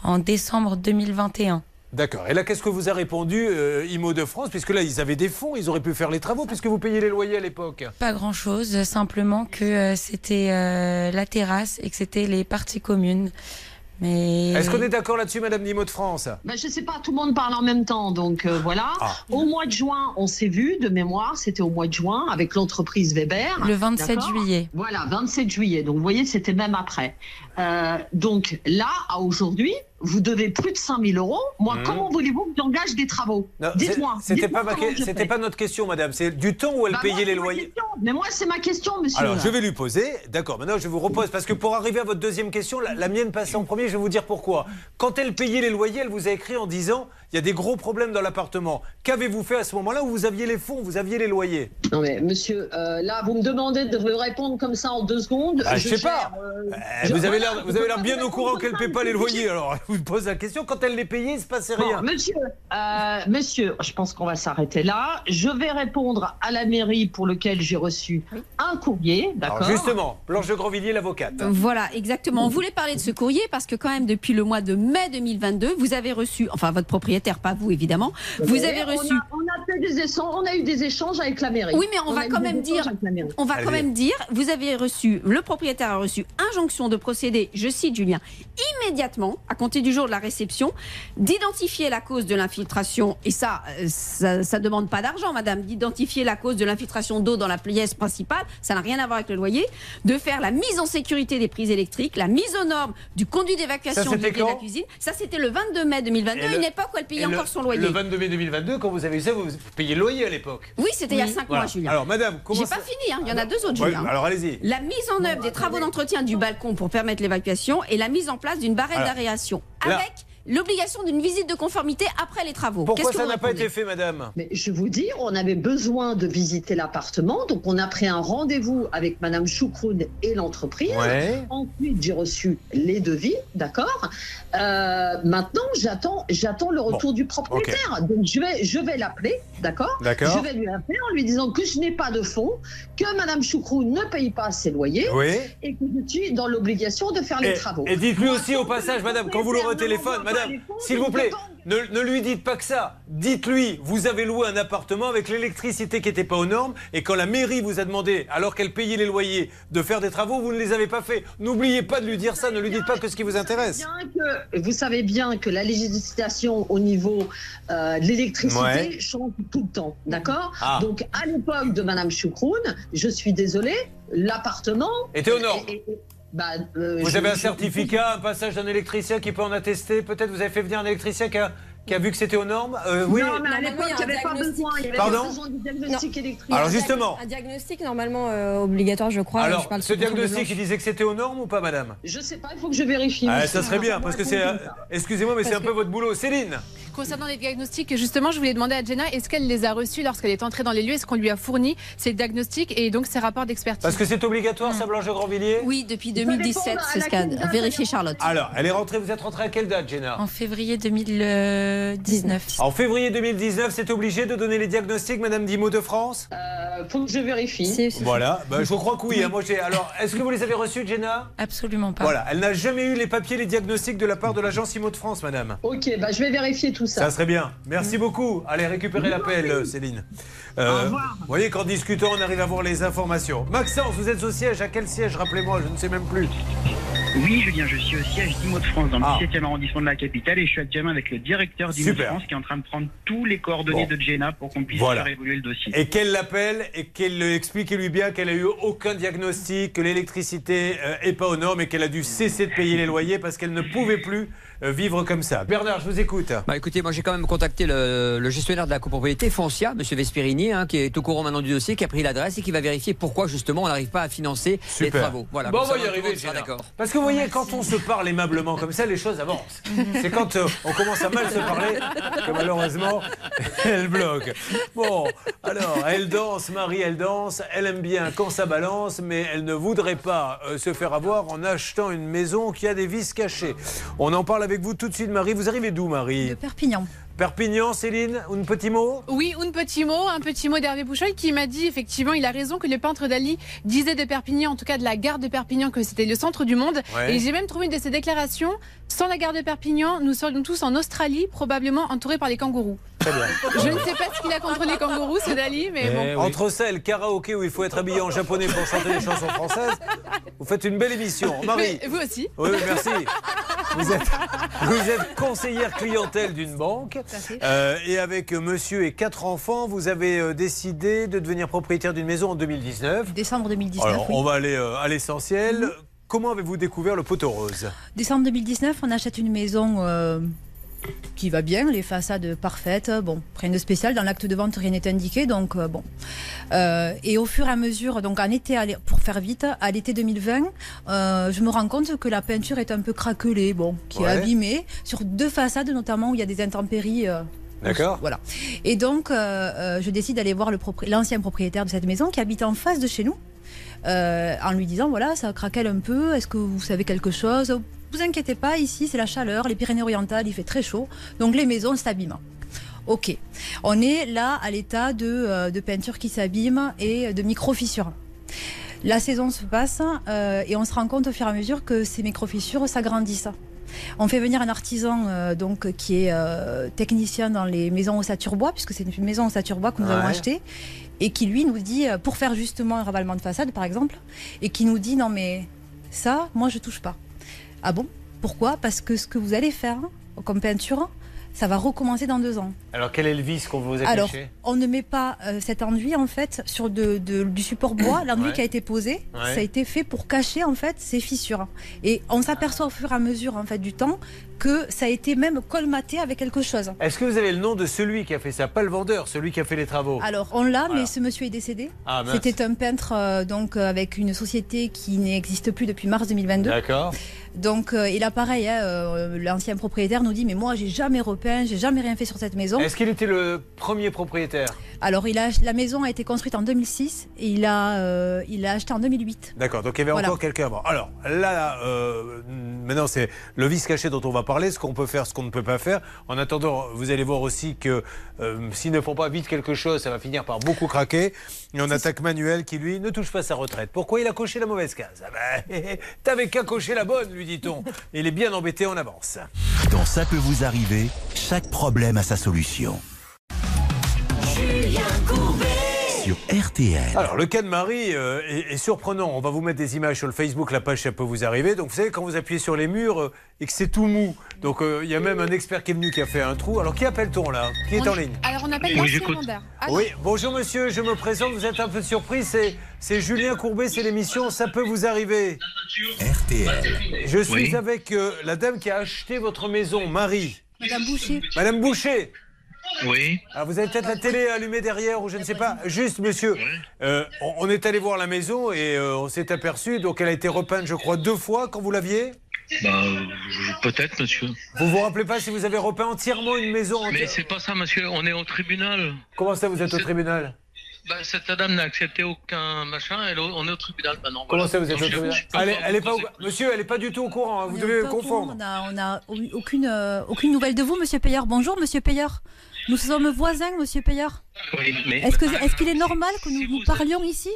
en décembre 2021. D'accord. Et là, qu'est-ce que vous a répondu euh, IMO de France Puisque là, ils avaient des fonds, ils auraient pu faire les travaux, puisque vous payez les loyers à l'époque. Pas grand-chose, simplement que euh, c'était euh, la terrasse et que c'était les parties communes. Mais... Est-ce qu'on est d'accord là-dessus, Madame Nimo de France? Ben, je sais pas, tout le monde parle en même temps, donc euh, voilà. Ah. Au mois de juin, on s'est vu de mémoire, c'était au mois de juin avec l'entreprise Weber. Le 27 d'accord juillet. Voilà, 27 juillet. Donc vous voyez, c'était même après. Euh, donc là, à aujourd'hui, vous devez plus de 5000 euros. Moi, Mhm. comment voulez-vous que j'engage des travaux Dites-moi. C'était dites-moi pas, que- notre question, madame. C'est du temps où elle Bah, moi, payait les loyers. Mais moi, c'est ma question, monsieur. Alors, je vais lui poser. D'accord, maintenant, je vous repose. Parce que pour arriver à votre deuxième question, la, la mienne passait en premier. Je vais vous dire pourquoi. Quand elle payait les loyers, elle vous a écrit en disant il y a des gros problèmes dans l'appartement. Qu'avez-vous fait à ce moment-là où vous aviez les fonds, vous aviez les loyers? Non mais monsieur, euh, là vous me demandez de me répondre comme ça en deux secondes. Ah, je sais gère, pas. euh, Eh, je- vous avez voilà, l'air, vous avez bien au courant qu'elle ne paie pas les loyers. Alors, vous pose la question. Quand elle les payait, il se passait Bon, rien. monsieur, euh, monsieur, je pense qu'on va s'arrêter là. Je vais répondre à la mairie pour lequel j'ai reçu un courrier, d'accord justement, Blanche de Grandvilliers, l'avocate. Voilà, exactement. On voulait parler de ce courrier parce que quand même depuis le mois de mai 2022, vous avez reçu, enfin votre propriétaire, pas vous évidemment, vous avez on reçu. a- On a, fait des échanges, on a eu des échanges avec la mairie. Oui, mais on, va quand même dire, on va quand même dire, vous avez reçu, le propriétaire a reçu injonction de procéder, je cite Julien, immédiatement, à compter du jour de la réception, d'identifier la cause de l'infiltration, et ça, euh, ça, ça demande pas d'argent, madame, d'identifier la cause de l'infiltration d'eau dans la pièce principale, ça n'a rien à voir avec le loyer, de faire la mise en sécurité des prises électriques, la mise aux normes du conduit d'évacuation de la cuisine. Ça, c'était le 22 mai 2022, Et à le- une époque où elle payait encore le- son loyer. Le 22 mai 2022, quand vous avez eu ça, vous payez le loyer à l'époque. Oui, c'était il y a 5 Voilà. mois, Julien. Alors, madame, comment J'ai ça- pas fini, hein, il y en a deux autres, Ouais, Julien. alors, allez-y. La mise en œuvre des travaux d'entretien du balcon pour permettre l'évacuation et la mise en place d'une barrière Alors, d'aération avec l'obligation d'une visite de conformité après les travaux. Pourquoi ça n'a pas été fait, madame? Mais je vous dis, on avait besoin de visiter l'appartement, donc on a pris un rendez-vous avec Madame Choucroune et l'entreprise. Ouais. Ensuite, j'ai reçu les devis, d'accord? Euh, maintenant, j'attends, j'attends le retour du propriétaire. Donc je vais, je vais l'appeler, d'accord? D'accord. Je vais lui appeler en lui disant que je n'ai pas de fonds, que Madame Choucroune ne paye pas ses loyers, Oui. et que je suis dans l'obligation de faire les travaux. et dites-lui aussi au passage, madame, quand vous l'aurez au téléphone, madame, s'il vous plaît, ne, ne lui dites pas que ça. Dites-lui, vous avez loué un appartement avec l'électricité qui n'était pas aux normes, et quand la mairie vous a demandé, alors qu'elle payait les loyers, de faire des travaux, vous ne les avez pas fait. N'oubliez pas de lui dire ça, ne lui dites pas que ce qui vous intéresse. Que- vous savez bien que la législation au niveau euh, de l'électricité Ouais. change tout le temps, d'accord? Ah. Donc à l'époque de Madame Choucroune, je suis désolée, l'appartement Était aux normes. et- et- et- bah, euh, Vous je- avez un je- certificat, un passage d'un électricien qui peut en attester? Peut-être vous avez fait venir un électricien qui a, qui a vu que c'était aux normes? Euh, Oui. Non, mais à l'époque, il n'y avait pas diagnostic. besoin. Il y avait Pardon? pas besoin du diagnostic électrique. Alors, justement. Un diagnostic normalement euh, obligatoire, je crois. Alors, je parle ce diagnostic, il disait que c'était aux normes ou pas, madame? Je sais pas, il faut que je vérifie. Ah, ça serait bien, parce que c'est. Excusez-moi, mais c'est un peu votre boulot. Céline? Concernant les diagnostics, justement, je voulais demander à Jenna, est-ce qu'elle les a reçus lorsqu'elle est entrée dans les lieux? Est-ce qu'on lui a fourni ces diagnostics et donc ces rapports d'expertise? Parce que c'est obligatoire, ça, Blanche de Grandvilliers? Oui, depuis dépend 2017, à c'est ce qu'a vérifié Charlotte. Alors, elle est rentrée, vous êtes rentrée à quelle date, Jenna? En février 2019. En février 2019, c'est obligé de donner les diagnostics, Madame Dimo de France? Euh, faut que je vérifie. Voilà, bah, je crois que oui. hein, moi, j'ai. Alors, est-ce que vous les avez reçus, Jenna? Absolument pas. Voilà, elle n'a jamais eu les papiers, les diagnostics de la part de l'agence IMO de France, madame. Ok, bah, je vais vérifier tout ça. Ça serait bien. Merci beaucoup. Allez, récupérez l'appel, euh, Céline. Euh, vous voyez qu'en discutant, on arrive à voir les informations. Maxence, vous êtes au siège. À quel siège Rappelez-moi, je ne sais même plus. Oui, Julien, je suis au siège d'IMO de France dans le Ah. 17e arrondissement de la capitale et je suis actuellement avec le directeur d'IMO de. France qui est en train de prendre tous les coordonnées Bon. de Jenna pour qu'on puisse Voilà. faire évoluer le dossier. Et qu'elle l'appelle et qu'elle lui explique lui bien qu'elle a eu aucun diagnostic, que l'électricité euh, est pas aux normes et qu'elle a dû cesser de payer les loyers parce qu'elle ne pouvait plus euh, vivre comme ça. Bernard, je vous écoute. Bah écoutez, moi j'ai quand même contacté le, le gestionnaire de la copropriété Foncia, Monsieur Vespirini, hein, qui est au courant maintenant du dossier, qui a pris l'adresse et qui va vérifier pourquoi justement on n'arrive pas à financer les travaux. Voilà. Bon, on va y arriver, d'accord. Parce que vous voyez, quand on se parle aimablement comme ça, les choses avancent. <laughs> C'est quand euh, on commence à mal se parler que malheureusement, <laughs> elle bloque. Bon, alors, elle danse, Marie, elle danse, elle aime bien quand ça balance, mais elle ne voudrait pas euh, se faire avoir en achetant une maison qui a des vis cachés. On en parle avec vous tout de suite, Marie. Vous arrivez d'où, Marie De Perpignan. Perpignan, Céline, un petit mot Oui, un petit mot, un petit mot d'Hervé Bouchoy qui m'a dit effectivement, il a raison que le peintre Dali disait de Perpignan, en tout cas de la gare de Perpignan, que c'était le centre du monde. Ouais. Et j'ai même trouvé une de ses déclarations. Sans la gare de Perpignan, nous serions tous en Australie, probablement entourés par les kangourous. Très bien. Je ne sais pas ce qu'il a contre les kangourous, ce Dali, mais bon. Entre le karaoké où il faut être habillé en japonais pour chanter des chansons françaises, vous faites une belle émission. Marie Mais vous aussi. Oui, oui, merci. Vous êtes, vous êtes conseillère clientèle d'une banque. Euh, et avec monsieur et quatre enfants, vous avez euh, décidé de devenir propriétaire d'une maison en 2019. Décembre 2019. Alors, oui. on va aller euh, à l'essentiel. comment avez-vous découvert le poteau rose? Décembre 2019, on achète une maison euh, qui va bien, les façades parfaites. Bon, rien de spécial. Dans l'acte de vente, rien n'est indiqué. Donc, euh, bon. Euh, et au fur et à mesure, donc en été, pour faire vite, à l'été 2020, euh, je me rends compte que la peinture est un peu craquelée, bon, qui Ouais. est abîmée, sur deux façades notamment où il y a des intempéries. D'accord. voilà. Et donc, je décide d'aller voir propri- l'ancien propriétaire de cette maison qui habite en face de chez nous, euh, en lui disant voilà, ça craquelle un peu. Est-ce que vous savez quelque chose? Vous inquiétez pas, ici c'est la chaleur, les Pyrénées-Orientales, il fait très chaud, donc les maisons s'abîment. Ok. On est là à l'état de, euh, de peinture qui s'abîme et de micro-fissures. La saison se passe euh, et on se rend compte au fur et à mesure que ces micro-fissures s'agrandissent. On fait venir un artisan euh, donc qui est euh, technicien dans les maisons ossature bois, puisque c'est une maison ossature bois que nous avons Ouais. achetée, et qui lui nous dit, pour faire justement un ravalement de façade par exemple, et qui nous dit non mais ça, moi je touche pas. Ah bon? Pourquoi? Parce que ce que vous allez faire comme peinture, ça va recommencer dans deux ans. Alors, quel est le vice qu'on vous a Alors, caché? on ne met pas euh, cet enduit en fait sur de, de- du support bois. <coughs> L'enduit Ouais. qui a été posé, Ouais. ça a été fait pour cacher en fait ces fissures. Et on s'aperçoit au fur et à mesure en fait du temps que ça a été même colmaté avec quelque chose. Est-ce que vous avez le nom de celui qui a fait ça? Pas le vendeur, celui qui a fait les travaux. Alors on l'a, Voilà. mais ce monsieur est décédé. Ah. C'était un peintre euh, donc euh, avec une société qui n'existe plus depuis mars 2022. D'accord. Donc euh, et là pareil, hein, euh, l'ancien propriétaire nous dit mais moi j'ai jamais repeint, j'ai jamais rien fait sur cette maison. Est-ce qu'il était le premier propriétaire? Alors il a, la maison a été construite en 2006 et il a, euh, il a acheté en 2008. D'accord, donc il y avait Voilà. encore quelqu'un avant. Alors là, euh, maintenant c'est le vice caché dont on va parler, ce qu'on peut faire, ce qu'on ne peut pas faire. En attendant, vous allez voir aussi que s'ils ne font pas vite quelque chose, ça va finir par beaucoup craquer. Et on attaque Manuel qui, lui, ne touche pas sa retraite. Pourquoi il a coché la mauvaise case ah ben, <laughs> T'avais qu'à cocher la bonne, lui dit-on. Il est bien embêté, on avance. Dans Ça peut vous arriver, chaque problème a sa solution. Sur RTL. Alors, le cas de Marie euh, est, est surprenant. On va vous mettre des images sur le Facebook, la page, ça peut vous arriver. Donc, vous savez, quand vous appuyez sur les murs euh, et que c'est tout mou, donc euh, il y a même un expert qui est venu qui a fait un trou. Alors, qui appelle-t-on là? Qui est On- en ligne? Alors on appelle Oui. Ah, Oui, bonjour monsieur, je me présente, vous êtes un peu surpris, c'est, c'est Julien Courbet, c'est l'émission Ça peut vous arriver. RTL. Je suis Oui. avec euh, la dame qui a acheté votre maison, Marie. Madame Boucher. Madame Boucher. Oui. Ah, vous avez peut-être la télé allumée derrière ou je ne sais pas. Juste, monsieur, euh, on, est allé voir la maison et euh, on s'est aperçu, donc elle a été repeinte, je crois, deux fois quand vous l'aviez. Bah, euh, peut-être, monsieur. Vous vous rappelez pas si vous avez repeint entièrement une maison Mais entière- c'est pas ça, monsieur. On est au tribunal. Comment ça, vous êtes au C'est- tribunal Bah, cette dame n'a accepté aucun machin. Elle, on est au tribunal maintenant. Comment ça, vous êtes au tribunal elle, est- pas elle vous est pas au- poser- Monsieur, elle n'est pas du tout au courant, hein, vous devez courant, confondre. On a, on a eu aucune, euh, aucune nouvelle de vous, monsieur Payeur. Bonjour, monsieur Payeur. Nous sommes voisins, monsieur Payeur. Oui, mais- Est-ce qu'il est normal que nous, nous parlions ici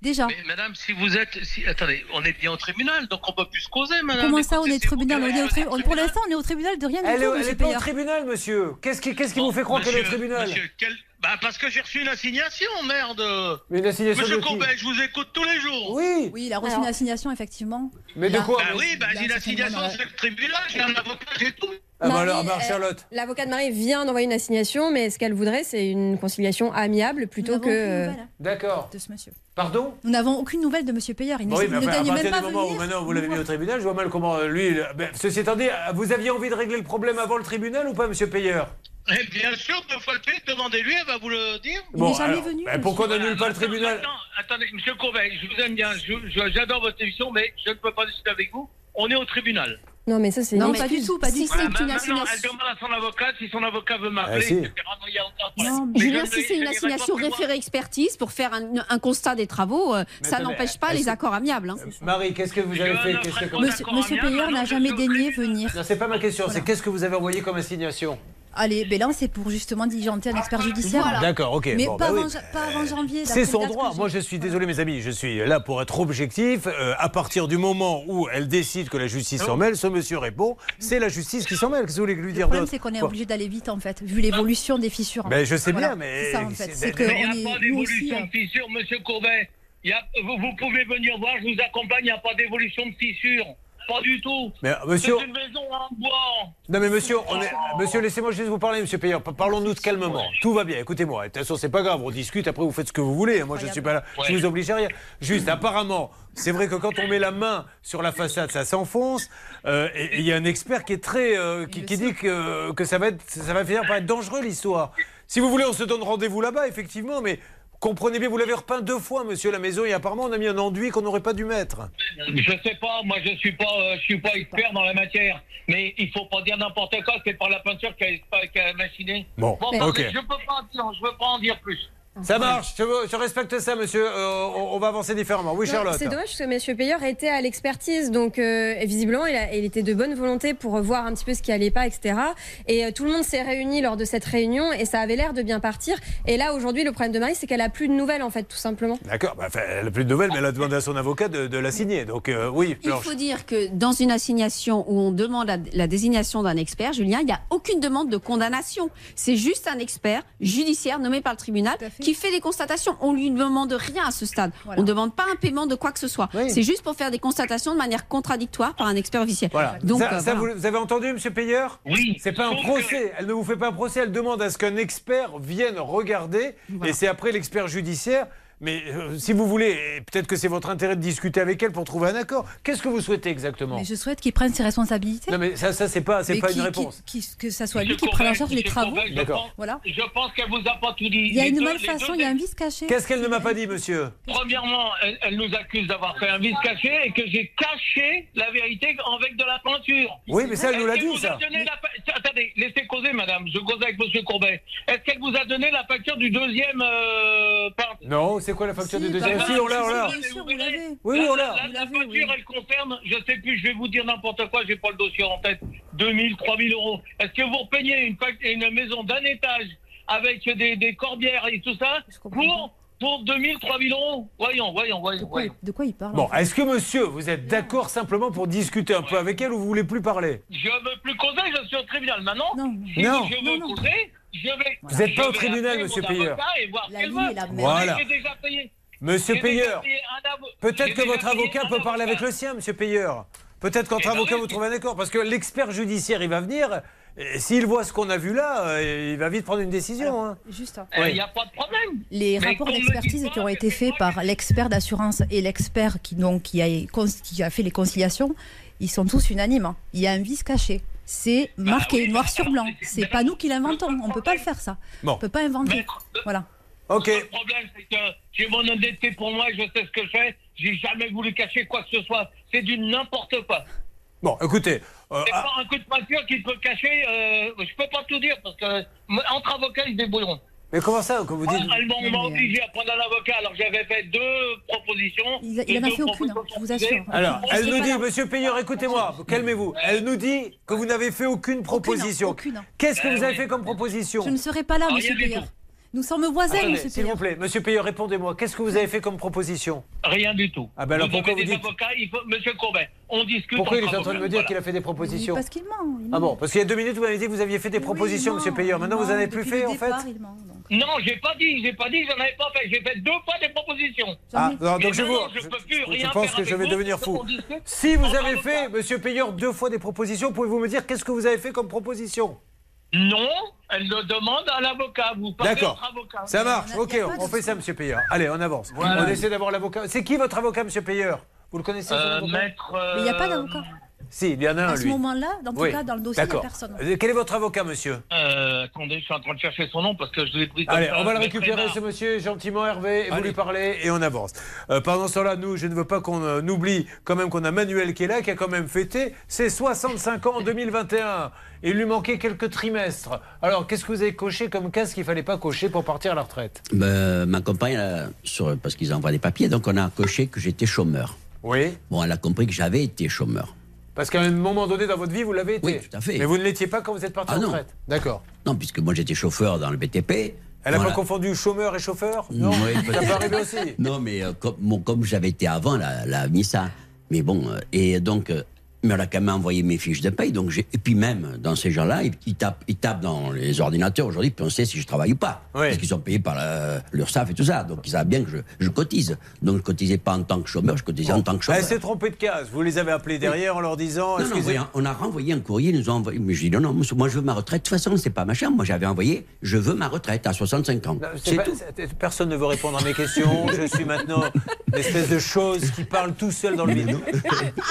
Déjà. Mais madame, si vous êtes. Si, attendez, on est bien au tribunal, donc on peut plus se causer, madame. Comment ça, on est tribunal on est au tri- on- Pour l'instant, on est au tribunal de rien du Elle tout, est, elle pas au tribunal, monsieur. Qu'est-ce qui, qu'est-ce qui vous fait croire qu'elle est au tribunal monsieur, quel- Bah, parce que j'ai reçu une assignation, merde. Mais une assignation Monsieur Courbet, je vous écoute tous les jours. Oui. Oui, il a reçu une assignation, effectivement. Mais de quoi Bah oui, bah j'ai une assignation, c'est le tribunal, j'ai un avocat, j'ai tout. Ah bah Marie, alors, bah, elle- Charlotte. L'avocat de Marie vient d'envoyer une assignation, mais ce qu'elle voudrait, c'est une conciliation amiable plutôt que. hein, D'accord. de ce monsieur. Pardon? Nous n'avons aucune nouvelle de monsieur Payeur. Il ne, Oui, il mais ne enfin, à même pas du moment où venir. maintenant vous l'avez mis au tribunal, je vois mal comment euh, lui. il- ben, ceci étant dit, euh, vous aviez envie de régler le problème avant le tribunal ou pas, monsieur Payeur? Eh bien sûr, deux fois le demandez-lui, elle va vous le dire. Bon, alors, ben, pourquoi on n'annule pas le tribunal? Attends, attendez, monsieur Courbet, je vous aime bien, je- je- j'adore votre émission, mais je ne peux pas discuter avec vous. On est au tribunal. Non, mais ça, c'est. Non, une pas du tout, pas du tout. c'est une assignation. elle demande à son avocat si son avocat veut m'appeler. Ah, si. etc. Non, Mais Julien, je si c'est une assignation référée expertise pour faire un, un constat des travaux, euh, Mais ça n'empêche pas les accords amiables. hein. Marie, qu'est-ce que vous avez fait que- Monsieur, monsieur Payeur n'a jamais daigné venir. Non, c'est pas ma question, c'est qu'est-ce que vous avez envoyé comme assignation Allez, ben là, c'est pour justement diligenter un expert judiciaire. Voilà. D'accord, ok. Mais bon, pas, bah avant, ja- pas avant janvier. C'est son droit. Moi, je suis désolé, mes amis. Je suis là pour être objectif. Euh, à partir du moment où elle décide que la justice s'en mêle, ce monsieur répond c'est la justice qui s'en mêle. Qu'est-ce que vous voulez lui Le dire problème, d'autre c'est qu'on est obligé d'aller vite, en fait, vu l'évolution des fissures. Ben, je sais Voilà, bien, mais- C'est ça, en fait. c'est- que il on n'y a est, pas d'évolution euh, de fissure, monsieur Courbet. Il y a- vous, vous pouvez venir voir, je vous accompagne, il n'y a pas d'évolution de fissure. Pas du tout. Mais, monsieur- C'est une maison en bois. Non mais monsieur, on est- monsieur, laissez-moi juste vous parler, monsieur Payeur. Pa- Parlons-nous calmement. Tout va bien. Écoutez-moi. De toute façon, c'est pas grave. On discute. Après, vous faites ce que vous voulez. Moi, je suis pas là. Je Ouais. vous oblige à rien. Juste, apparemment, c'est vrai que quand on met la main sur la façade, ça s'enfonce. Euh, et et il y a un expert qui est très, euh, qui, qui dit que, que ça va être, ça va finir par être dangereux l'histoire. Si vous voulez, on se donne rendez-vous là-bas, effectivement. Mais comprenez bien, vous l'avez repeint deux fois, monsieur, la maison. Et apparemment, on a mis un enduit qu'on n'aurait pas dû mettre. Je sais pas, moi je suis pas, euh, je suis pas expert dans la matière, mais il faut pas dire n'importe quoi. C'est pas la peinture qui a, machiné. Bon, bah, ok. je peux pas en dire, je veux pas en dire plus. Ça marche, je, respecte ça, monsieur. Euh, on, on va avancer différemment. Oui, Non, Charlotte. C'est dommage parce que Monsieur Payeur était à l'expertise, donc euh, visiblement il, a- il était de bonne volonté pour voir un petit peu ce qui allait pas, etc. Et euh, tout le monde s'est réuni lors de cette réunion et ça avait l'air de bien partir. Et là aujourd'hui le problème de Marie c'est qu'elle a plus de nouvelles en fait tout simplement. D'accord, bah, elle n'a plus de nouvelles, mais elle a demandé à son avocat de, de la signer. Donc, euh, oui, Il Blanche. faut dire que dans une assignation où on demande la, la désignation d'un expert, Julien, il n'y a aucune demande de condamnation. C'est juste un expert judiciaire nommé par le tribunal qui fait des constatations. On lui demande rien à ce stade. On ne demande pas un paiement de quoi que ce soit. C'est juste pour faire des constatations de manière contradictoire par un expert officiel. Voilà. Donc, ça, euh, ça, voilà. vous, vous avez entendu, monsieur Payeur Oui. C'est pas un procès. Elle ne vous fait pas un procès. Elle demande à ce qu'un expert vienne regarder. Et c'est après l'expert judiciaire. Mais euh, si vous voulez, peut-être que c'est votre intérêt de discuter avec elle pour trouver un accord. Qu'est-ce que vous souhaitez exactement Mais je souhaite qu'il prenne ses responsabilités. Non, mais ça, ça c'est pas, c'est pas qui- une réponse. qui- que ça soit lui qui prenne en charge les travaux. D'accord. pense- Voilà. Je pense qu'elle vous a pas tout dit. Il y a une deux- malfaçon, il y a un vice caché. Qu'est-ce qu'elle ne m'a pas dit, monsieur Premièrement, elle, elle nous accuse d'avoir fait un vice caché et que j'ai caché la vérité avec de la peinture. Oui, mais ça, elle nous l'a dit, ça. la Attendez, laissez causer, madame. Je cause avec monsieur Courbet. Est-ce qu'elle vous a donné la facture du deuxième euh, peintre Non, c'est quoi la facture Si, du deuxième bah, Si, on l'a, on l'a. Oui, oui, on l'a. La, la facture, elle concerne, je sais plus, je vais vous dire n'importe quoi, j'ai pas le dossier en tête, 2000, 3000 euros. Est-ce que vous repeignez une, maison d'un étage avec des, des corbières et tout ça pour, pour 2000, 3000 euros? Voyons, voyons, voyons. voyons. De quoi il parle Bon, est-ce que monsieur, vous êtes d'accord simplement pour discuter un peu avec elle ou vous voulez plus parler? Je veux plus causer, je suis au tribunal maintenant. Non. Si Non. je veux causer, je vais. Vous êtes pas au tribunal, monsieur mon Payeur. Voilà. Monsieur Payeur, peut-être que votre avocat peut parler avec le sien, monsieur Payeur. Peut-être qu'entre Eh ben avocats, oui. vous trouvez un accord. Parce que l'expert judiciaire, il va venir. et S'il voit ce qu'on a vu là, euh, il va vite prendre une décision. hein. Juste. hein. Oui. n'y a pas de problème. Les Mais rapports d'expertise qui ont été faits par l'expert d'assurance et l'expert qui, donc, qui, a, qui a fait les conciliations, ils sont tous unanimes. hein. Il y a un vice caché. C'est marqué Bah oui, noir sur blanc. c'est- mais pas nous qui l'inventons. On peut pas le faire ça. Bon. On peut pas inventer. Voilà. Ok. Le problème, c'est que j'ai mon honnêteté pour moi, je sais ce que je fais. J'ai jamais voulu cacher quoi que ce soit. C'est du n'importe quoi. Bon, écoutez. euh, C'est ah, pas un coup de peinture qui peut cacher. euh, je peux pas tout dire parce que entre avocats, ils débrouilleront. Mais comment ça, que vous dites Elles m'ont- on m'a Non, mais, obligé à prendre un avocat alors que j'avais fait deux propositions. Il, il en a fait aucune, hein, je vous assure. Alors, elle nous dit, là. monsieur Payeur, écoutez-moi, calmez-vous. Elle nous dit que vous n'avez fait aucune proposition. aucune. Qu'est-ce que Eh vous avez oui. fait comme proposition Je ne serai pas là, monsieur Payeur. Nous sommes voisins, Attendez, monsieur s'il vous plaît, monsieur Payeur, répondez-moi. Qu'est-ce que vous avez fait comme proposition Rien du tout. Ah ben alors vous pourquoi vous dites- avocats, il faut... Monsieur Courbet, on discute. Pourquoi il est en train de me dire voilà. qu'il a fait des Oui, propositions parce qu'il ment. il Ah bon Parce qu'il y a deux minutes, vous m'avez dit que vous aviez fait des Oui, propositions, monsieur Payeur. Maintenant, vous n'en avez plus fait, en fait Non, j'ai pas dit, j'ai pas dit, j'en avais pas fait. J'ai fait deux fois des propositions. Ah, non, donc je vous. je peux plus je rien pense faire que je vais vous, devenir fou. Si vous avez fait, monsieur Payeur, deux fois des propositions, pouvez-vous me dire qu'est-ce que vous avez fait comme proposition? Non, elle le demande à l'avocat. Vous parlez D'accord. Ça marche, ok, on fait ça, monsieur Payeur. Allez, on avance. Voilà. On essaie d'avoir l'avocat. C'est qui votre avocat, monsieur Payeur Vous le connaissez, Euh, avocat? maître. euh, Mais il n'y a pas d'avocat. Si, il y en a un, À ce lui. moment-là, dans tout Oui. cas, dans le dossier, il n'y a D'accord. personne. Euh, Quel est votre avocat, monsieur Euh, attendez, je suis en train de chercher son nom parce que je l'ai pris comme Allez, ça. on va le récupérer, ce monsieur, gentiment, Hervé, et vous Allez. lui parlez, et on avance. Euh, pendant ce temps-là, nous, je ne veux pas qu'on euh, oublie quand même qu'on a Manuel qui est là, qui a quand même fêté ses 65 ans en 2021. Et il lui manquait quelques trimestres. Alors, qu'est-ce que vous avez coché comme case qu'il fallait pas cocher pour partir à la retraite? Ben, ma compagne, elle a- sur, parce qu'ils envoient des papiers, donc on a coché que j'étais chômeur. Oui. Bon, elle a compris que j'avais été chômeur. Parce qu'à un moment donné dans votre vie, vous l'avez été. Oui, tout à fait. Mais vous ne l'étiez pas quand vous êtes parti Ah la non. retraite. D'accord. Non, puisque moi j'étais chauffeur dans le BTP. Elle n'a Voilà. pas confondu chômeur et chauffeur? Non, Oui, ça peut-être. peut arriver aussi. Non, mais euh, comme, bon, comme j'avais été avant, elle a, elle a mis ça. Mais bon, euh, et donc, euh, Mais on a quand même envoyé mes fiches de paye. Donc et puis même, dans ces gens-là, ils, ils tapent, ils tapent dans les ordinateurs aujourd'hui, puis on sait si je travaille ou pas. Parce qu'ils sont payés par la- l'URSSAF et tout ça. Donc ils savent bien que je, je cotise. Donc je ne cotisais pas en tant que chômeur, je cotisais en tant que chômeur. Elle s'est trompée de case. Vous les avez appelés derrière en leur disant. Non, non, on a renvoyé un courrier, ils nous ont envoyé. Mais je dis non, non, moi je veux ma retraite. De toute façon, c'est pas machin. Moi j'avais envoyé, je veux ma retraite à 65 ans. C'est tout. Personne ne veut répondre à mes questions. <laughs> Je suis maintenant une espèce de chose qui parle tout seul dans le vide.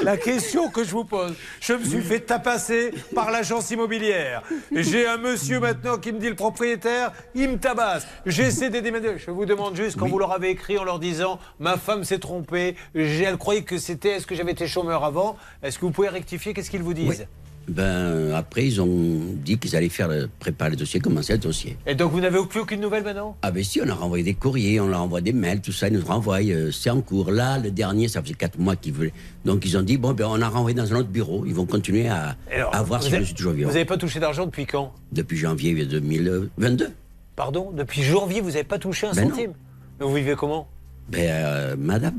La question que je vous pose, je me suis fait tapasser par l'agence immobilière. J'ai un monsieur maintenant qui me dit le propriétaire, il me tabasse. J'essaie de déménager. Je vous demande juste quand vous leur avez écrit en leur disant ma femme s'est trompée, elle croyait que c'était est-ce que j'avais été chômeur avant? Est-ce que vous pouvez rectifier? Qu'est-ce qu'ils vous disent? Ben, après, ils ont dit qu'ils allaient faire le- préparer le dossier, commencer le dossier. Et donc vous n'avez plus aucune nouvelle maintenant? Ah ben si, on a renvoyé des courriers, on leur envoie des mails, tout ça, ils nous renvoient, euh, c'est en cours. Là, le dernier, ça faisait quatre mois qu'ils voulaient. Donc ils ont dit, bon, ben on a renvoyé dans un autre bureau, ils vont continuer à, Alors, à voir vous si avez- je suis toujours Vous vivant. n'avez pas touché d'argent depuis quand? Depuis janvier 2022. Pardon? Depuis janvier, vous n'avez pas touché un Ben non. centime? Mais vous vivez comment? Ben, euh, madame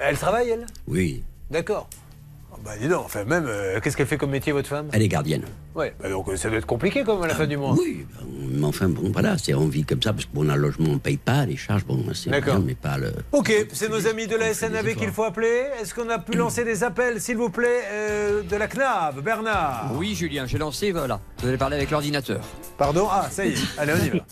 Elle travaille, elle? Oui, D'accord. Ah bah dis donc, enfin même, euh, qu'est-ce qu'elle fait comme métier, votre femme? Elle est gardienne. Ouais, bah donc euh, ça doit être compliqué comme à la fin du mois. Oui, mais enfin, bon, voilà, c'est on vit comme ça, parce que bon, le logement, on ne paye pas, les charges, bon, c'est D'accord. bien, mais pas le... Ok, c'est nos amis de la SNAV qu'il faut appeler. Est-ce qu'on a pu <clears throat> lancer des appels, s'il vous plaît, euh, de la CNAV, Bernard? Oui, Julien, j'ai lancé, voilà. Vous allez parler avec l'ordinateur. Pardon? Ah, ça y est, allez, on y va.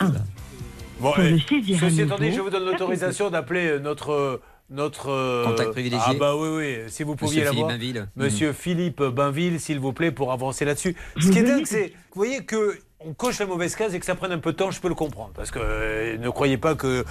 Bon, eh, ceci étant dit, je vous donne l'autorisation d'appeler euh, notre. Notre euh, Contact privilégié. Ah bah oui oui, si vous pouviez Monsieur l'avoir. Philippe Bainville. Monsieur Mhm. Philippe Bainville, s'il vous plaît, pour avancer là-dessus. Ce qui est dingue, c'est, vous voyez que on coche la mauvaise case et que ça prenne un peu de temps, je peux le comprendre. Parce que euh, ne croyez pas que euh,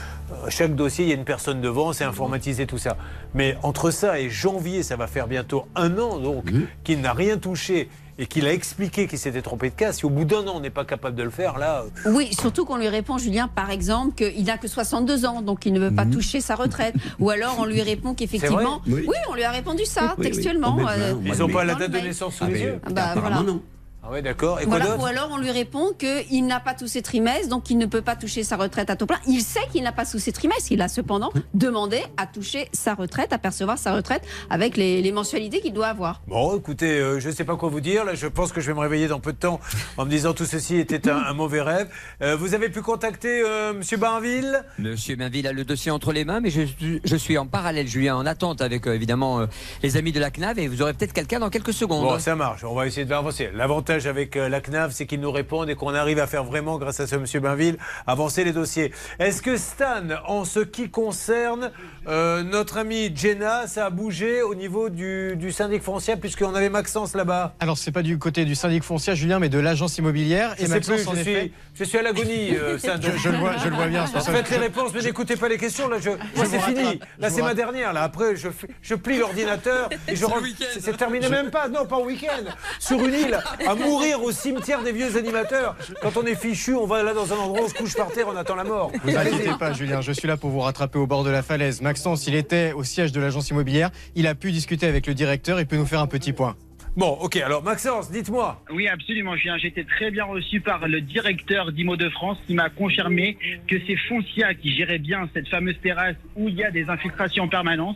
chaque dossier, il y a une personne devant, c'est informatisé tout ça. Mais entre ça et janvier, ça va faire bientôt un an donc, qu'il n'a rien touché et qu'il a expliqué qu'il s'était trompé de case. Si au bout d'un an, on n'est pas capable de le faire, là. euh, Oui, surtout qu'on lui répond, Julien, par exemple, qu'il n'a que 62 ans, donc il ne veut pas toucher sa retraite. Ou alors on lui répond qu'effectivement. Oui. on lui a répondu ça, Oui, textuellement. oui. euh, Ils n'ont pas la date de naissance sous Ah, les yeux Ah bah, voilà. non. Ah ouais, d'accord. Et quoi Voilà, d'autre ou alors on lui répond qu'il n'a pas tous ses trimestres, donc il ne peut pas toucher sa retraite à taux plein. Il sait qu'il n'a pas tous ses trimestres, il a cependant demandé à toucher sa retraite, à percevoir sa retraite avec les, les mensualités qu'il doit avoir. Bon, écoutez, euh, je ne sais pas quoi vous dire. Là, je pense que je vais me réveiller dans peu de temps <laughs> en me disant tout ceci était un, un mauvais rêve. Euh, vous avez pu contacter euh, Monsieur Bainville? Monsieur Mainville a le dossier entre les mains, mais je, suis- je suis en parallèle, Julien, en attente avec euh, évidemment euh, les amis de la CNAV et vous aurez peut-être quelqu'un dans quelques secondes. Bon, ça marche. On va essayer de faire avancer. L'avantage avec euh, la CNAV, c'est qu'ils nous répondent et qu'on arrive à faire vraiment, grâce à ce Monsieur Bainville, avancer les dossiers. Est-ce que Stan, en ce qui concerne euh, notre ami Jenna, ça a bougé au niveau du, du syndic foncier, puisqu'on avait Maxence là-bas? Alors, c'est pas du côté du syndic foncier, Julien, mais de l'agence immobilière. Je Maxence, plus, en je effet- suis, je suis à l'agonie, euh, <laughs> Stan. Je- je le vois- je le vois bien, Faites les réponses, mais n'écoutez pas les questions. Là, moi, c'est fini. Là, c'est ma dernière. Là, après, je, plie l'ordinateur et je rentre. C'est terminé même pas. Non, pas au week-end. Sur une île, à <laughs> mourir au cimetière des vieux animateurs. Quand on est fichu, on va là dans un endroit, on se couche par terre, on attend la mort. Vous inquiétez pas, Julien, je suis là pour vous rattraper au bord de la falaise. Maxence, il était au siège de l'agence immobilière. Il a pu discuter avec le directeur. Il peut nous faire un petit point. Bon, ok. Alors, Maxence, dites-moi. Oui, absolument, Julien. J'ai été très bien reçu par le directeur d'Imo de France qui m'a confirmé que c'est Foncia qui gérait bien cette fameuse terrasse où il y a des infiltrations en permanence.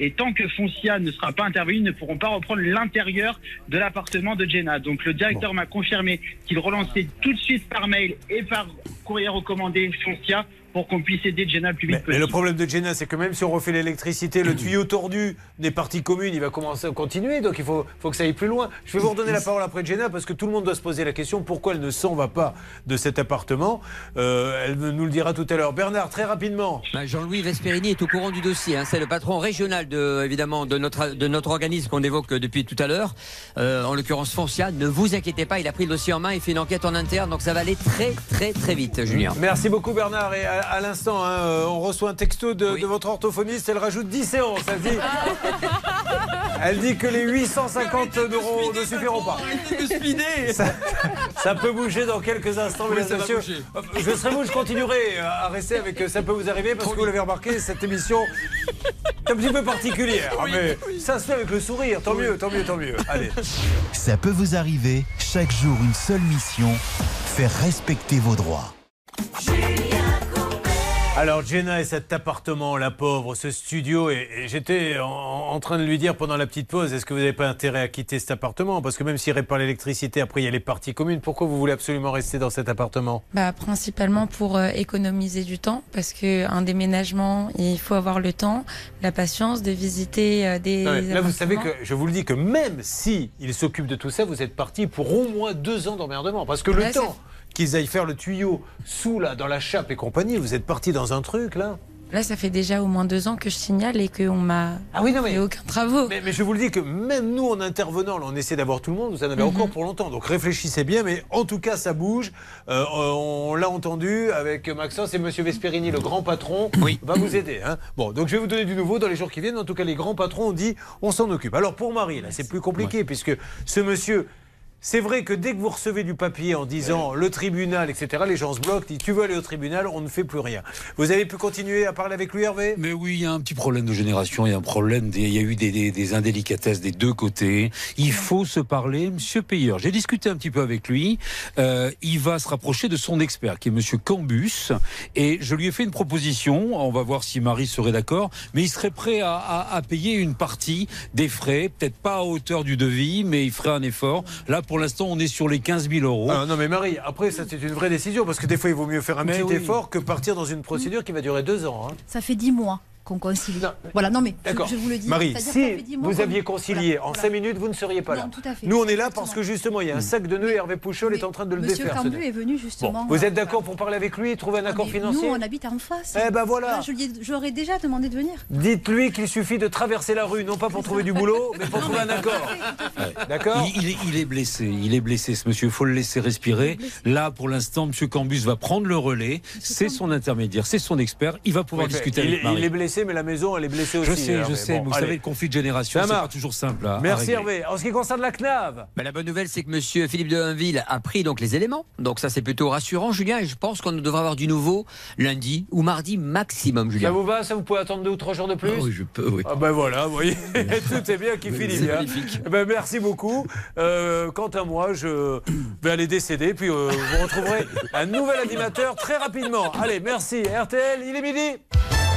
Et tant que Foncia ne sera pas intervenu, ils ne pourront pas reprendre l'intérieur de l'appartement de Jenna. Donc le directeur m'a confirmé qu'il relançait tout de suite par mail et par courrier recommandé Foncia pour qu'on puisse aider Jenna le plus vite Mais possible. le problème de Jenna, c'est que même si on refait l'électricité, le <clears throat> tuyau tordu des parties communes, il va commencer à continuer. Donc il faut, faut que ça aille plus loin. Je vais vous redonner la parole après Jenna parce que tout le monde doit se poser la question pourquoi elle ne s'en va pas de cet appartement? Euh, elle nous le dira tout à l'heure. Bernard, très rapidement. Bah, Jean-Louis Vesperini est au courant du dossier. hein. C'est le patron régional de, évidemment, de notre, de notre organisme qu'on évoque depuis tout à l'heure. Euh, en l'occurrence Foncia. Ne vous inquiétez pas, il a pris le dossier en main, il fait une enquête en interne, donc ça va aller très très très vite, Julien. Merci beaucoup Bernard. Et à, à l'instant, hein, euh, on reçoit un texto de, de votre orthophoniste. Elle rajoute 10 séances. Elle dit, elle dit que les 850 euros ne suffiront pas. <laughs> Ça, ça peut bouger dans quelques instants, Oui, mesdames et messieurs. bouger. Je serai vous, je continuerai à rester avec euh, Ça peut vous arriver parce que vous l'avez remarqué, cette émission est un petit peu particulière. Ah, mais ça se fait avec le sourire. Tant mieux, tant mieux, tant mieux. Allez. <laughs> Ça peut vous arriver, chaque jour une seule mission, faire respecter vos droits. Alors Jenna et cet appartement, la pauvre, ce studio, et, et j'étais en, en train de lui dire pendant la petite pause, est-ce que vous n'avez pas intérêt à quitter cet appartement? Parce que même s'il répare l'électricité, après il y a les parties communes, pourquoi vous voulez absolument rester dans cet appartement? Bah, principalement pour euh, économiser du temps, parce que un déménagement, il faut avoir le temps, la patience de visiter euh, des. Non, Là, vous savez que je vous le dis que même si il s'occupe de tout ça, vous êtes parti pour au moins deux ans d'emmerdement. Parce que le temps qu'ils aillent faire le tuyau sous là, dans la chape et compagnie, vous êtes parti dans un truc là. Là, ça fait déjà au moins deux ans que je signale et qu'on m'a ah oui, non, mais... fait aucun travaux. Mais, mais je vous le dis que même nous, en intervenant, là, on essaie d'avoir tout le monde, vous en avez Mhm. encore pour longtemps. Donc réfléchissez bien, mais en tout cas, ça bouge. Euh, on l'a entendu avec Maxence et Monsieur Vesperini, le grand patron, va vous aider. hein. Bon, donc je vais vous donner du nouveau dans les jours qui viennent. En tout cas, les grands patrons ont dit on s'en occupe. Alors pour Marie, là, c'est plus compliqué, puisque ce monsieur. C'est vrai que dès que vous recevez du papier en disant le tribunal, etc., les gens se bloquent, disent tu veux aller au tribunal, on ne fait plus rien. Vous avez pu continuer à parler avec lui, Hervé? Mais oui, il y a un petit problème de génération, il y a un problème, des- il y a eu des, des- des indélicatesses des deux côtés. Il faut se parler, Monsieur Payeur. J'ai discuté un petit peu avec lui. Euh, il va se rapprocher de son expert, qui est Monsieur Cambus, et je lui ai fait une proposition. On va voir si Marie serait d'accord, mais il serait prêt à, à- à payer une partie des frais, peut-être pas à hauteur du devis, mais il ferait un effort. Là, pour l'instant, on est sur les 15 000 euros. Ah, non mais Marie, après ça c'est une vraie décision parce que des fois il vaut mieux faire un Mais petit oui. effort que partir dans une procédure qui va durer deux ans. hein. Ça fait dix mois qu'on concilie. Voilà, non mais je, vous le dis. Marie, si vous aviez concilié Voilà, en voilà. cinq minutes, vous ne seriez pas là. Non, tout à fait. Nous on est là parce que justement il y a un sac de nœuds et Hervé Pouchol est en train de le Monsieur défaire. nœud. est venu justement. Bon, vous êtes d'accord pour parler avec lui et trouver un accord Mais financier Nous, on habite en face. Eh ben voilà. Là, je lui ai- J'aurais déjà demandé de venir. Dites-lui qu'il suffit de traverser la rue, non pas pour trouver du boulot, mais pour trouver un accord. D'accord il, est, blessé, il est blessé ce monsieur, il faut le laisser respirer. Là, pour l'instant, monsieur Cambus va prendre le relais, c'est son intermédiaire, c'est son expert, il va pouvoir discuter avec Marie. il est blessé, mais la maison elle est blessée aussi. je sais, hein, je sais, bon, mais vous allez. savez, le conflit de génération, Ça c'est pas toujours simple à, à Merci. Hervé. En ce qui concerne la CNAV, Ben, la bonne nouvelle, c'est que Monsieur Philippe de Hainville a pris donc les éléments. Donc ça, c'est plutôt rassurant, Julien. Et je pense qu'on devrait avoir du nouveau lundi ou mardi maximum, Julien. ça vous va? Ça vous pouvez attendre deux ou trois jours de plus? Ah oui, je peux, oui. Ah ben voilà, vous voyez, <laughs> tout est bien qui finit C'est bien. magnifique. Eh Ben merci beaucoup. Euh, quant à moi, je vais aller décéder, puis euh, vous retrouverez un nouvel animateur très rapidement. Allez, merci. RTL, il est midi.